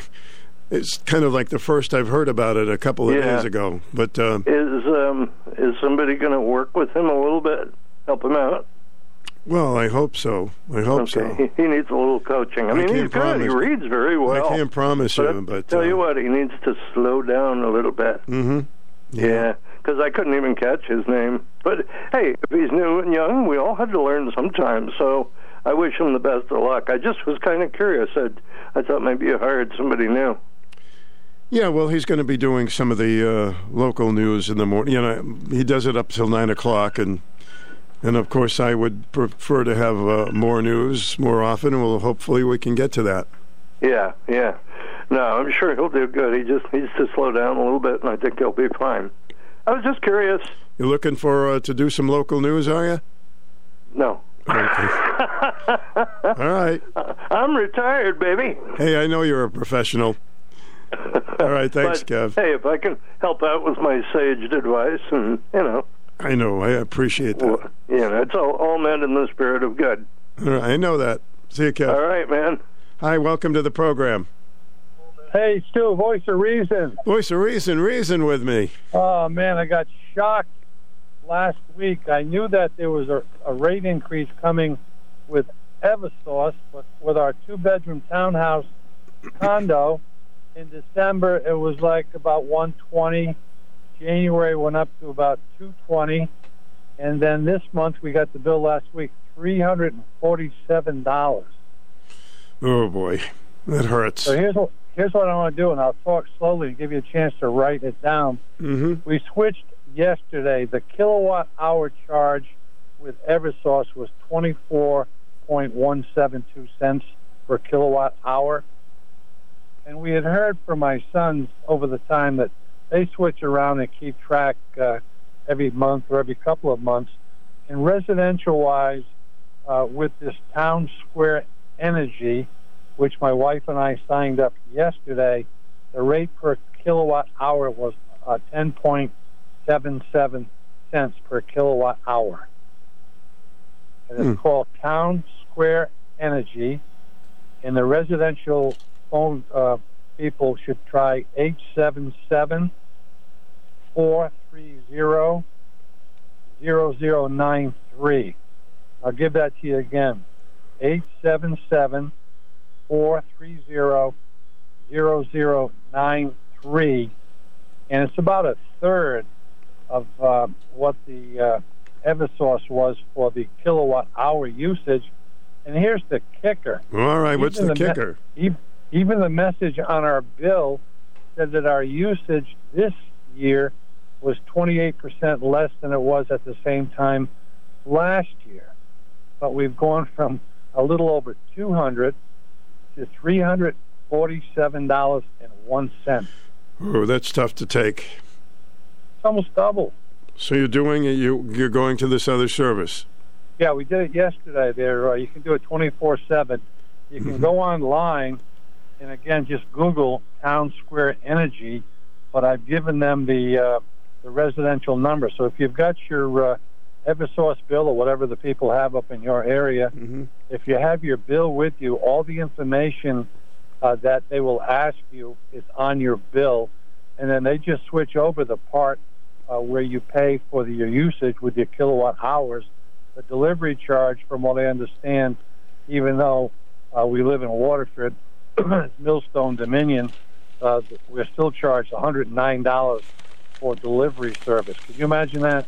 It's kind of like the first I've heard about it a couple of Yeah. days ago. But uh, Is um is somebody going to work with him a little bit, help him out? Well, I hope so. I hope so. Okay, he, he needs a little coaching. I I mean, he's can't good. He reads very well. I can't promise but you, I but tell uh, you what, he needs to slow down a little bit. Mm-hmm. Yeah, because I couldn't even catch his name. But hey, if he's new and young, we all had to learn sometimes. So I wish him the best of luck. I just was kind of curious. I I thought maybe you hired somebody new. Yeah, well, he's going to be doing some of the uh, local news in the morning. You know, he does it up till nine o'clock, and and of course, I would prefer to have uh, more news more often. Well, hopefully, we can get to that. Yeah, yeah. No, I'm sure he'll do good. He just needs to slow down a little bit, and I think he'll be fine. I was just curious. You're looking for uh, to do some local news, are you? No. All right. I'm retired, baby. Hey, I know you're a professional. All right, thanks, but, Kev. Hey, if I can help out with my sage advice, and you know, I know. I appreciate that. well, you know, it's all, all meant in the spirit of good. All right, I know that. See you, Kev. All right, man. Hi, welcome to the program. Hey, Stu, voice of reason. Voice of reason, reason with me. Oh man, I got shocked last week. I knew that there was a, a rate increase coming with Eversource, but with our two-bedroom townhouse condo in December, it was like about 120. January went up to about 220, and then this month we got the bill last week, three hundred and forty-seven dollars. Oh boy, that hurts. So here's what here's what I want to do, and I'll talk slowly and give you a chance to write it down. Mm-hmm. We switched yesterday. The kilowatt hour charge with Eversource was twenty four point one seven two cents per kilowatt hour, and we had heard from my sons over the time that they switch around and keep track uh, every month or every couple of months. And residential wise, uh, with this town square energy, which my wife and I signed up yesterday, the rate per kilowatt hour was uh, 10.77 cents per kilowatt hour. And it's Hmm. called Town Square Energy. And the residential phone uh, people should try 877 430 0093. I'll give that to you again. 877 430 0093. And it's about a third of uh, what the uh, Eversource was for the kilowatt hour usage. And here's the kicker. All right, what's Even the kicker? e- even the message on our bill said that our usage this year was 28% less than it was at the same time last year. But we've gone from a little over 200 to $347.01. It's Oh, that's tough to take. It's almost double. So you're doing it. You you're going to this other service. Yeah, we did it yesterday. There, uh, you can do it 24 7. You can go online and again just Google Town Square Energy. But I've given them the uh, the residential number. So if you've got your uh, Eversource bill or whatever the people have up in your area, mm-hmm. if you have your bill with you, all the information uh, that they will ask you is on your bill, and then they just switch over the part uh, where you pay for the, your usage with your kilowatt hours. The delivery charge, from what I understand, even though uh, we live in Waterford, Millstone Dominion, uh, we're still charged $109 for delivery service. Could you imagine that?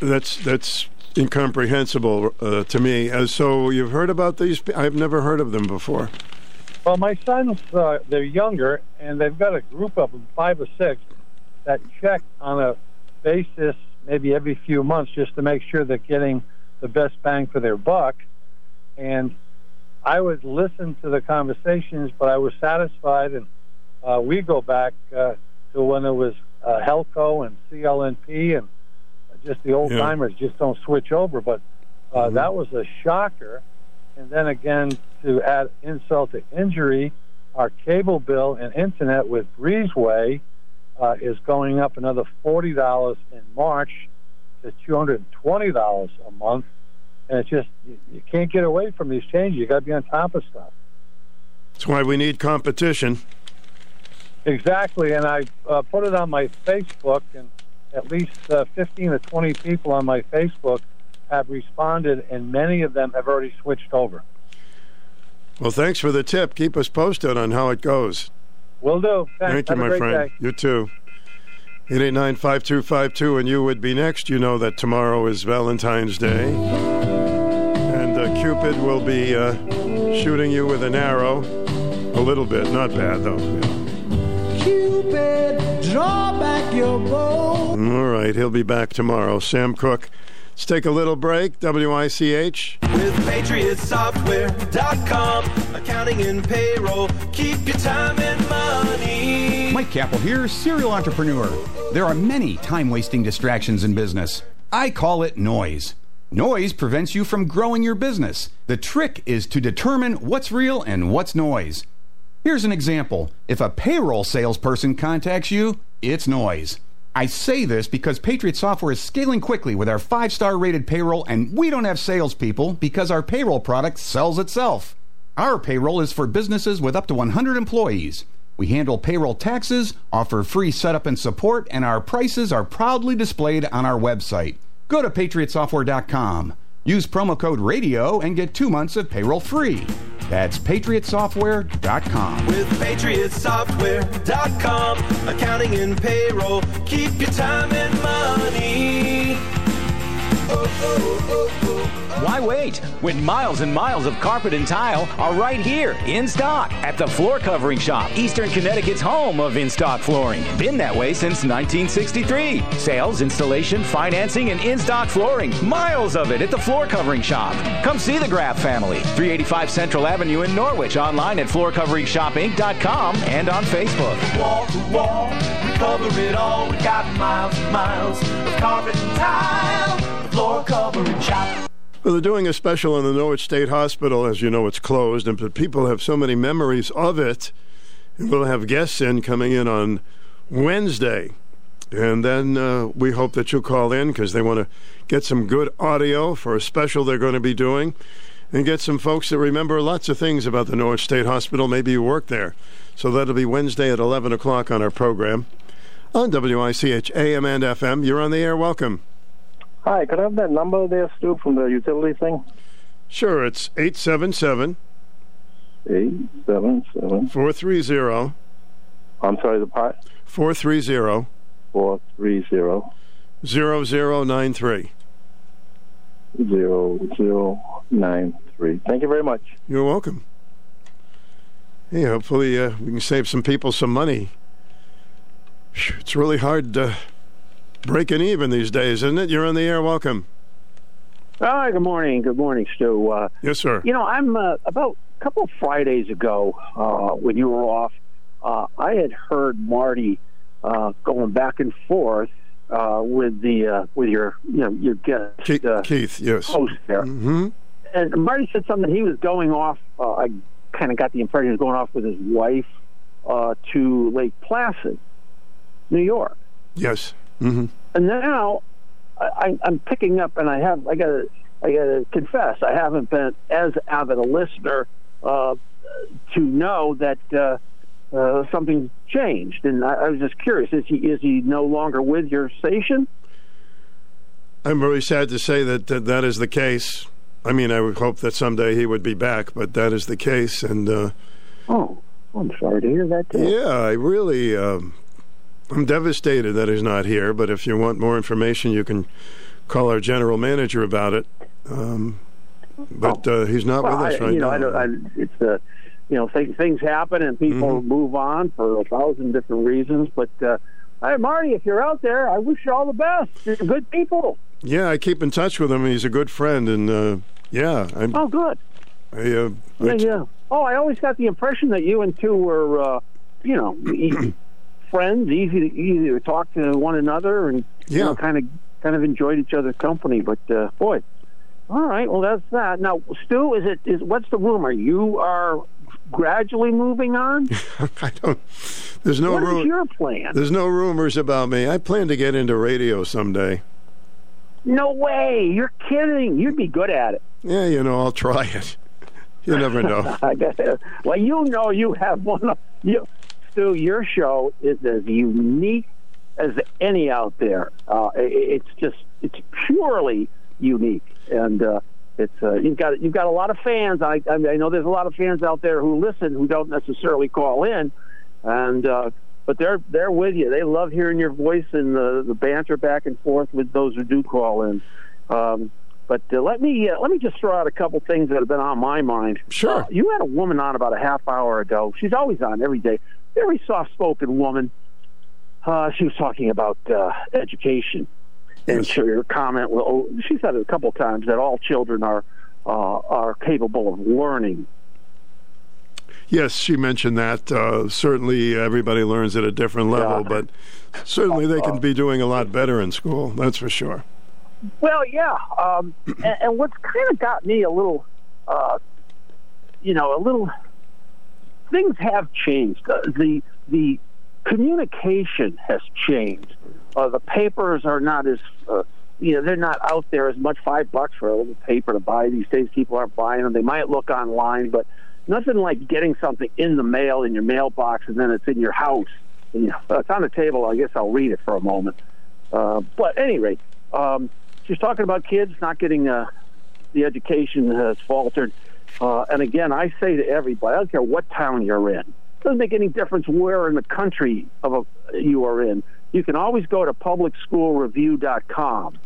That's that's incomprehensible uh, to me. Uh, so you've heard about these? I've never heard of them before. Well, my sons, uh, they're younger, and they've got a group of them, five or six, that check on a basis maybe every few months just to make sure they're getting the best bang for their buck. And I would listen to the conversations, but I was satisfied. And uh, we go back uh, to when it was uh, Helco and CL&P, and just the old timers yeah. just don't switch over. But uh, mm-hmm. that was a shocker. And then again, to add insult to injury, our cable bill and internet with Breezeway uh, is going up another $40 in March to $220 a month. And it's just, you, you can't get away from these changes. You got to be on top of stuff. That's why we need competition. Exactly. And I uh, put it on my Facebook, and at least uh, 15 to 20 people on my Facebook have responded, and many of them have already switched over. Well, thanks for the tip. Keep us posted on how it goes. Will do. Thanks. Thank you, my friend. Day. You too. 889-5252, and you would be next. You know that tomorrow is Valentine's Day. And uh, Cupid will be uh, shooting you with an arrow. A little bit. Not bad, though. Yeah. Cupid, draw back your bow. All right, he'll be back tomorrow. Sam Cooke. Let's take a little break. WICH. With PatriotSoftware.com. Accounting and payroll. Keep your time and money. Mike Kappel here, serial entrepreneur. There are many time wasting distractions in business. I call it noise. Noise prevents you from growing your business. The trick is to determine what's real and what's noise. Here's an example. If a payroll salesperson contacts you, it's noise. I say this because Patriot Software is scaling quickly with our five star rated payroll, and we don't have salespeople because our payroll product sells itself. Our payroll is for businesses with up to 100 employees. We handle payroll taxes, offer free setup and support, and our prices are proudly displayed on our website. Go to patriotsoftware.com. Use promo code RADIO and get two months of payroll free. That's patriotsoftware.com. With patriotsoftware.com, accounting and payroll, keep your time and money. Oh, oh, oh, oh, oh. Why wait when miles and miles of carpet and tile are right here in stock at the Floor Covering Shop, Eastern Connecticut's home of in stock flooring. Been that way since 1963. Sales, installation, financing, and in stock flooring. Miles of it at the Floor Covering Shop. Come see the Graff family. 385 Central Avenue in Norwich. Online at floorcoveringshopinc.com and on Facebook. Wall to wall, we cover it all. We got miles and miles of carpet and tile. The Floor Covering Shop. Well, they're doing a special in the Norwich State Hospital. As you know, it's closed, and but people have so many memories of it. We'll have guests in coming in on Wednesday. And then uh, we hope that you'll call in because they want to get some good audio for a special they're going to be doing and get some folks that remember lots of things about the Norwich State Hospital. Maybe you work there. So that'll be Wednesday at 11 o'clock on our program on WICH AM and FM. You're on the air. Welcome. Hi, could I have that number there, Stu, from the utility thing? Sure, it's 877 877 430 I'm sorry, the part? 430 430 0093. 0093. Thank you very much. You're welcome. Hey, hopefully uh, we can save some people some money. It's really hard to breaking even these days, isn't it? You're on the air. Welcome. Hi, good morning. Good morning, Stu. Uh, yes, sir. You know, I'm uh, about a couple of Fridays ago uh, when you were off. Uh, I had heard Marty uh, going back and forth uh, with the with your you know your guest Keith. Keith yes. Host there, mm-hmm. and Marty said something. He was going off. I kind of got the impression he was going off with his wife to Lake Placid, New York. Yes. Mm-hmm. And now I, I'm picking up, and I have I got to I got to confess I haven't been as avid a listener uh, to know that uh, uh, something changed, and I, I was just curious: is he is he no longer with your station? I'm very sad to say that, that that is the case. I mean, I would hope that someday he would be back, but that is the case. And uh, oh, I'm sorry to hear that. Too. Yeah, I really, um, I'm devastated that he's not here. But if you want more information, you can call our general manager about it. Um, but uh, he's not well, with us I, right you know, now. I don't, I, it's uh, you know, th- things happen and people Mm-hmm. move on for a thousand different reasons. But uh, hey, Marty, if you're out there, I wish you all the best. You're good people. yeah, I keep in touch with him. He's a good friend, and uh, yeah, I'm, Oh, good. I, uh, Yeah, I- yeah. Oh, I always got the impression that you and two were, uh, you know, friends, easy to easy to talk to one another, and you know, kind of kind of enjoyed each other's company. But uh, boy, all right, well that's that. Now, Stu, is it is what's the rumor? You are gradually moving on. I don't. There's no What is ru- your plan? There's no rumors about me. I plan to get into radio someday. No way! You're kidding. You'd be good at it. Yeah, you know, I'll try it. You never know. I guess. well, you know, you have one. Of, you, Stu, your show is as unique as any out there. Uh, it, it's just it's purely unique, and uh, it's uh, you've got you've got a lot of fans. I, I, mean, I know there's a lot of fans out there who listen who don't necessarily call in, and uh, but they're they're with you. They love hearing your voice and the the banter back and forth with those who do call in. Um, but uh, let me uh, let me just throw out a couple things that have been on my mind. Sure. Uh, you had a woman on about a half hour ago. She's always on every day. Very soft spoken woman. Uh, she was talking about uh, education, and she, her comment. Well, oh, she said it a couple times that all children are uh, are capable of learning. Yes, she mentioned that. Uh, certainly, everybody learns at a different level, but certainly they can be doing a lot better in school. That's for sure. Well, yeah, um, and, and what's kind of got me a little, uh, you know, a little. Things have changed. Uh, the the communication has changed. Uh, the papers are not as, uh, you know, they're not out there as much. Five bucks for a little paper to buy these days. People aren't buying them. They might look online, but nothing like getting something in the mail in your mailbox and then it's in your house. And, you know, it's on the table. I guess I'll read it for a moment. Uh, but at any rate, um, she's talking about kids not getting uh, the education has faltered. Uh, and again, I say to everybody, I don't care what town you're in. It doesn't make any difference where in the country of a, you are in. You can always go to publicschoolreview.com.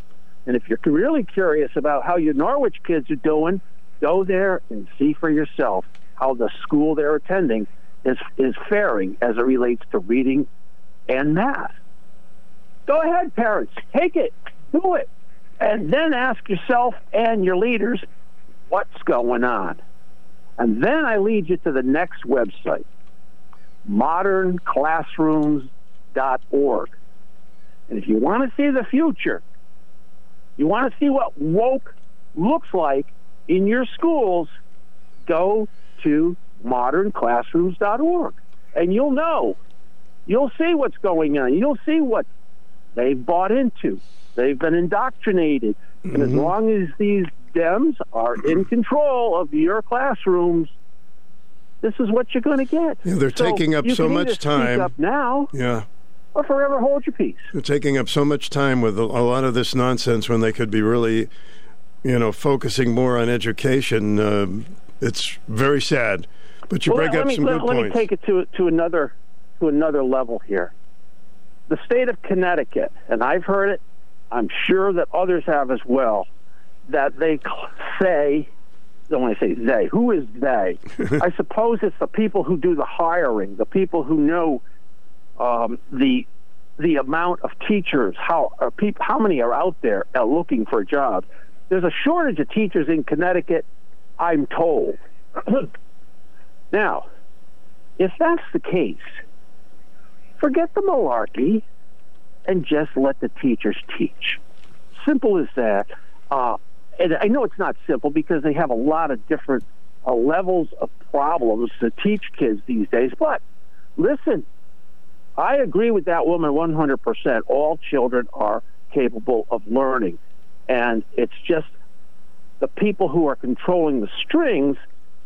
And if you're really curious about how your Norwich kids are doing, go there and see for yourself how the school they're attending is, is faring as it relates to reading and math. Go ahead, parents. Take it. Do it. And then ask yourself and your leaders what's going on. And then I lead you to the next website, modernclassrooms.org. And if you want to see the future, you want to see what woke looks like in your schools, go to modernclassrooms.org. And you'll know. You'll see what's going on. You'll see what they've bought into. They've been indoctrinated. And as mm-hmm. long as these Dems are in control of your classrooms, this is what you're going to get. Yeah, they're So taking up so much time. up now Yeah. or forever hold your peace. They're taking up so much time with a, lot of this nonsense when they could be really, you know, focusing more on education. Um it's very sad. But you Well, bring let, up me, some let, good let me take it to to another to another level here. The state of Connecticut, and I've heard it. I'm sure that others have as well. That they say, don't want to say they. Who is they? I suppose it's the people who do the hiring, the people who know um, the the amount of teachers, how are peop how many are out there uh, looking for jobs. There's a shortage of teachers in Connecticut, I'm told. now, if that's the case, forget the malarkey and just let the teachers teach. Simple as that. Uh, and I know it's not simple because they have a lot of different uh, levels of problems to teach kids these days. But listen, I agree with that woman 100%. All children are capable of learning. And it's just the people who are controlling the strings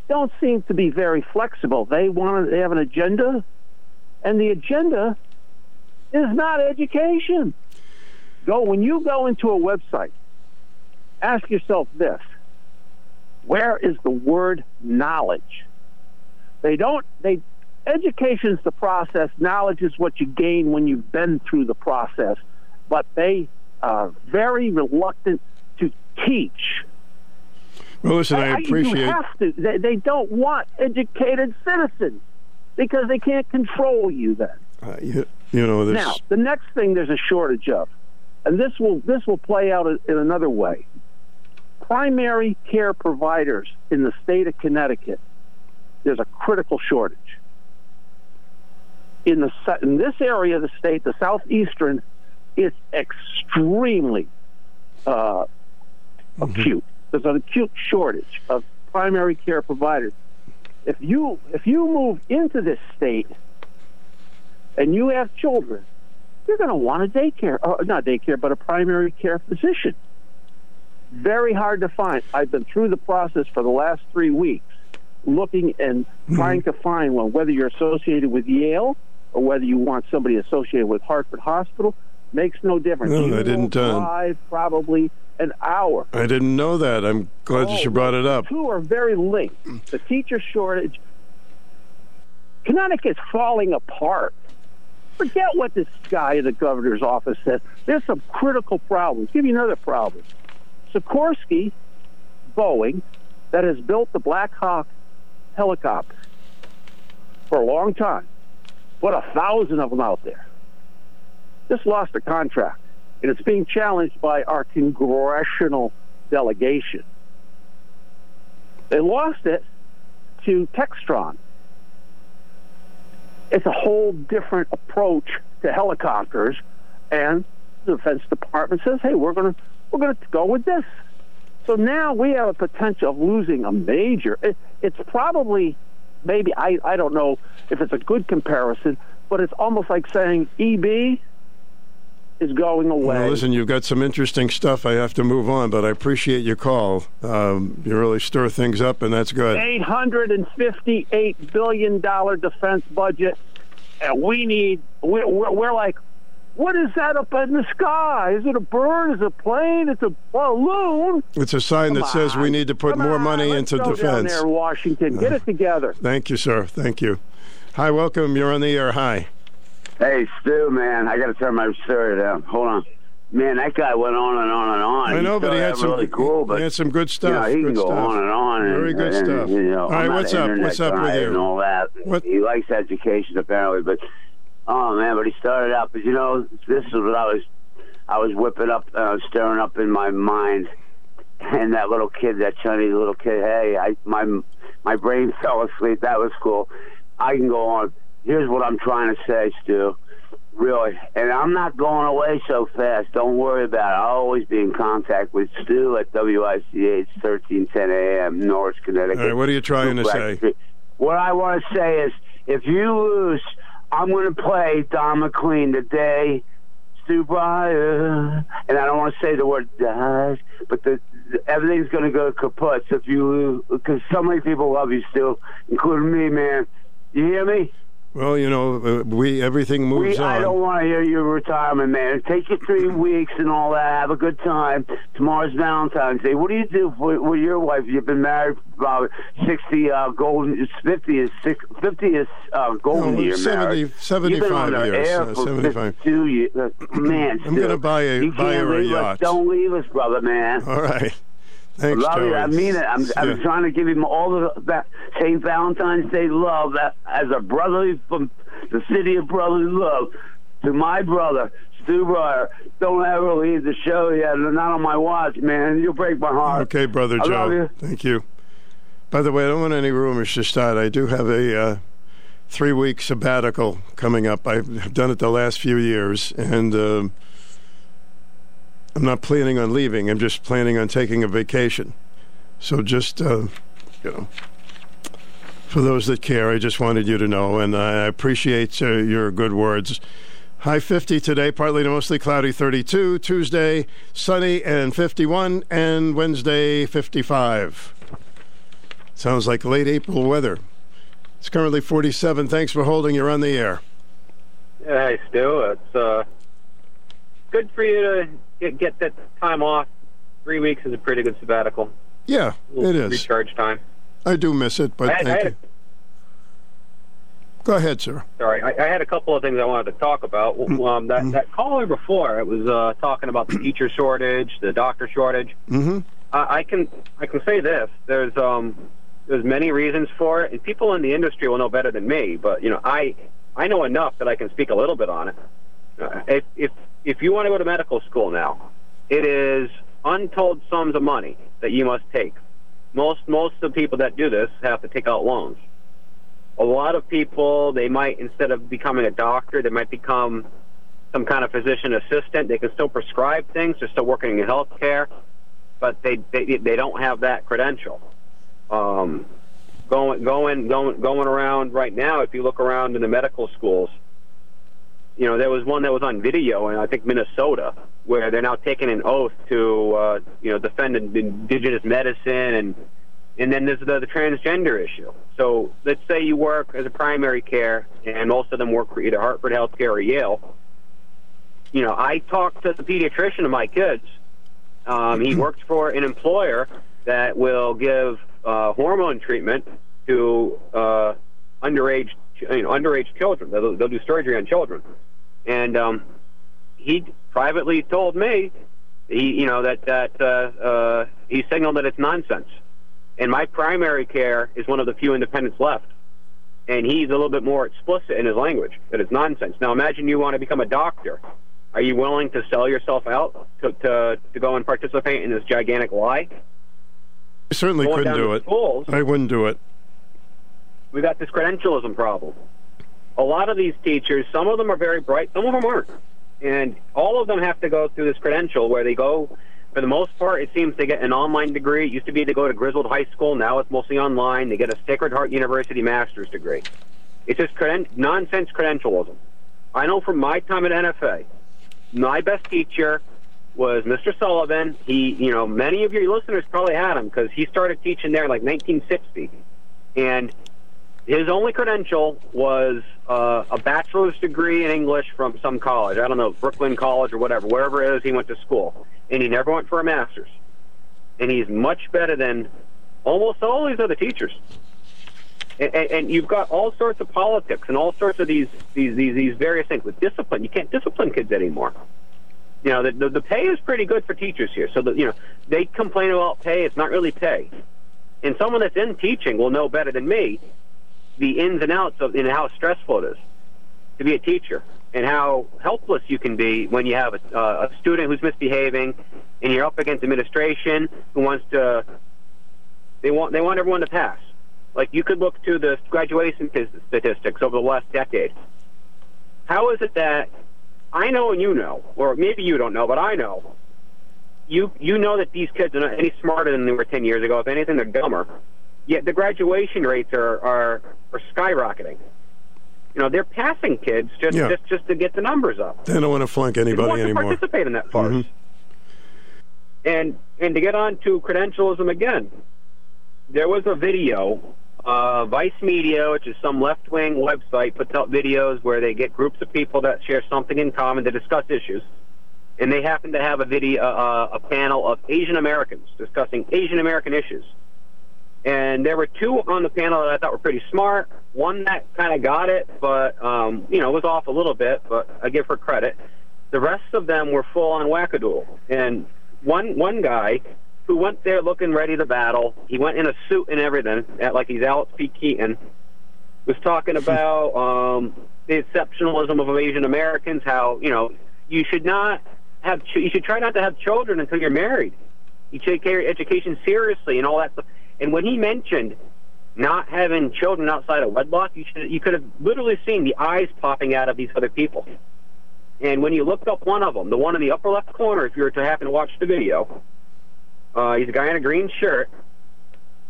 don't seem to be very flexible. They want they have an agenda, and the agenda is not education. Go when you go into a website, ask yourself this: Where is the word knowledge? They don't. They education's the process. Knowledge is what you gain when you've been through the process. But they are very reluctant to teach. Well, listen, I, appreciate. You have to. They, they don't want educated citizens because they can't control you then. Uh, you, you know, this... now the next thing there's a shortage of, and this will this will play out in another way. Primary care providers in the state of Connecticut, there's a critical shortage. In the in this area of the state, the southeastern, it's extremely uh, mm-hmm. acute. There's an acute shortage of primary care providers. If you if you move into this state and you have children, you're going to want a daycare, uh, not daycare, but a primary care physician. Very hard to find. I've been through the process for the last three weeks, looking and mm-hmm. trying to find one, whether you're associated with Yale or whether you want somebody associated with Hartford Hospital. Makes no difference. No, you I didn't. Uh, drive probably an hour. I didn't know that. I'm glad oh, that you brought it up. The two are very linked. The teacher shortage. Connecticut's falling apart. Forget what this guy in the governor's office says. There's some critical problems. Give you another problem. Sikorsky, Boeing, that has built the Black Hawk helicopter for a long time, put a thousand of them out there. Just lost a contract and it's being challenged by our congressional delegation. They lost it to Textron. It's a whole different approach to helicopters, and the Defense Department says, "Hey, we're going to we're going to go with this." So now we have a potential of losing a major. It, it's probably, maybe I I don't know if it's a good comparison, but it's almost like saying EB is going away. Well, listen, you've got some interesting stuff. I have to move on, but I appreciate your call. Um, you really stir things up, and that's good. Eight hundred and fifty-eight billion dollar defense budget, and we need. We're, we're, like, what is that up in the sky? Is it a bird? Is it a plane? It's a balloon. It's a sign Come that says we need to put Come more on, money let's into go defense. Down there, Washington, get it together. Thank you, sir. Thank you. Hi, welcome. You're on the air. Hi. Hey, Stu, man, I got to turn my story down. Hold on. Man, that guy went on and on and on. I know, but he had some really cool. But he had some good stuff. You know, he good can go stuff. on and on. And, Very good and, stuff. You know, All right, what's up? What's up with you? And all that. What? He likes education apparently, but oh man, but he started out. But you know, this is what I was, I was whipping up, uh, stirring up in my mind. And that little kid, that Chinese little kid, hey, I my my brain fell asleep. That was cool. I can go on. Here's what I'm trying to say, Stu. Really, and I'm not going away so fast. Don't worry about it. I'll always be in contact with Stu at WICH 1310 AM, Norwich, Connecticut. All right, what are you trying to say? What I want to say is, if you lose, I'm going to play Don McLean today. Stu Bryer, and I don't want to say the word dies, but the, the everything's going to go kaput So if you because so many people love you still, including me, man. You hear me? Well, you know, uh, we everything moves we, on. I don't want to hear your retirement, man. Take your three weeks and all that. Have a good time. Tomorrow's Valentine's Day. What do you do for, with your wife? You've been married for about sixty uh, golden. Fifty is six, fifty is uh, golden No, year 70 marriage. 75 You've been on years, uh, 75. 52 years. Uh, man, I'm gonna buy a- you buy her a leave yacht. Us. Don't leave us, brother, man. All right. Thanks, I love you. I Joey. mean it. I'm, I'm trying to give him all the that St. Valentine's Day love that, as a brotherly from the city of brotherly love to my brother Stu Bryer. Don't ever leave the show yet. Not on my watch, man. You'll break my heart. Okay, brother I Joe. you. Thank you. By the way, I don't want any rumors to start. I do have a uh, three week sabbatical coming up. I've done it the last few years, and um I'm not planning on leaving. I'm just planning on taking a vacation. So just, uh, you know, For those that care, I just wanted you to know, and I appreciate uh, your good words. High 50 today, partly to mostly cloudy 32. Tuesday, sunny and 51. And Wednesday, 55. Sounds like late April weather. It's currently 47. Thanks for holding. You're on the air. Hey, Stu. It's uh, good for you to get, get that time off. Three weeks is a pretty good sabbatical. Yeah, it is. Recharge time. I do miss it, but I had- thank I you. had Go ahead, sir. Sorry, I, I had a couple of things I wanted to talk about. Mm-hmm. Um, that that caller before, it was uh, talking about the teacher shortage, the doctor shortage. Mm-hmm. I, I can I can say this: there's um there's many reasons for it, and people in the industry will know better than me. But you know, I I know enough that I can speak a little bit on it. Uh, if if if you want to go to medical school now, it is untold sums of money that you must take. Most most of the people that do this have to take out loans. A lot of people they might instead of becoming a doctor, they might become some kind of physician assistant. They can still prescribe things. They're still working in healthcare, but they they they don't have that credential. Um, going going going going around right now, if you look around in the medical schools, you know there was one that was on video in I think Minnesota where they're now taking an oath to uh, you know defend indigenous medicine and and then there's the, the transgender issue. So let's say you work as a primary care, and most of them work for either Hartford Healthcare or Yale. You know, I talked to the pediatrician of my kids. Um, he works for an employer that will give uh, hormone treatment to uh, underage, you know, underage children. They'll, they'll do surgery on children, and um, he privately told me, he, you know, that that uh, uh, he signaled that it's nonsense. And my primary care is one of the few independents left. And he's a little bit more explicit in his language that it's nonsense. Now imagine you want to become a doctor. Are you willing to sell yourself out to to, to go and participate in this gigantic lie? I certainly Going couldn't do it. schools. I wouldn't do it. We got this credentialism problem. A lot of these teachers, some of them are very bright, some of them aren't. And all of them have to go through this credential where they go, for the most part, it seems they get an online degree. It used to be to go to Griswold High School. Now it's mostly online. They get a Sacred Heart University master's degree. It's just creden- nonsense credentialism. I know from my time at NFA, my best teacher was Mr. Sullivan. He, you know, many of your listeners probably had him because he started teaching there in like 1960. And his only credential was uh, a bachelor's degree in English from some college. I don't know, Brooklyn College or whatever, wherever it is he went to school. And he never went for a master's. And he's much better than almost all these other teachers. And, and, and you've got all sorts of politics and all sorts of these, these, these, these various things with discipline. You can't discipline kids anymore. You know, the, the, the pay is pretty good for teachers here. So, that you know, they complain about pay. It's not really pay. And someone that's in teaching will know better than me the ins and outs of and how stressful it is to be a teacher and how helpless you can be when you have a, uh, a student who's misbehaving and you're up against administration who wants to they want they want everyone to pass. Like you could look to the graduation statistics over the last decade. How is it that i know and you know or maybe you don't know but i know you you know that these kids are not any smarter than they were 10 years ago. If anything they're dumber yet the graduation rates are are, are skyrocketing. You know, they're passing kids just, Yeah. just just to get the numbers up. They don't want to flunk They don't anybody want to anymore. participate in that farce. Mhm. And and to get on to credentialism again, there was a video. Uh, Vice Media, which is some left wing website, puts out videos where they get groups of people that share something in common to discuss issues. And they happen to have a video, uh, a panel of Asian Americans discussing Asian American issues. And there were two on the panel that I thought were pretty smart. One that kind of got it, but um, you know was off a little bit. But I give her credit. The rest of them were full on wackadoodle. And one one guy who went there looking ready to battle, he went in a suit and everything, at like he's Alex P. Keaton, was talking about um, the exceptionalism of Asian Americans. How you know you should not have ch- you should try not to have children until you're married. You take your education seriously and all that stuff. And when he mentioned not having children outside of wedlock, you should you could have literally seen the eyes popping out of these other people. And when you looked up one of them, the one in the upper left corner, if you were to happen to watch the video, uh, he's a guy in a green shirt.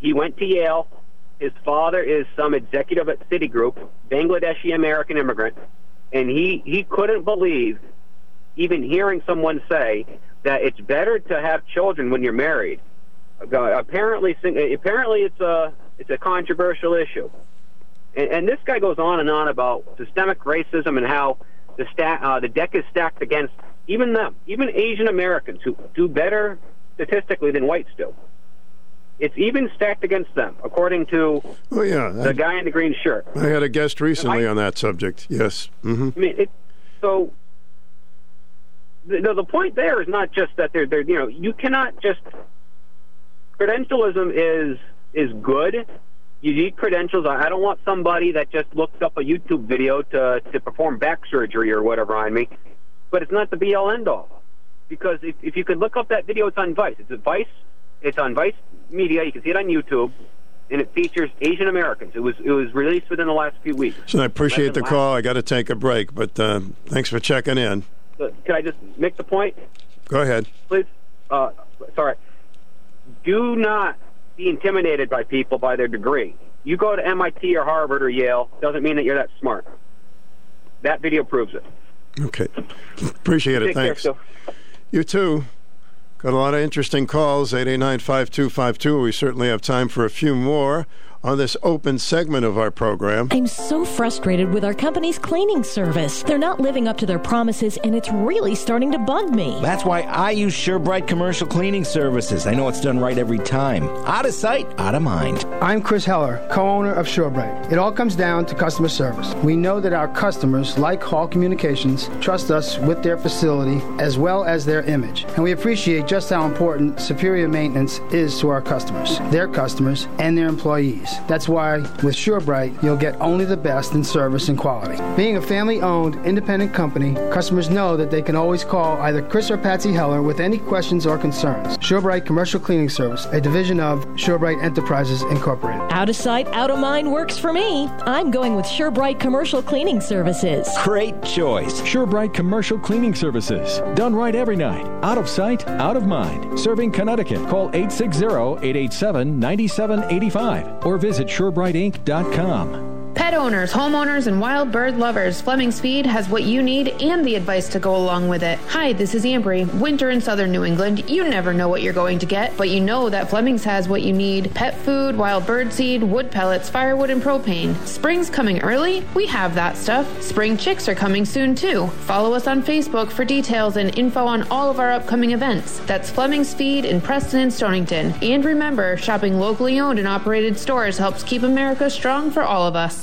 He went to Yale, His father is some executive at Citigroup, Bangladeshi American immigrant, and he he couldn't believe even hearing someone say that it's better to have children when you're married. Apparently, apparently it's a it's a controversial issue, and, and this guy goes on and on about systemic racism and how the sta- uh, the deck is stacked against even them, even Asian Americans who do better statistically than whites do. It's even stacked against them, according to oh, yeah. the I, guy in the green shirt. I had a guest recently I, on that subject. Yes. Mm-hmm. I mean, it, so the, the point there is not just that they're, they're you know you cannot just credentialism is is good. You need credentials. I don't want somebody that just looks up a YouTube video to to perform back surgery or whatever on me. But it's not the be all end all. Because if, if you could look up that video, it's on Vice. It's Vice. It's on Vice Media. You can see it on YouTube, and it features Asian Americans. It was it was released within the last few weeks. So I appreciate the call. I got to take a break, but uh, thanks for checking in. So can I just make the point? Go ahead, please. Uh, sorry. Do not be intimidated by people by their degree. You go to MIT or Harvard or Yale doesn't mean that you're that smart. That video proves it. Okay. Appreciate it. Take Thanks. Care, you too. Got a lot of interesting calls. 889 5252. We certainly have time for a few more on this open segment of our program. I'm so frustrated with our company's cleaning service. They're not living up to their promises, and it's really starting to bug me. That's why I use SureBright Commercial Cleaning Services. I know it's done right every time. Out of sight, out of mind. I'm Chris Heller, co owner of SureBright. It all comes down to customer service. We know that our customers, like Hall Communications, trust us with their facility as well as their image. And we appreciate just how important superior maintenance is to our customers, their customers, and their employees. That's why with SureBright, you'll get only the best in service and quality. Being a family owned, independent company, customers know that they can always call either Chris or Patsy Heller with any questions or concerns. SureBright Commercial Cleaning Service, a division of SureBright Enterprises Incorporated. Out of sight, out of mind works for me. I'm going with SureBright Commercial Cleaning Services. Great choice. SureBright Commercial Cleaning Services. Done right every night. Out of sight, out of mind. Serving Connecticut. Call 860 887 9785 or visit SureBrightInc.com. Pet owners, homeowners, and wild bird lovers, Fleming's Feed has what you need and the advice to go along with it. Hi, this is Ambry. Winter in southern New England, you never know what you're going to get, but you know that Fleming's has what you need pet food, wild bird seed, wood pellets, firewood, and propane. Spring's coming early? We have that stuff. Spring chicks are coming soon too. Follow us on Facebook for details and info on all of our upcoming events. That's Fleming's Feed in Preston and Stonington. And remember, shopping locally owned and operated stores helps keep America strong for all of us.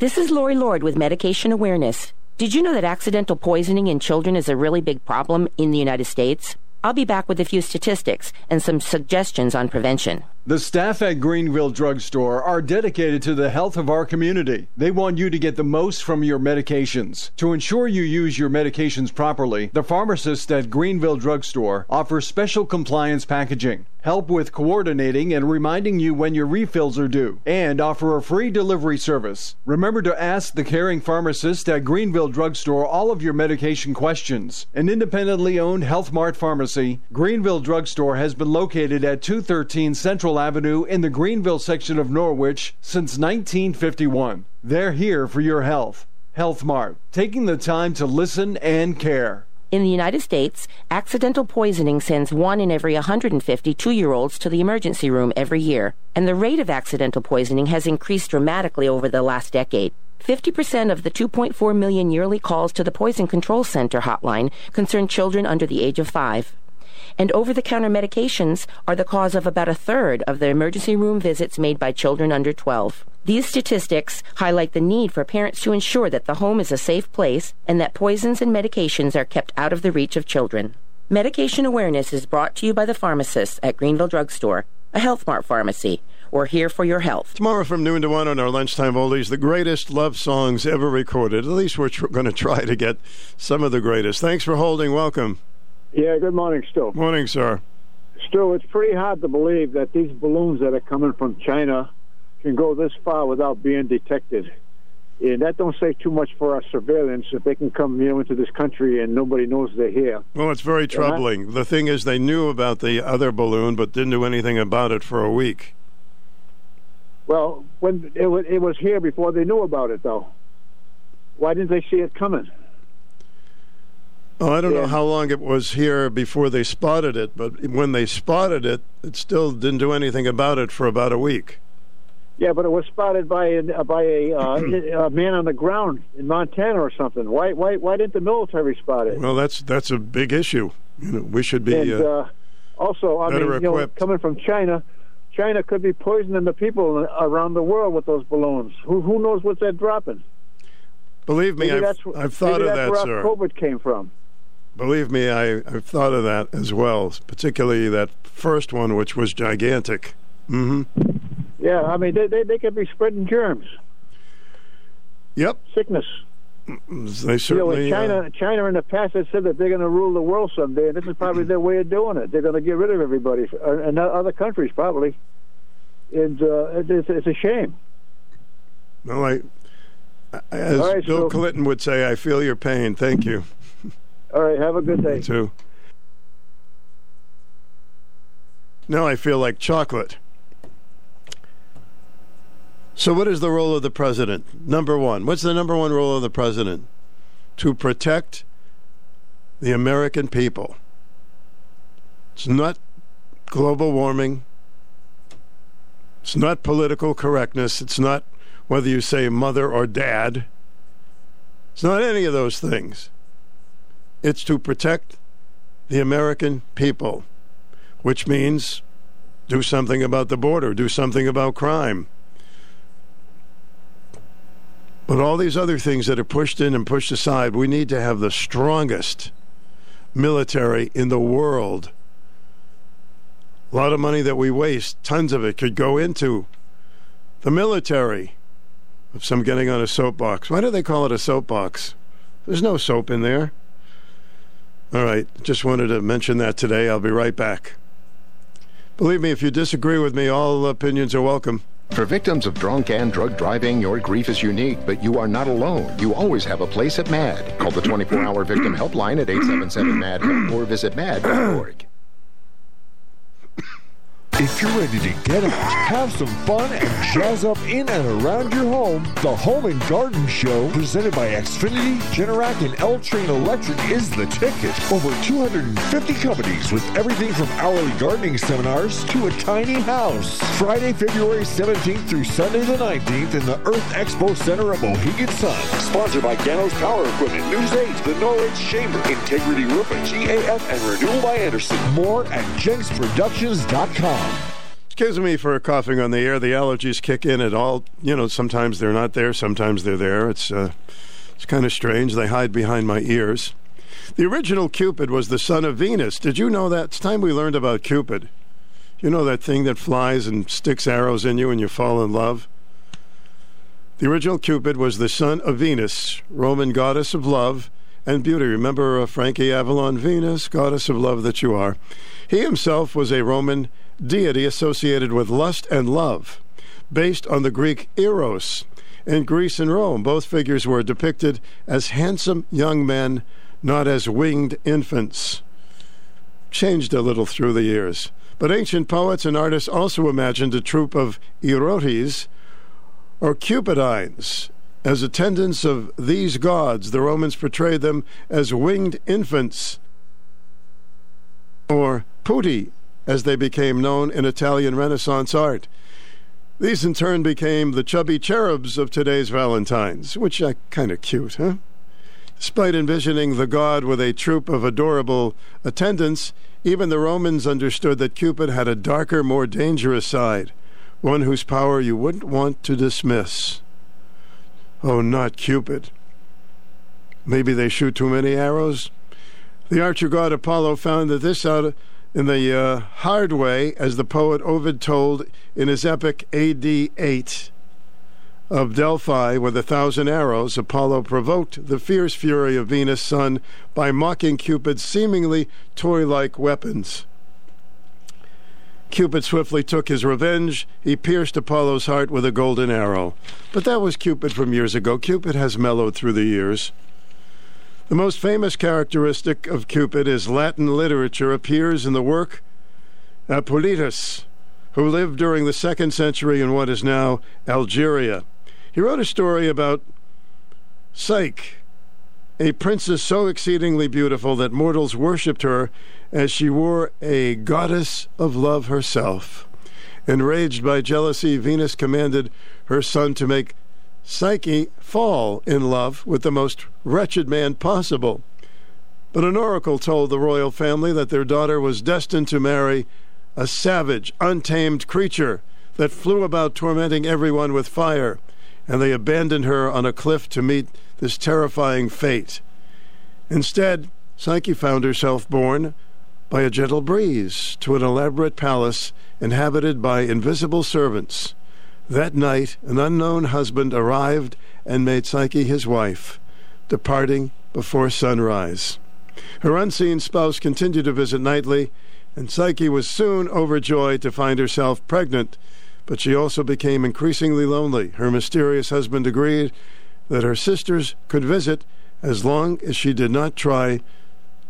This is Lori Lord with Medication Awareness. Did you know that accidental poisoning in children is a really big problem in the United States? I'll be back with a few statistics and some suggestions on prevention. The staff at Greenville Drugstore are dedicated to the health of our community. They want you to get the most from your medications. To ensure you use your medications properly, the pharmacists at Greenville Drugstore offer special compliance packaging, help with coordinating and reminding you when your refills are due, and offer a free delivery service. Remember to ask the caring pharmacist at Greenville Drugstore all of your medication questions. An independently owned Health Mart pharmacy, Greenville Drugstore has been located at 213 Central Avenue in the Greenville section of Norwich since 1951. They're here for your health. Health Mart, taking the time to listen and care. In the United States, accidental poisoning sends one in every 150 two year olds to the emergency room every year, and the rate of accidental poisoning has increased dramatically over the last decade. 50% of the 2.4 million yearly calls to the Poison Control Center hotline concern children under the age of five and over the counter medications are the cause of about a third of the emergency room visits made by children under 12. These statistics highlight the need for parents to ensure that the home is a safe place and that poisons and medications are kept out of the reach of children. Medication awareness is brought to you by the pharmacists at Greenville Drugstore, a Health Mart pharmacy. We're here for your health. Tomorrow from noon to 1 on our lunchtime oldies, the greatest love songs ever recorded. At least we're tr- going to try to get some of the greatest. Thanks for holding. Welcome. Yeah, good morning, Stu. Morning, sir. Stu, it's pretty hard to believe that these balloons that are coming from China can go this far without being detected. And that don't say too much for our surveillance if they can come you know, into this country and nobody knows they're here. Well, it's very uh-huh. troubling. Yeah. The thing is, they knew about the other balloon but didn't do anything about it for a week. Well, when it was, it was here before they knew about it, though. Why didn't they see it coming? Oh, I don't know how long it was here before they spotted it, but when they spotted it, it still didn't do anything about it for about a week. Yeah, but it was spotted by a, by a, uh, a man on the ground in Montana or something. Why why why didn't the military spot it? Well, that's that's a big issue. You know, we should be. and uh, uh, also, I mean, better you know, coming from China, China could be poisoning the people around the world with those balloons. Who who knows what they're dropping? believe me, maybe I've, I've thought of that, where sir. COVID came from. Believe me, I, I've thought of that as well, particularly that first one, which was gigantic. hmm Yeah, I mean, they they, they could be spreading germs. Yep. Sickness. They You know, certainly. China, uh, China in the past has said that they're going to rule the world someday, and this is probably their way of doing it. They're going to get rid of everybody, uh, and other countries probably. And uh, it's, it's a shame. well, I, as right, Bill so- Clinton would say, I feel your pain. Thank you. All right, have a good day. Me too. Now I feel like chocolate. So, what is the role of the president? Number one. What's the number one role of the president? To protect the American people. It's not global warming. It's not political correctness. It's not whether you say mother or dad. It's not any of those things. It's to protect the American people, which means do something about the border, do something about crime. But all these other things that are pushed in and pushed aside, we need to have the strongest military in the world. A lot of money that we waste, tons of it could go into the military. If I'm getting on a soapbox, why do they call it a soapbox? There's no soap in there. All right, just wanted to mention that today. I'll be right back. Believe me, if you disagree with me, all opinions are welcome. For victims of drunk and drug driving, your grief is unique, but you are not alone. You always have a place at MAD. Call the 24 hour victim helpline at 877 MAD or visit mad.org. If you're ready to get out, have some fun, and jazz up in and around your home, the Home and Garden Show, presented by Xfinity, Generac, and L Train Electric, is the ticket. Over 250 companies with everything from hourly gardening seminars to a tiny house. Friday, February 17th through Sunday the 19th in the Earth Expo Center at Mohegan Sun. Sponsored by Ganos Power Equipment, News 8, the Norwich Chamber, Integrity Roofing, GAF, and Renewal by Andersen. More at jenksproductions.com. Excuse me for coughing on the air. The allergies kick in at all. You know, sometimes they're not there, sometimes they're there. It's uh, it's kind of strange. They hide behind my ears. The original Cupid was the son of Venus. Did you know that? It's time we learned about Cupid. You know that thing that flies and sticks arrows in you and you fall in love? The original Cupid was the son of Venus, Roman goddess of love and beauty. Remember uh, Frankie Avalon, Venus, goddess of love that you are. He himself was a Roman deity associated with lust and love, based on the Greek Eros. In Greece and Rome, both figures were depicted as handsome young men, not as winged infants. Changed a little through the years. But ancient poets and artists also imagined a troop of erotes, or cupidines. As attendants of these gods, the Romans portrayed them as winged infants, or putti, as they became known in Italian Renaissance art. These in turn became the chubby cherubs of today's Valentines, which are kind of cute, huh? Despite envisioning the god with a troop of adorable attendants, even the Romans understood that Cupid had a darker, more dangerous side, one whose power you wouldn't want to dismiss. Oh, not Cupid. Maybe they shoot too many arrows? The archer god Apollo found that this out in the uh, hard way, as the poet Ovid told in his epic AD 8 of Delphi with a thousand arrows, Apollo provoked the fierce fury of Venus' son by mocking Cupid's seemingly toy like weapons. Cupid swiftly took his revenge. He pierced Apollo's heart with a golden arrow. But that was Cupid from years ago. Cupid has mellowed through the years. The most famous characteristic of Cupid is Latin literature appears in the work Appolitus, who lived during the second century in what is now Algeria. He wrote a story about Psyche, a princess so exceedingly beautiful that mortals worshipped her as she wore a goddess of love herself. Enraged by jealousy, Venus commanded her son to make Psyche fall in love with the most wretched man possible. But an oracle told the royal family that their daughter was destined to marry a savage, untamed creature that flew about tormenting everyone with fire, and they abandoned her on a cliff to meet this terrifying fate. Instead, Psyche found herself borne by a gentle breeze to an elaborate palace inhabited by invisible servants. That night, an unknown husband arrived and made Psyche his wife, departing before sunrise. Her unseen spouse continued to visit nightly, and Psyche was soon overjoyed to find herself pregnant. But she also became increasingly lonely. Her mysterious husband agreed that her sisters could visit as long as she did not try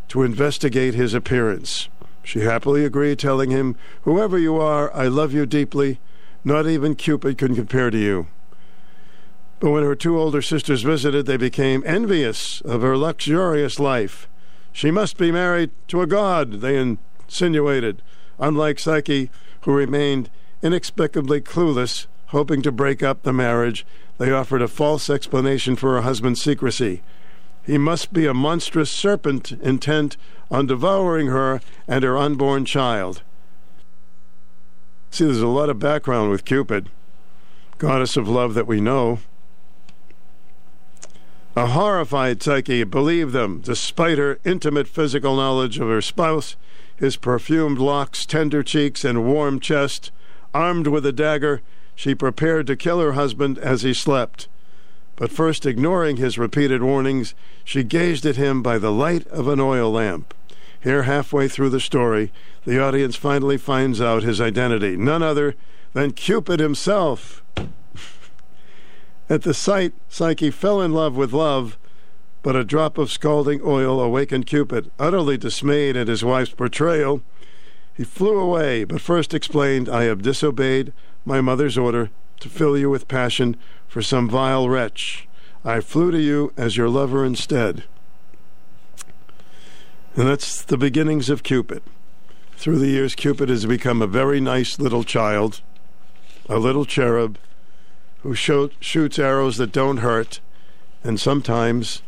to investigate his appearance. She happily agreed, telling him, Whoever you are, I love you deeply. Not even Cupid can compare to you. But when her two older sisters visited, they became envious of her luxurious life. She must be married to a god, they insinuated, unlike Psyche, who remained inexplicably clueless, hoping to break up the marriage. They offered a false explanation for her husband's secrecy. He must be a monstrous serpent intent on devouring her and her unborn child. See, there's a lot of background with Cupid, goddess of love that we know. A horrified Psyche believed them, despite her intimate physical knowledge of her spouse, his perfumed locks, tender cheeks, and warm chest. Armed with a dagger, she prepared to kill her husband as he slept. But first, ignoring his repeated warnings, she gazed at him by the light of an oil lamp. Here, halfway through the story, the audience finally finds out his identity none other than Cupid himself. At the sight, Psyche fell in love with love, but a drop of scalding oil awakened Cupid. Utterly dismayed at his wife's betrayal, he flew away, but first explained, I have disobeyed my mother's order to fill you with passion for some vile wretch. I flew to you as your lover instead. And that's the beginnings of Cupid. Through the years, Cupid has become a very nice little child, a little cherub who shoot, shoots arrows that don't hurt, and sometimes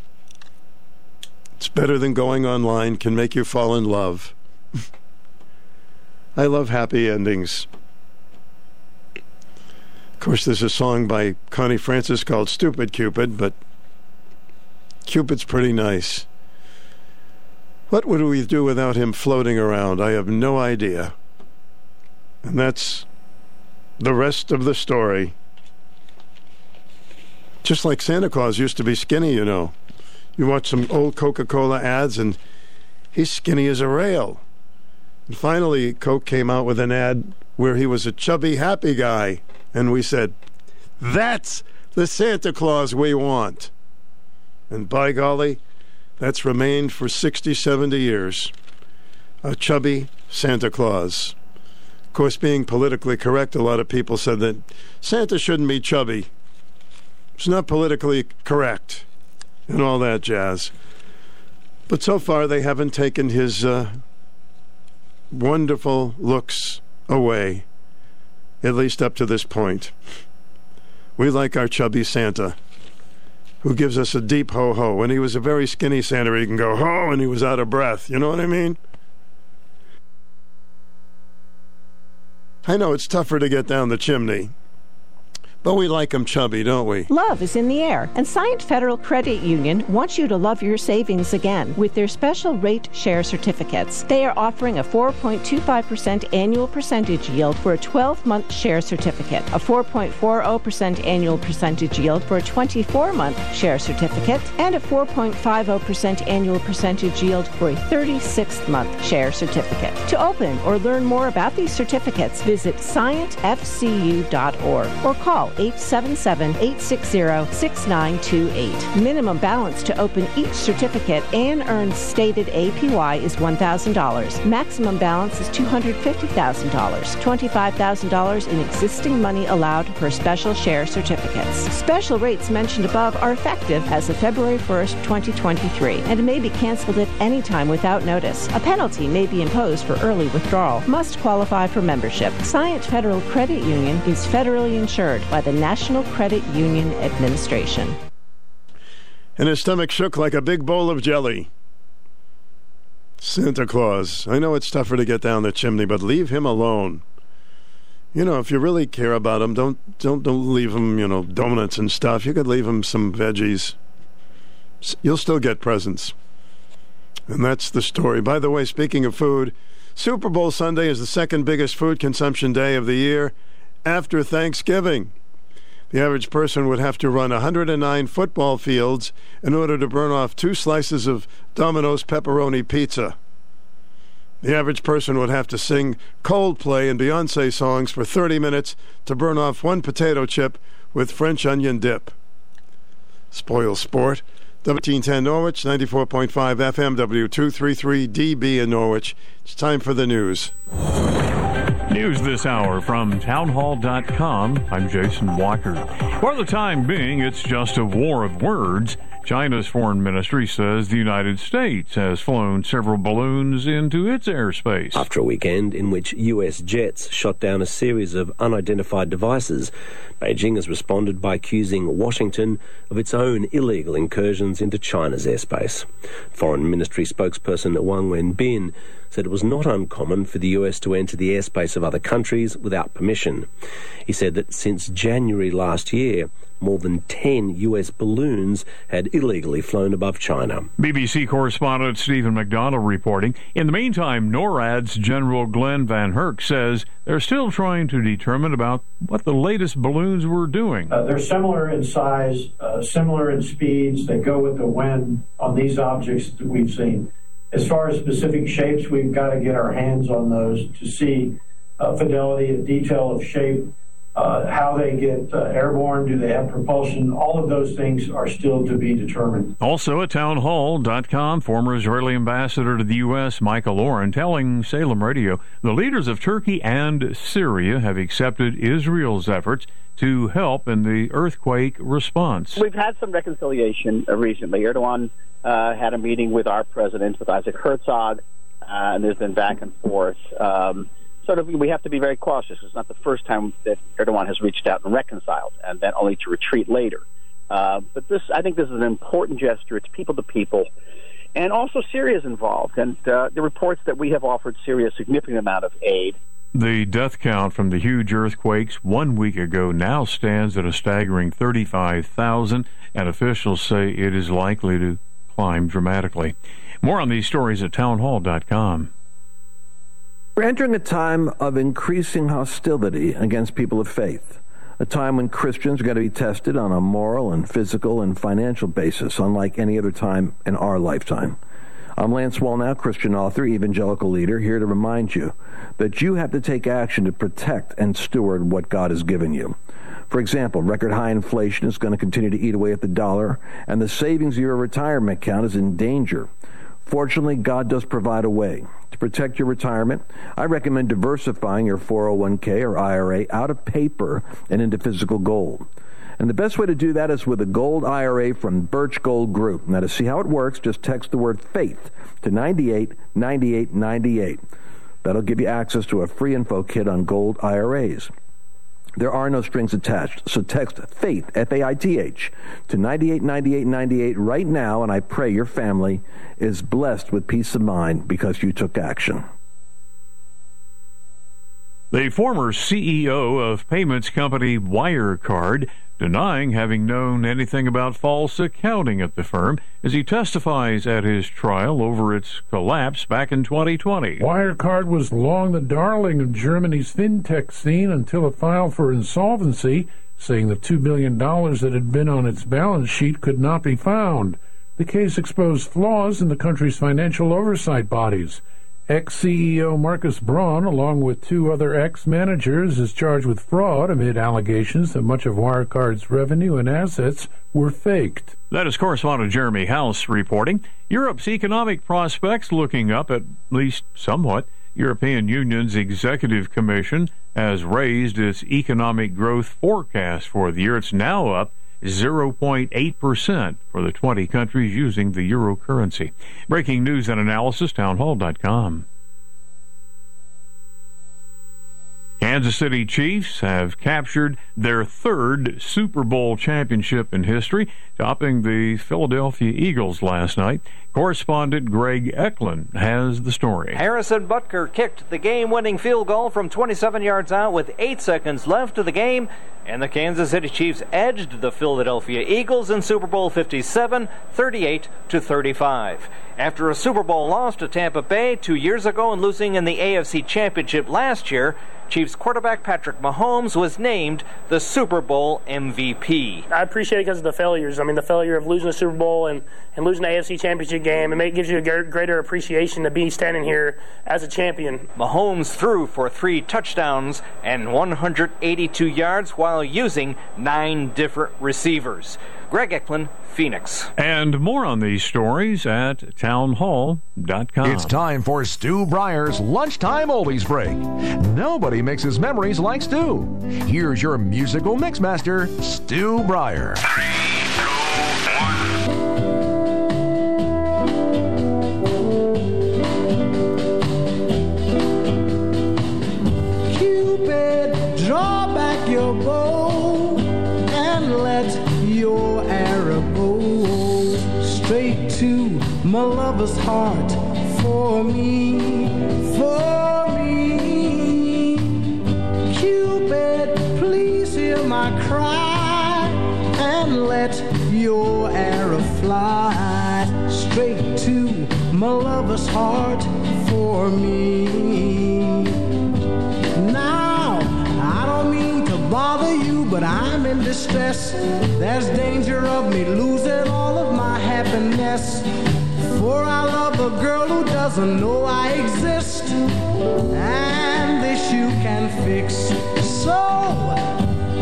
it's better than going online, can make you fall in love. I love happy endings. Course, there's a song by Connie Francis called Stupid Cupid, but Cupid's pretty nice. What would we do without him floating around? I have no idea. And that's the rest of the story. Just like Santa Claus used to be skinny, you know. You watch some old Coca Cola ads, and he's skinny as a rail. Finally, Coke came out with an ad where he was a chubby, happy guy. And we said, That's the Santa Claus we want. And by golly, that's remained for 60, 70 years. A chubby Santa Claus. Of course, being politically correct, a lot of people said that Santa shouldn't be chubby. It's not politically correct and all that jazz. But so far, they haven't taken his uh, wonderful looks away, at least up to this point. We like our chubby Santa who gives us a deep ho ho. When he was a very skinny Santa, he can go ho and he was out of breath. You know what I mean? I know it's tougher to get down the chimney. But we like them chubby, don't we? Love is in the air, and Scient Federal Credit Union wants you to love your savings again with their special rate share certificates. They are offering a 4.25% annual percentage yield for a 12 month share certificate, a 4.40% annual percentage yield for a 24 month share certificate, and a 4.50% annual percentage yield for a 36 month share certificate. To open or learn more about these certificates, visit scientfcu.org or call 877 860 6928. Minimum balance to open each certificate and earn stated APY is $1,000. Maximum balance is $250,000. $25,000 in existing money allowed for special share certificates. Special rates mentioned above are effective as of February 1st, 2023, and may be canceled at any time without notice. A penalty may be imposed for early withdrawal. Must qualify for membership. Scient Federal Credit Union is federally insured by the National Credit Union Administration. And his stomach shook like a big bowl of jelly. Santa Claus. I know it's tougher to get down the chimney, but leave him alone. You know, if you really care about him, don't don't don't leave him. You know, donuts and stuff. You could leave him some veggies. You'll still get presents. And that's the story. By the way, speaking of food, Super Bowl Sunday is the second biggest food consumption day of the year after Thanksgiving. The average person would have to run 109 football fields in order to burn off two slices of Domino's pepperoni pizza. The average person would have to sing Coldplay and Beyonce songs for 30 minutes to burn off one potato chip with French onion dip. Spoil sport. W1010 Norwich, 94.5 FM, W233DB in Norwich. It's time for the news. News this hour from townhall.com. I'm Jason Walker. For the time being, it's just a war of words. China's foreign ministry says the United States has flown several balloons into its airspace. After a weekend in which U.S. jets shot down a series of unidentified devices, Beijing has responded by accusing Washington of its own illegal incursions into China's airspace. Foreign Ministry spokesperson Wang Wenbin said it was not uncommon for the US to enter the airspace of other countries without permission. He said that since January last year, more than 10 US balloons had illegally flown above China. BBC correspondent Stephen McDonell reporting. In the meantime, NORAD's General Glen VanHerck says they're still trying to determine about what the latest balloons were doing. Uh, they're similar in size, uh, similar in speeds. They go with the wind on these objects that we've seen. As far as specific shapes, we've got to get our hands on those to see uh, fidelity and detail of shape, how they get uh, airborne, do they have propulsion? All of those things are still to be determined. Also at townhall.com, former Israeli ambassador to the U.S., Michael Oren, telling Salem Radio the leaders of Turkey and Syria have accepted Israel's efforts to help in the earthquake response. We've had some reconciliation uh, recently. Erdogan uh, had a meeting with our president, with Isaac Herzog, uh, and there's been back and forth. Um, sort of, we have to be very cautious. It's not the first time that Erdogan has reached out and reconciled, and then only to retreat later. Uh, but this, I think, this is an important gesture. It's people to people, and also Syria is involved. And uh, the reports that we have offered Syria a significant amount of aid. The death count from the huge earthquakes one week ago now stands at a staggering 35,000, and officials say it is likely to climb dramatically. More on these stories at townhall.com. We're entering a time of increasing hostility against people of faith, a time when Christians are going to be tested on a moral and physical and financial basis, unlike any other time in our lifetime. I'm Lance Wallnau, Christian author, evangelical leader, here to remind you that you have to take action to protect and steward what God has given you. For example, record high inflation is going to continue to eat away at the dollar, and the savings of your retirement account is in danger. Fortunately, God does provide a way. To protect your retirement, I recommend diversifying your 401k or IRA out of paper and into physical gold. And the best way to do that is with a gold IRA from Birch Gold Group. Now, to see how it works, just text the word faith to 98 98 98. That'll give you access to a free info kit on gold IRAs. There are no strings attached. So text FAITH, F A I T H, to 989898 right now, and I pray your family is blessed with peace of mind because you took action. The former CEO of payments company Wirecard denying having known anything about false accounting at the firm as he testifies at his trial over its collapse back in 2020. Wirecard was long the darling of Germany's fintech scene until it filed for insolvency, saying the $2 billion that had been on its balance sheet could not be found. The case exposed flaws in the country's financial oversight bodies. Ex CEO Markus Braun, along with two other ex managers, is charged with fraud amid allegations that much of Wirecard's revenue and assets were faked. That is correspondent Jeremy House reporting. Europe's economic prospects looking up at least somewhat. European Union's Executive Commission has raised its economic growth forecast for the year. It's now up 0.8% for the 20 countries using the euro currency. Breaking news and analysis, townhall.com. Kansas City Chiefs have captured their third Super Bowl championship in history, topping the Philadelphia Eagles last night. Correspondent Greg Eklund has the story. Harrison Butker kicked the game winning field goal from 27 yards out with eight seconds left of the game, and the Kansas City Chiefs edged the Philadelphia Eagles in Super Bowl 57, 38 to 35. After a Super Bowl loss to Tampa Bay two years ago and losing in the AFC Championship last year, Chiefs quarterback Patrick Mahomes was named the Super Bowl MVP. I appreciate it because of the failures. I mean, the failure of losing the Super Bowl and, and losing the AFC Championship game, and it gives you a greater appreciation to be standing here as a champion. Mahomes threw for three touchdowns and 182 yards while using nine different receivers. Greg Eklund, Phoenix. And more on these stories at townhall.com. It's time for Stu Bryer's Lunchtime Oldies Break. Nobody mixes memories like Stu. Here's your musical mixmaster, Stu Bryer. Cupid, draw back your bow and let your arrow go straight to my lover's heart for me, for me. Cupid, please hear my cry and let your arrow fly straight to my lover's heart for me. Bother you, but I'm in distress. There's danger of me losing all of my happiness. For I love a girl who doesn't know I exist. And this you can fix. So,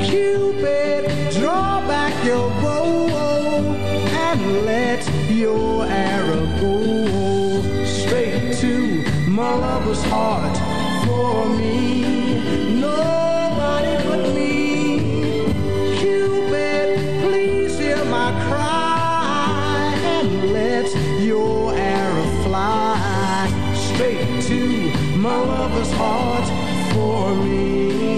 Cupid, draw back your bow and let your arrow go straight to my lover's heart for me. To my lover's heart for me.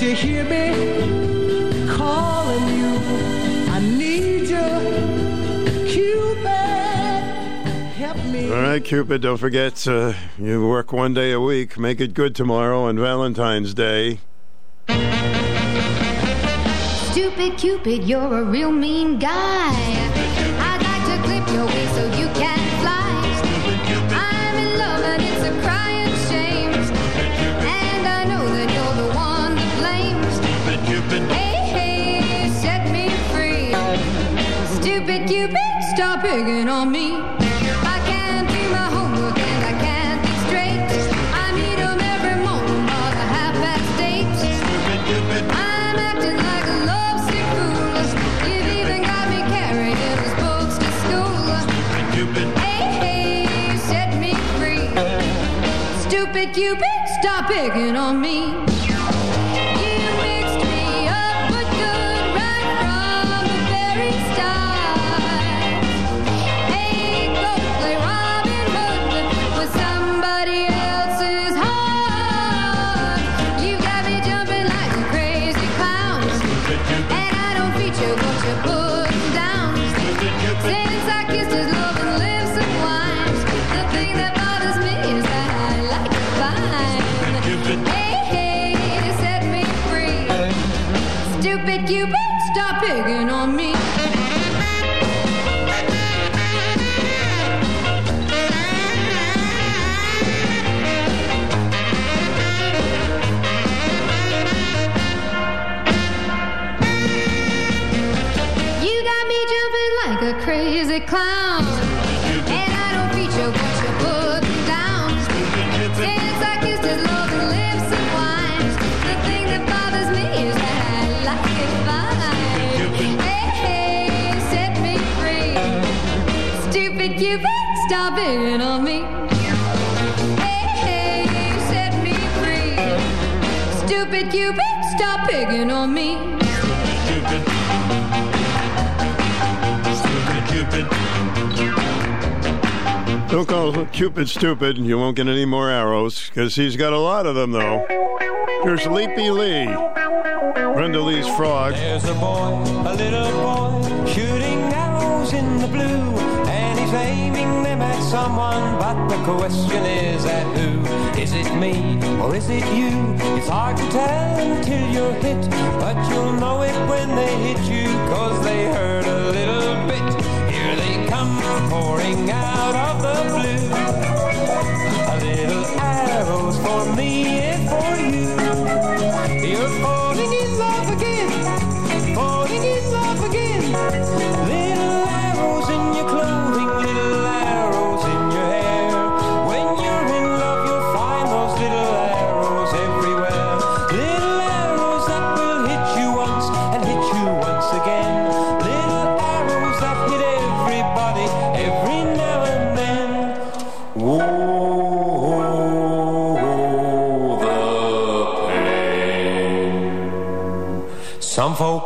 Don't you hear me calling you? I need you, Cupid. Help me. All right, Cupid, don't forget uh, you work one day a week. Make it good tomorrow on Valentine's Day. Stupid Cupid, you're a real mean guy. I'd like to clip your wings so you can picking on me. Don't call Cupid stupid, and you won't get any more arrows, because he's got a lot of them, though. Here's Leapy Lee, Brenda Lee's frog. There's a boy, a little boy, shooting arrows in the blue, and he's aiming them at someone, but the question is at who? Is it me, or is it you? It's hard to tell until you're hit, but you'll know it when they hit you, cause they hurt us pouring out of the blue. A little arrows for me and for you.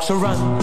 to run.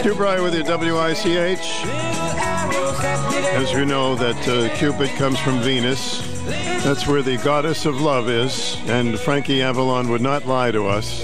Stu Bryer with you, WICH. As you know, that uh, Cupid comes from Venus. That's where the goddess of love is, and Frankie Avalon would not lie to us.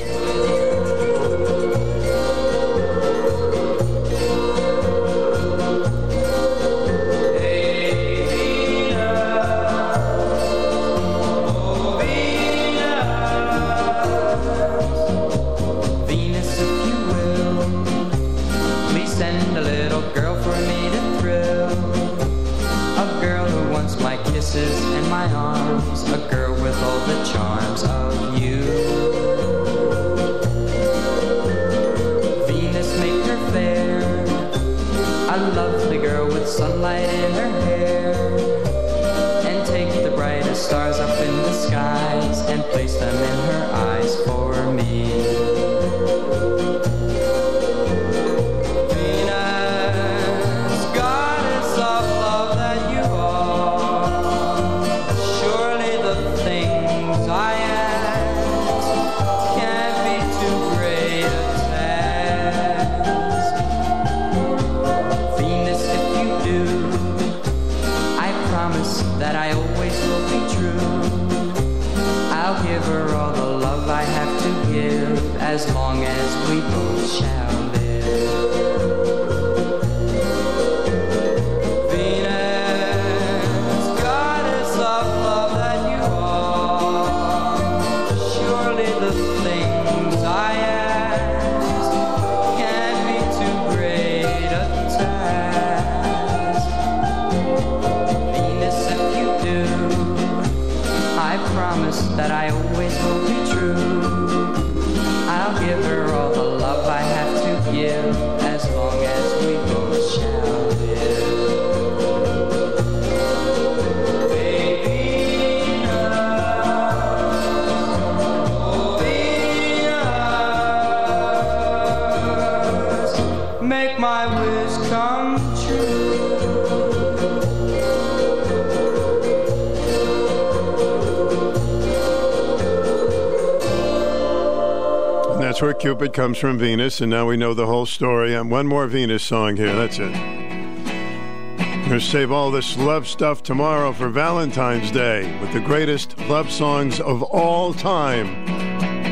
That's where Cupid comes from Venus, and now we know the whole story. And one more Venus song here. That's it. I'm going to save all this love stuff tomorrow for Valentine's Day with the greatest love songs of all time,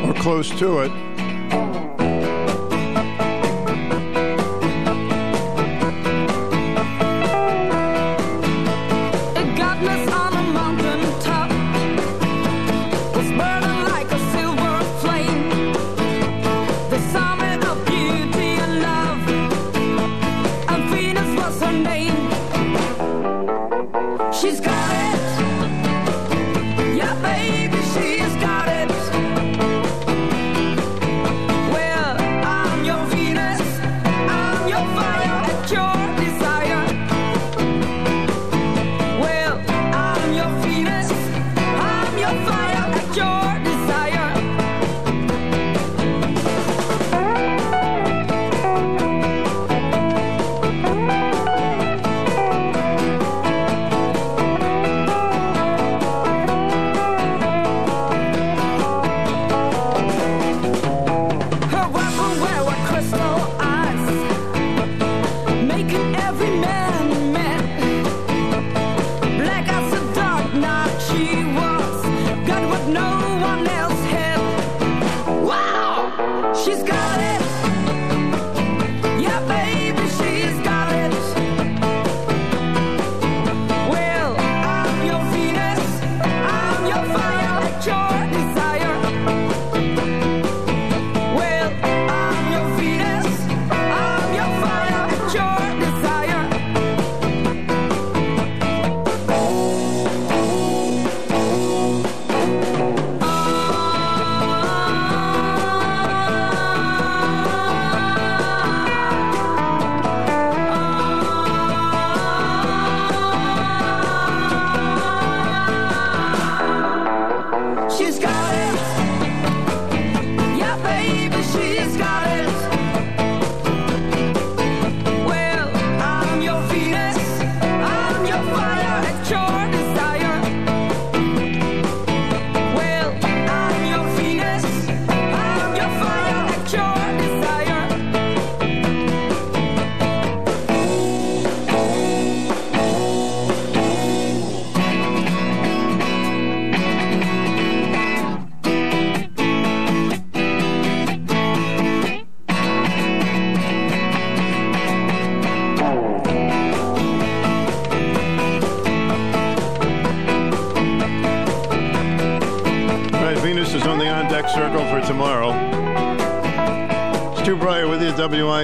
or close to it.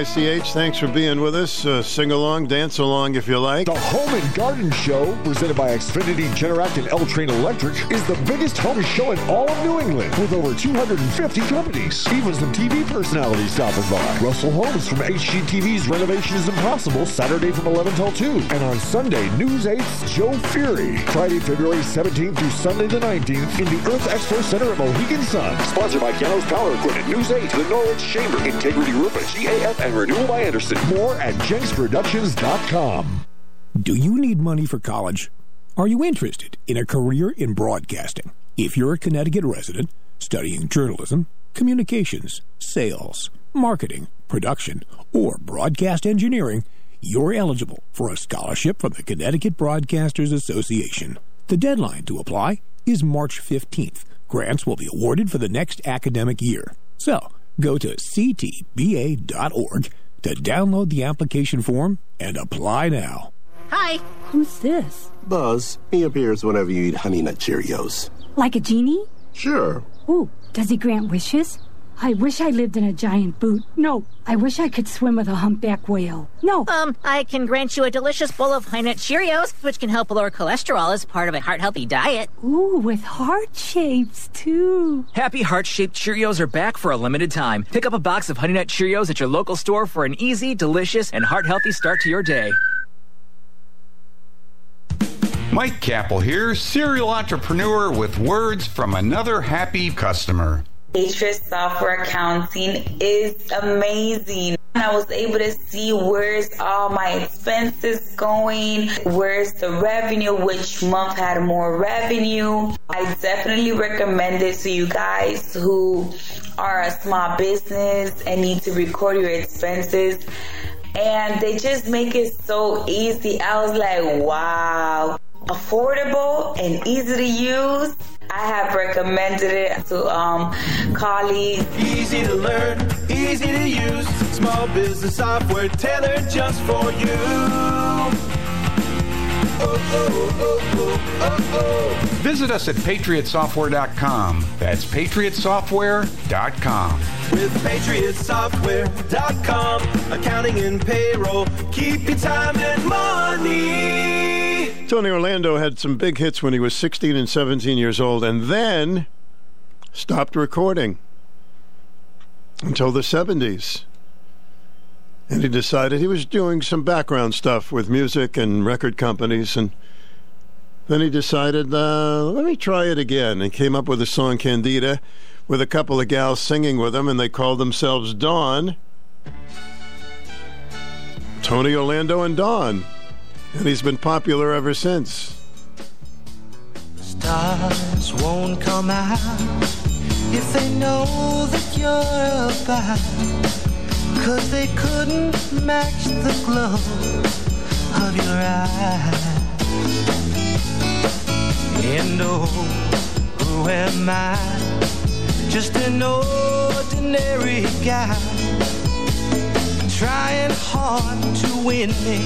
WICH. Thanks for being with us. Uh, sing along, dance along if you like. The Home and Garden Show, presented by Xfinity Generac and L Train Electric, is the biggest home show in all of New England, with over 250 companies. Even some TV personalities stopping by. Russell Holmes from HGTV's Renovation is Impossible, Saturday from 11 till 2. And on Sunday, News 8's Joe Furey. Friday, February 17th through Sunday the 19th in the Earth Expo Center at Mohegan Sun. Sponsored by Gallows Power Equipment, News 8, the Norwich Chamber, Integrity Roofing, GAF, and Renewal by Andersen. More at jenksproductions.com. Do you need money for college? Are you interested in a career in broadcasting? If you're a Connecticut resident studying journalism, communications, sales, marketing, production, or broadcast engineering, you're eligible for a scholarship from the Connecticut Broadcasters Association. The deadline to apply is March 15th. Grants will be awarded for the next academic year. So, go to ctba.org to download the application form and apply now. Hi. Who's this? Buzz, he appears whenever you eat Honey Nut Cheerios. Like a genie? Sure. Ooh, does he grant wishes? I wish I lived in a giant boot. No, I wish I could swim with a humpback whale. No. Um, I can grant you a delicious bowl of Honey Nut Cheerios, which can help lower cholesterol as part of a heart healthy diet. Ooh, with heart shapes, too. Happy heart shaped Cheerios are back for a limited time. Pick up a box of Honey Nut Cheerios at your local store for an easy, delicious, and heart healthy start to your day. Mike Kappel here, serial entrepreneur with words from another happy customer. Patriot Software Accounting is amazing. I was able to see where's all my expenses going, where's the revenue, which month had more revenue. I definitely recommend it to you guys who are a small business and need to record your expenses. And they just make it so easy. I was like, wow, affordable and easy to use. I have recommended it to um, colleagues. Easy to learn, easy to use. Small business software tailored just for you. Visit us at patriotsoftware.com. That's patriotsoftware.com. With patriotsoftware.com, accounting and payroll, keep your time and money. Tony Orlando had some big hits when he was 16 and 17 years old and then stopped recording until the 70s. And he decided he was doing some background stuff with music and record companies. And then he decided, uh, let me try it again. And came up with the song Candida with a couple of gals singing with him, and they called themselves Dawn. Tony Orlando and Dawn. And he's been popular ever since. Stars won't come out if they know that you're about. Cause they couldn't match the glow of your eyes. And oh, who am I? Just an ordinary guy. Trying hard to win me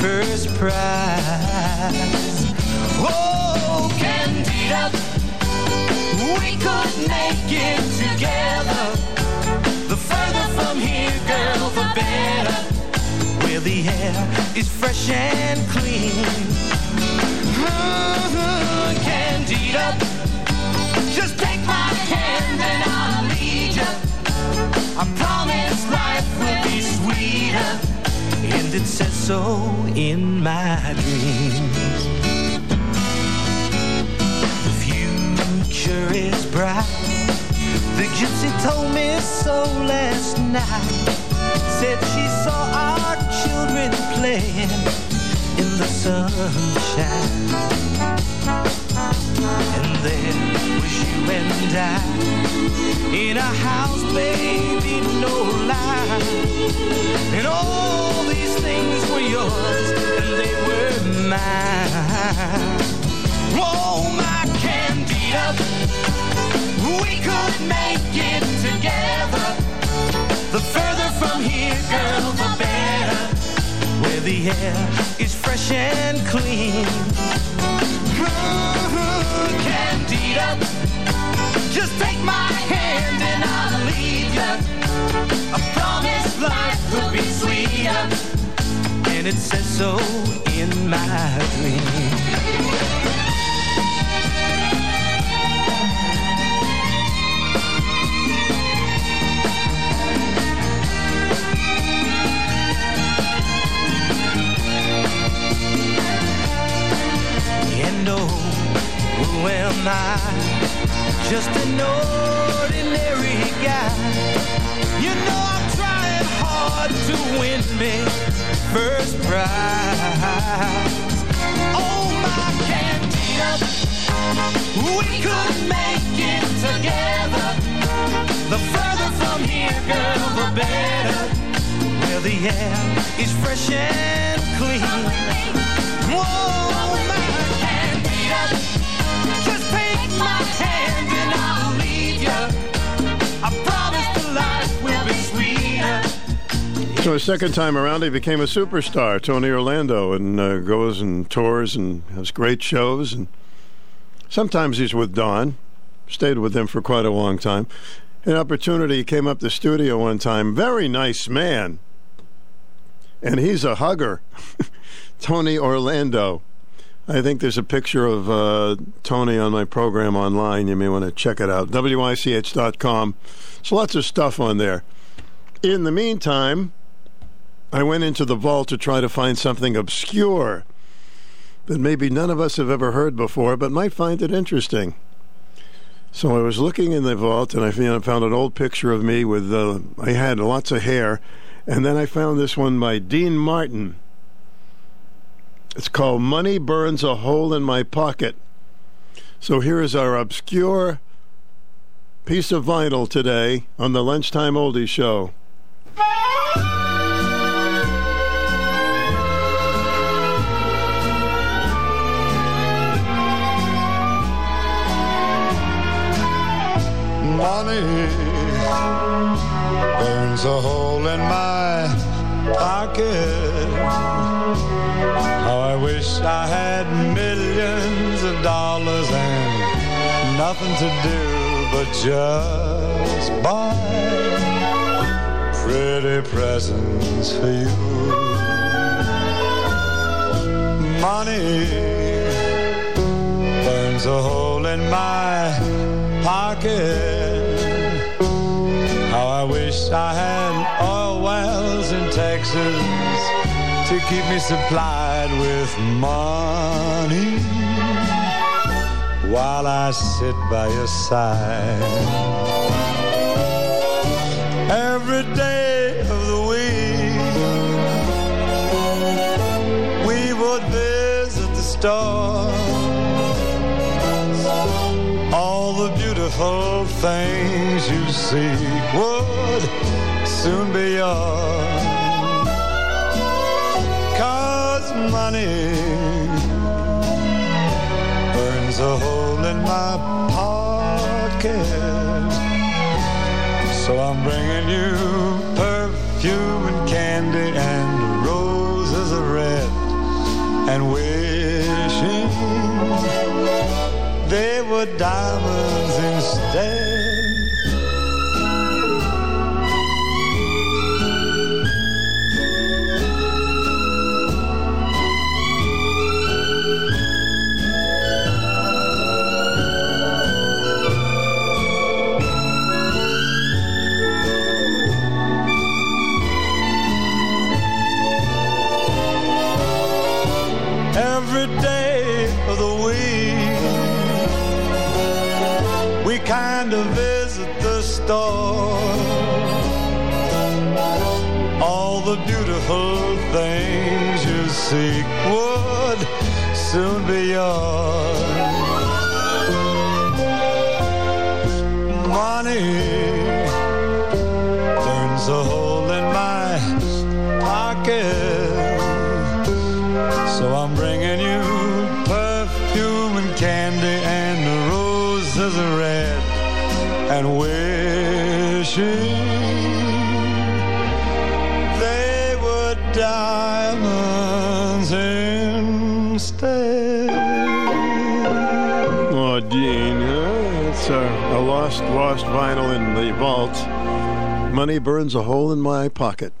first prize. Oh, Candida, we could make it together. The further from here, girl, the better. Where the air is fresh and clean. Mhm, Candida, just take my hand and I'll lead you. I promise life will be sweeter. And it says so in my dreams. The future is bright. The gypsy told me so last night. Said she saw our children playing in the sunshine. And there was you and I in a house, baby, no lie. And all these things were yours and they were mine. Oh, my Candida, we could make it together. The further from here, girl, the better. Where the air is fresh and clean. Mhm, Candida, just take my hand and I'll lead you. I promise life will be sweeter. And it says so in my dreams. Am I? Just an ordinary guy. You know I'm trying hard to win me first prize. Oh, my Candida, we could make it together. The further from here, girl, the better. Where the air is fresh and clean. Whoa, So his second time around, he became a superstar, Tony Orlando, and uh, goes and tours and has great shows. And sometimes he's with Dawn. Stayed with them for quite a long time. An opportunity came up the studio one time. Very nice man, and he's a hugger. Tony Orlando. I think there's a picture of uh, Tony on my program online. You may want to check it out. WICH.com. So lots of stuff on there. In the meantime, I went into the vault to try to find something obscure that maybe none of us have ever heard before, but might find it interesting. So I was looking in the vault, and I found an old picture of me with uh, I had lots of hair, and then I found this one by Dean Martin. It's called "Money Burns a Hole in My Pocket." So here is our obscure piece of vinyl today on the Lunchtime Oldie Show. Money burns a hole in my pocket. I wish I had millions of dollars and nothing to do but just buy pretty presents for you. Money burns a hole in my pocket. How I wish I had oil wells in Texas to keep me supplied with money while I sit by your side. Every day of the week, we would visit the store all the beautiful things you seek would soon be yours. Money burns a hole in my pocket. So I'm bringing you perfume and candy and roses of red and wishing they were diamonds instead. Kind of visit the store. All the beautiful things you seek would soon be yours. Money lost vinyl in the vault. Money burns a hole in my pocket.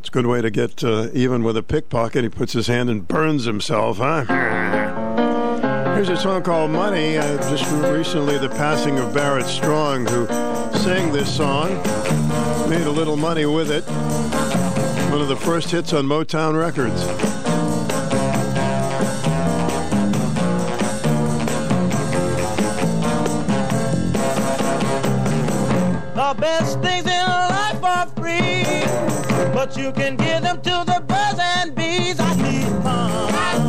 It's a good way to get uh, even with a pickpocket. He puts his hand and burns himself, huh? Here's a song called Money. Uh, just recently, the passing of Barrett Strong, who sang this song, made a little money with it. One of the first hits on Motown Records. The best things in life are free, but you can give them to the birds and bees. I need mine. That's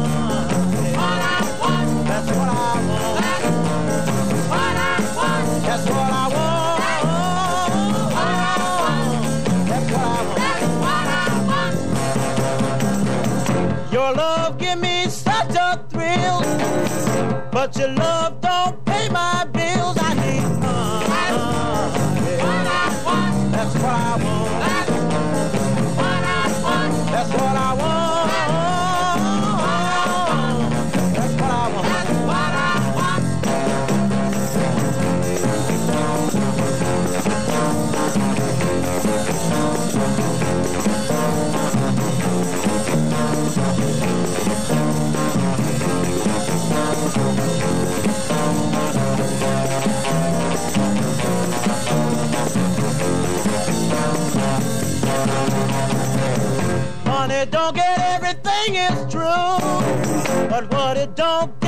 what I want. That's what I want. That's what I want. That's what I want. Your love give me such a thrill, but your love don't pay my everything, it's true. But what it don't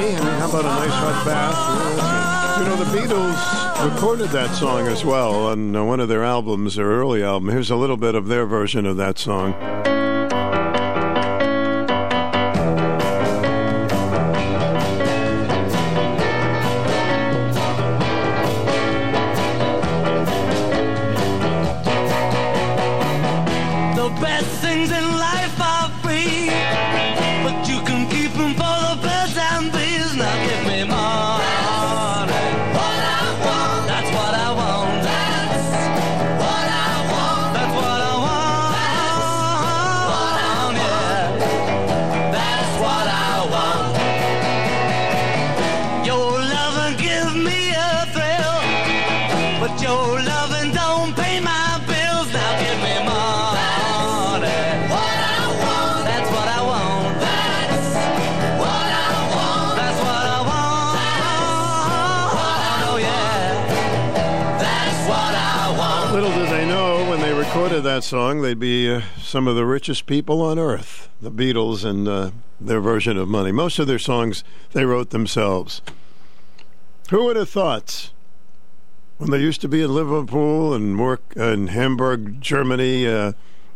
wants. And how about a nice hot bath? You know, the Beatles recorded that song as well on uh, one of their albums, their early album. Here's a little bit of their version of that song. Some of the richest people on earth. The Beatles and uh, their version of money. Most of their songs they wrote themselves. Who would have thought? When they used to be in Liverpool and work in Hamburg, Germany, uh,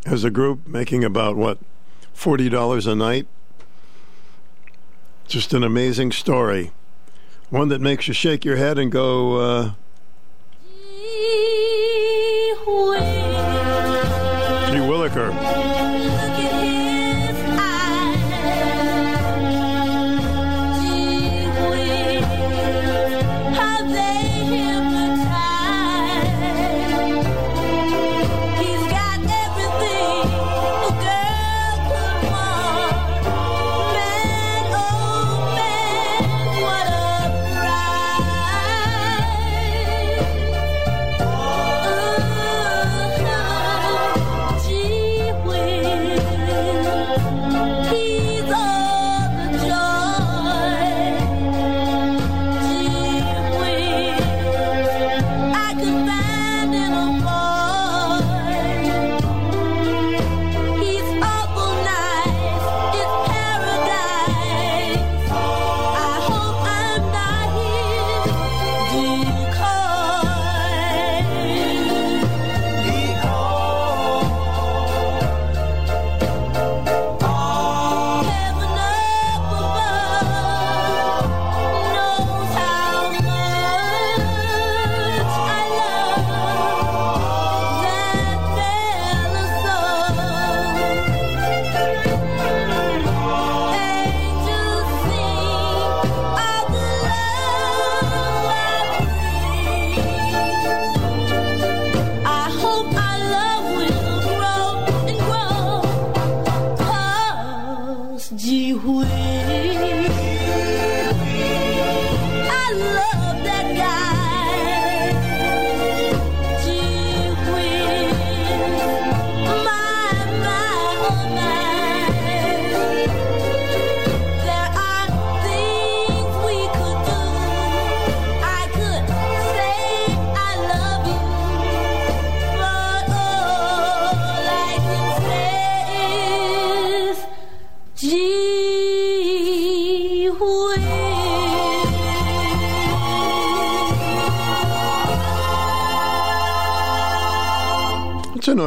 as a group, making about what forty dollars a night. Just an amazing story, one that makes you shake your head and go. Uh, Gee Williker.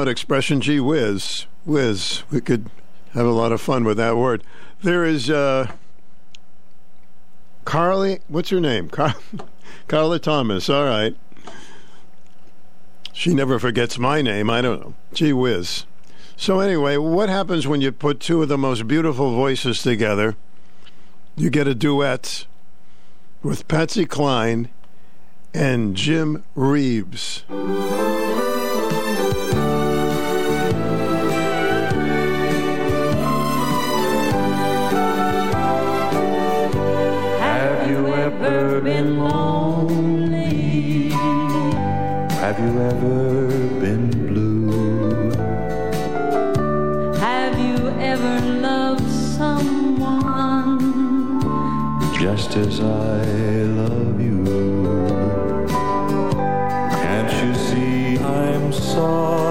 Expression, gee whiz. Whiz. We could have a lot of fun with that word. There is uh, Carly, what's her name? Car- Carla Thomas, all right. She never forgets my name. I don't know. Gee whiz. So, anyway, what happens when you put two of the most beautiful voices together? You get a duet with Patsy Cline and Jim Reeves. Been lonely? Have you ever been blue? Have you ever loved someone? Just as I love you. Can't you see I'm sorry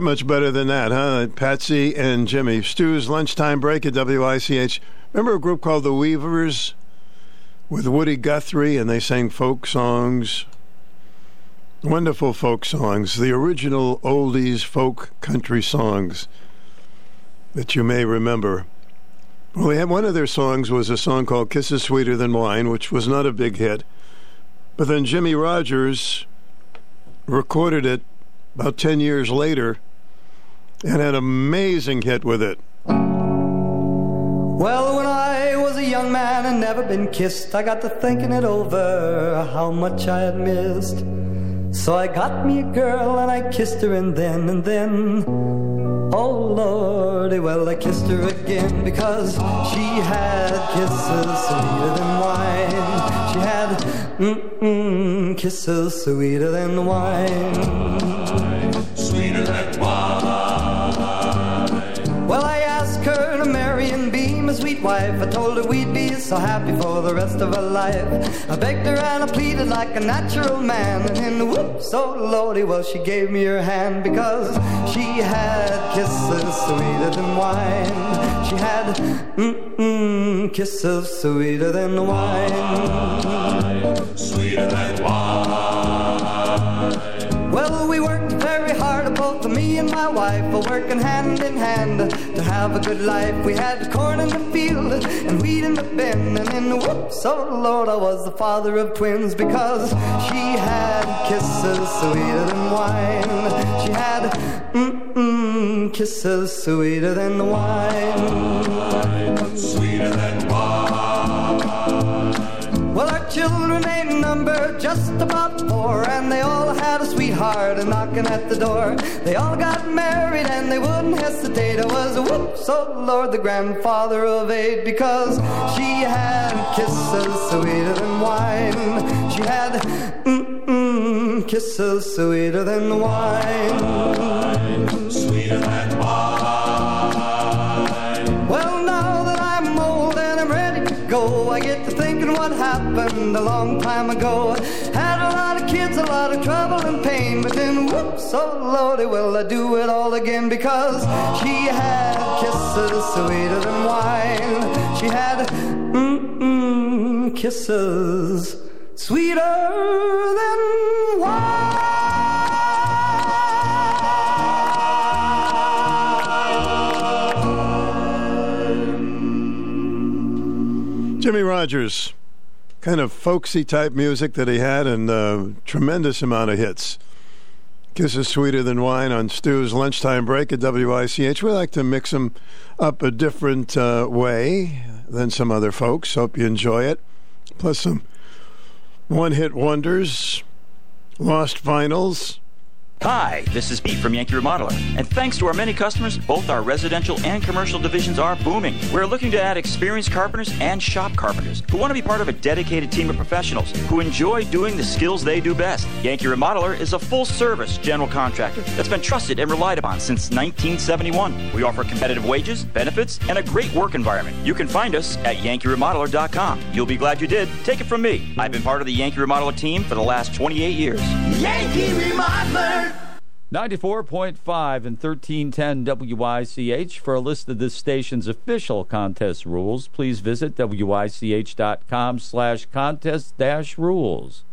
Get much better than that, huh? Patsy and Jimmy. Stu's lunchtime break at WICH. Remember a group called the Weavers with Woody Guthrie, and they sang folk songs. Wonderful folk songs, the original oldies folk country songs that you may remember. Well, they had one of their songs was a song called "Kisses Sweeter Than Wine," which was not a big hit. But then Jimmie Rodgers recorded it about 10 years later and had an amazing hit with it. Well, when I was a young man and never been kissed, I got to thinking it over how much I had missed. So I got me a girl and I kissed her, and then and then, oh lordy, well I kissed her again because she had kisses sweeter than wine. She had mm-mm, kisses sweeter than wine. Wife. I told her we'd be so happy for the rest of our life. I begged her and I pleaded like a natural man. And in the whoops, so lordy, well, she gave me her hand because she had kisses sweeter than wine. She had mm-mm, kisses sweeter than wine. Sweeter than wine. My wife, were working hand in hand to have a good life. We had corn in the field and wheat in the bin, and in the whoops, oh Lord, I was the father of twins because she had kisses sweeter than wine. She had mm-mm, kisses sweeter than wine. Sweeter than wine. Well, our children ain't numbered just about four, and they all had a sweetheart a knocking at the door. They all got married and they wouldn't hesitate. I was a whoops, oh Lord, the grandfather of eight, because she had kisses sweeter than wine. She had mm-mm, kisses sweeter than wine. Happened a long time ago. Had a lot of kids, a lot of trouble and pain, but then whoops, oh lordy, will I do it all again because she had kisses sweeter than wine. She had mm-mm, kisses sweeter than wine. Jimmie Rodgers, kind of folksy type music that he had, and a tremendous amount of hits. Kisses Sweeter Than Wine on Stu's lunchtime break at WICH. We like to mix them up a different uh, way than some other folks. Hope you enjoy it. Plus some one hit wonders, lost vinyls. Hi, this is Pete from Yankee Remodeler, and thanks to our many customers, both our residential and commercial divisions are booming. We're looking to add experienced carpenters and shop carpenters who want to be part of a dedicated team of professionals who enjoy doing the skills they do best. Yankee Remodeler is a full service general contractor that's been trusted and relied upon since 1971. We offer competitive wages, benefits, and a great work environment. You can find us at yankeeremodeler.com. You'll be glad you did. Take it from me. I've been part of the Yankee Remodeler team for the last 28 years. Yankee Remodeler. 94.5 and 1310 WICH. For a list of this station's official contest rules, please visit WICH.com slash contest dash rules.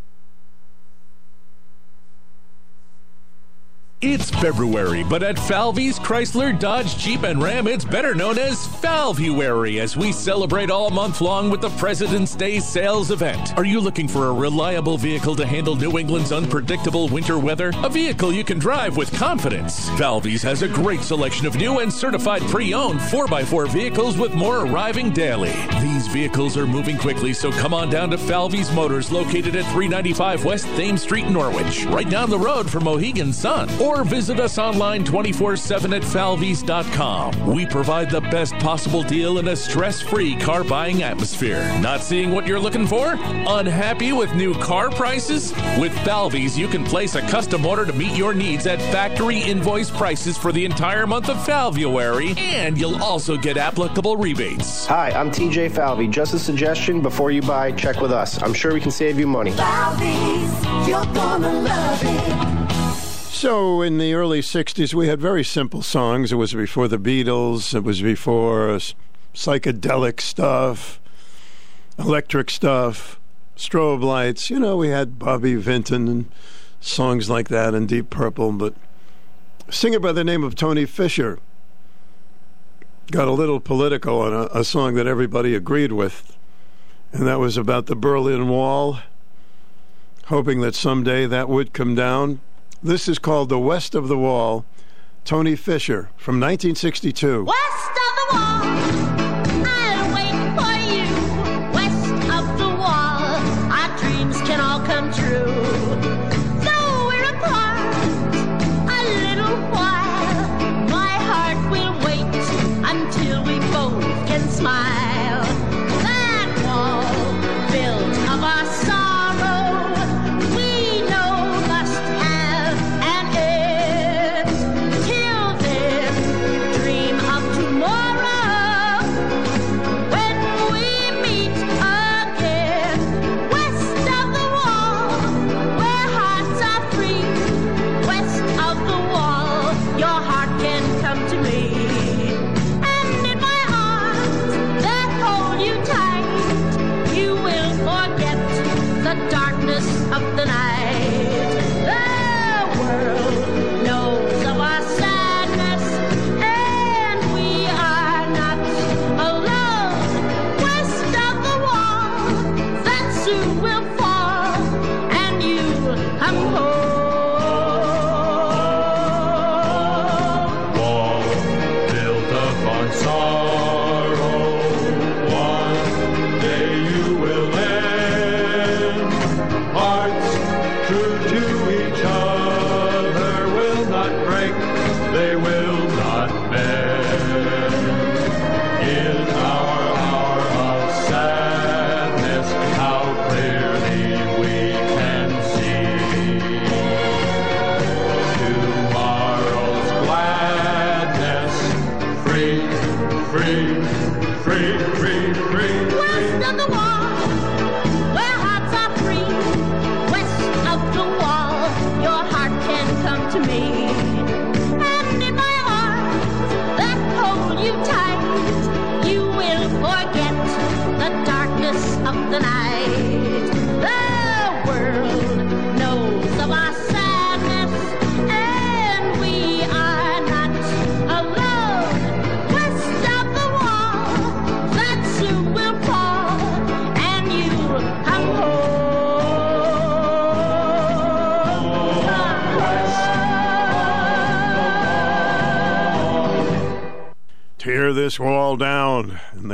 It's February, but at Falvey's Chrysler, Dodge, Jeep, and Ram, it's better known as Falvuary as we celebrate all month long with the President's Day sales event. Are you looking for a reliable vehicle to handle New England's unpredictable winter weather? A vehicle you can drive with confidence. Falvey's has a great selection of new and certified pre-owned 4x4 vehicles with more arriving daily. These vehicles are moving quickly, so come on down to Falvey's Motors located at 395 West Thames Street, Norwich, right down the road from Mohegan Sun. Or visit us online 24 7 at falveys.com. We provide the best possible deal in a stress free car buying atmosphere. Not seeing what you're looking for? Unhappy with new car prices? With Falveys, you can place a custom order to meet your needs at factory invoice prices for the entire month of February, and you'll also get applicable rebates. Hi, I'm TJ Falvey. Just a suggestion before you buy, check with us. I'm sure we can save you money. Falvey's, you're gonna love it. So, in the early 60s, we had very simple songs. It was before the Beatles, it was before psychedelic stuff, electric stuff, strobe lights. You know, we had Bobby Vinton and songs like that and Deep Purple, but a singer by the name of Toni Fisher got a little political on a, a song that everybody agreed with, and that was about the Berlin Wall, hoping that someday that would come down. This is called The West of the Wall. Toni Fisher from 1962. West of the wall,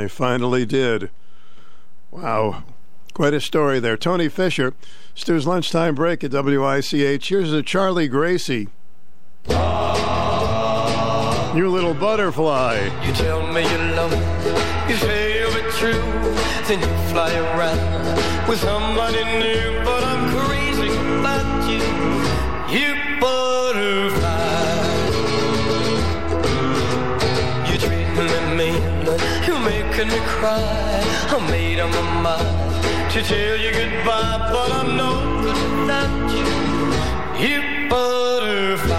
they finally did. Wow. Quite a story there. Toni Fisher, Stu's lunchtime break at WICH. Here's a Charlie Gracie. You little butterfly. You tell me you love me, you say you'll be true, then you fly around with somebody new. But I'm crazy about you, you butterfly. Making me cry. I made up my mind to tell you goodbye, but I'm no good without you, you butterfly.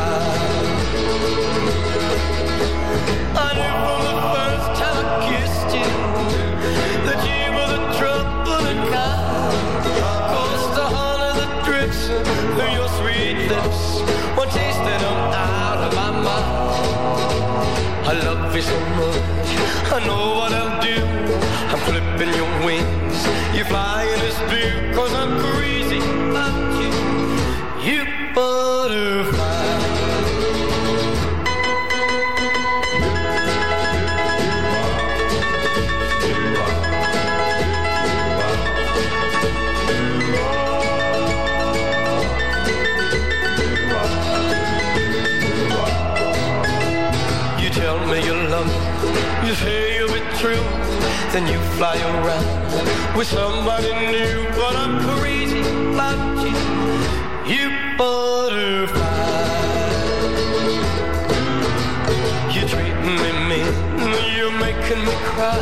I knew from the first time I kissed you that you were the trouble. The that drips through your sweet lips, that I love you so much, I know what I'll do. I'm clipping your wings, you fly in this blue, cause I'm crazy about you, you butterfly. True, then you fly around with somebody new. But I'm crazy about you, you butterfly. You treat me mean, you're making me cry.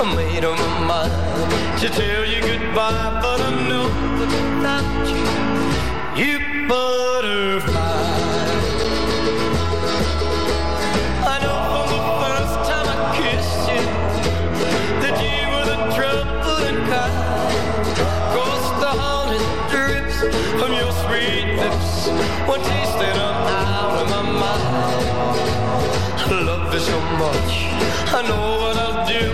I made up my mind to tell you goodbye, but I know without you, you butterfly. Sweet lips. That out of my love you so much. I know what I'll do.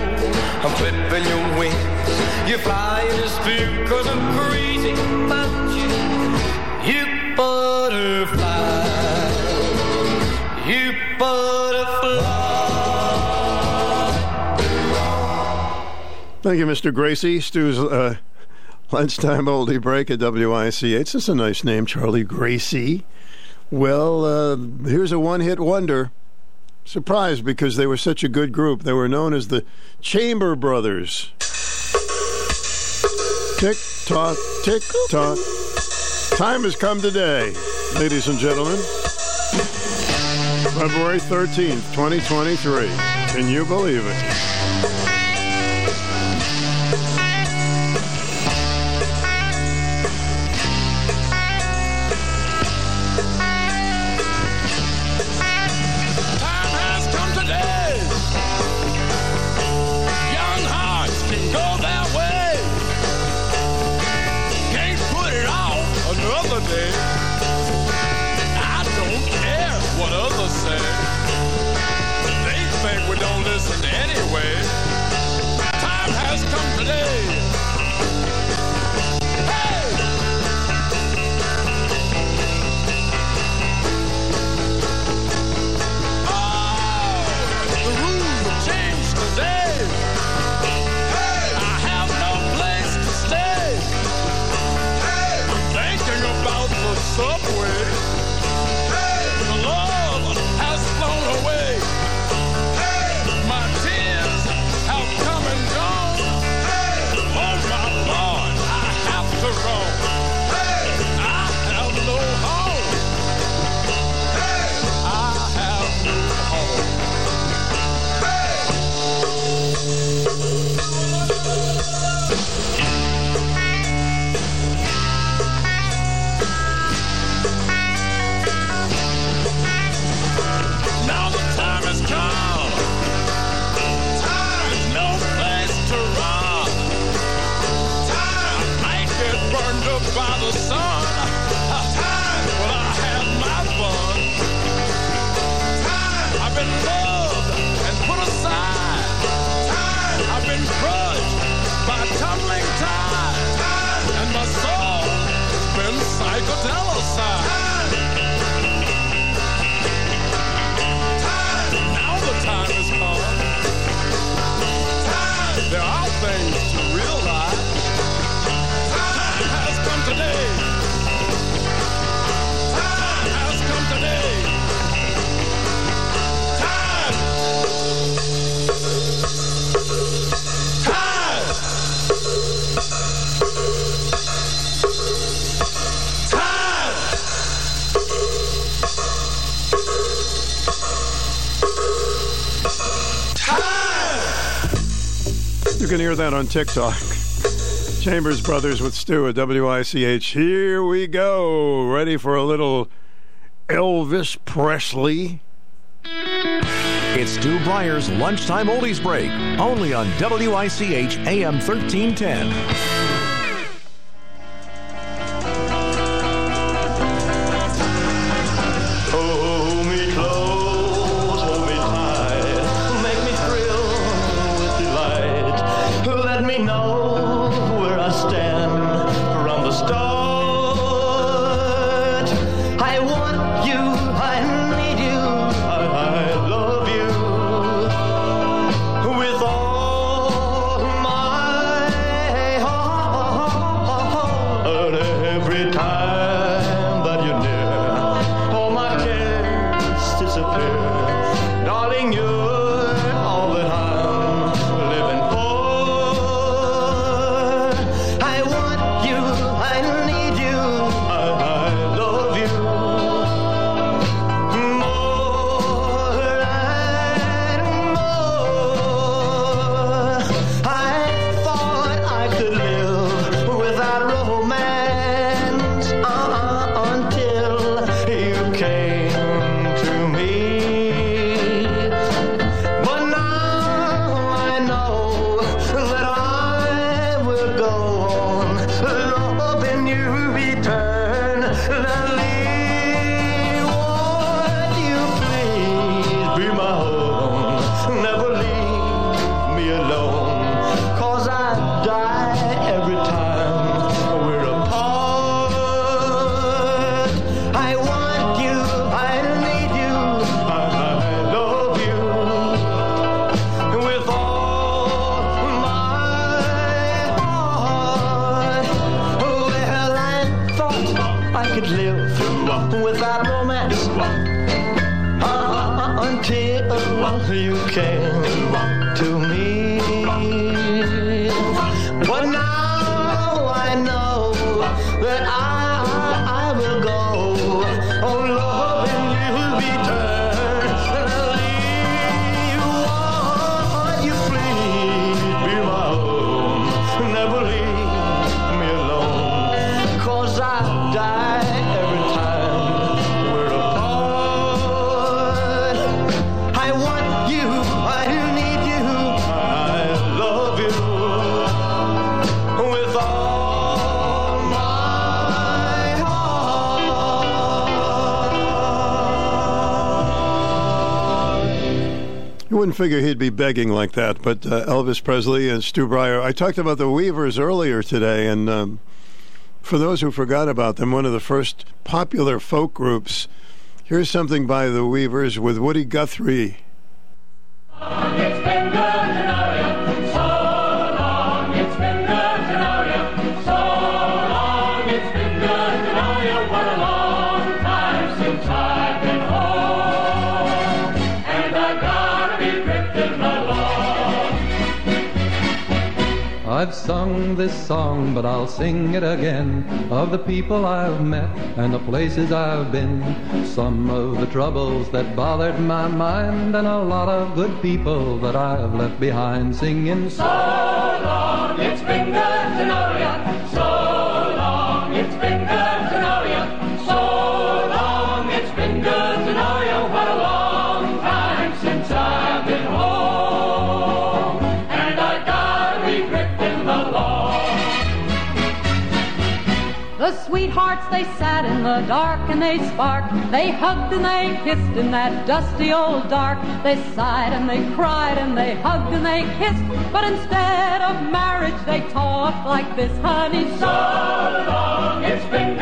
I'm clipping your wings. You fly in cause I'm crazy about you. You butterfly. You butterfly. Thank you, Mr. Gracie. Stu's uh, lunchtime oldie break at WICH. That's a nice name, Charlie Gracie. Well, uh, here's a one hit wonder. Surprised because they were such a good group. They were known as the Chamber Brothers. Tick tock, tick tock. Time has come today, ladies and gentlemen. February 13th, 2023. Can you believe it? You can hear that on TikTok. Chambers Brothers with Stu at WICH. Here we go. Ready for a little Elvis Presley? It's Stu Bryer's Lunchtime Oldies Break, only on WICH AM 1310. figure he'd be begging like that, but uh, Elvis Presley and Stu Bryer. I talked about the Weavers earlier today, and um, for those who forgot about them, one of the first popular folk groups. Here's something by the Weavers with Woody Guthrie. I've sung this song, but I'll sing it again of the people I've met and the places I've been. Some of the troubles that bothered my mind, and a lot of good people that I've left behind singing so long it's been good. The sweethearts, they sat in the dark and they sparked. They hugged and they kissed in that dusty old dark. They sighed and they cried and they hugged and they kissed. But instead of marriage, they talked like this, honey. So long, it's been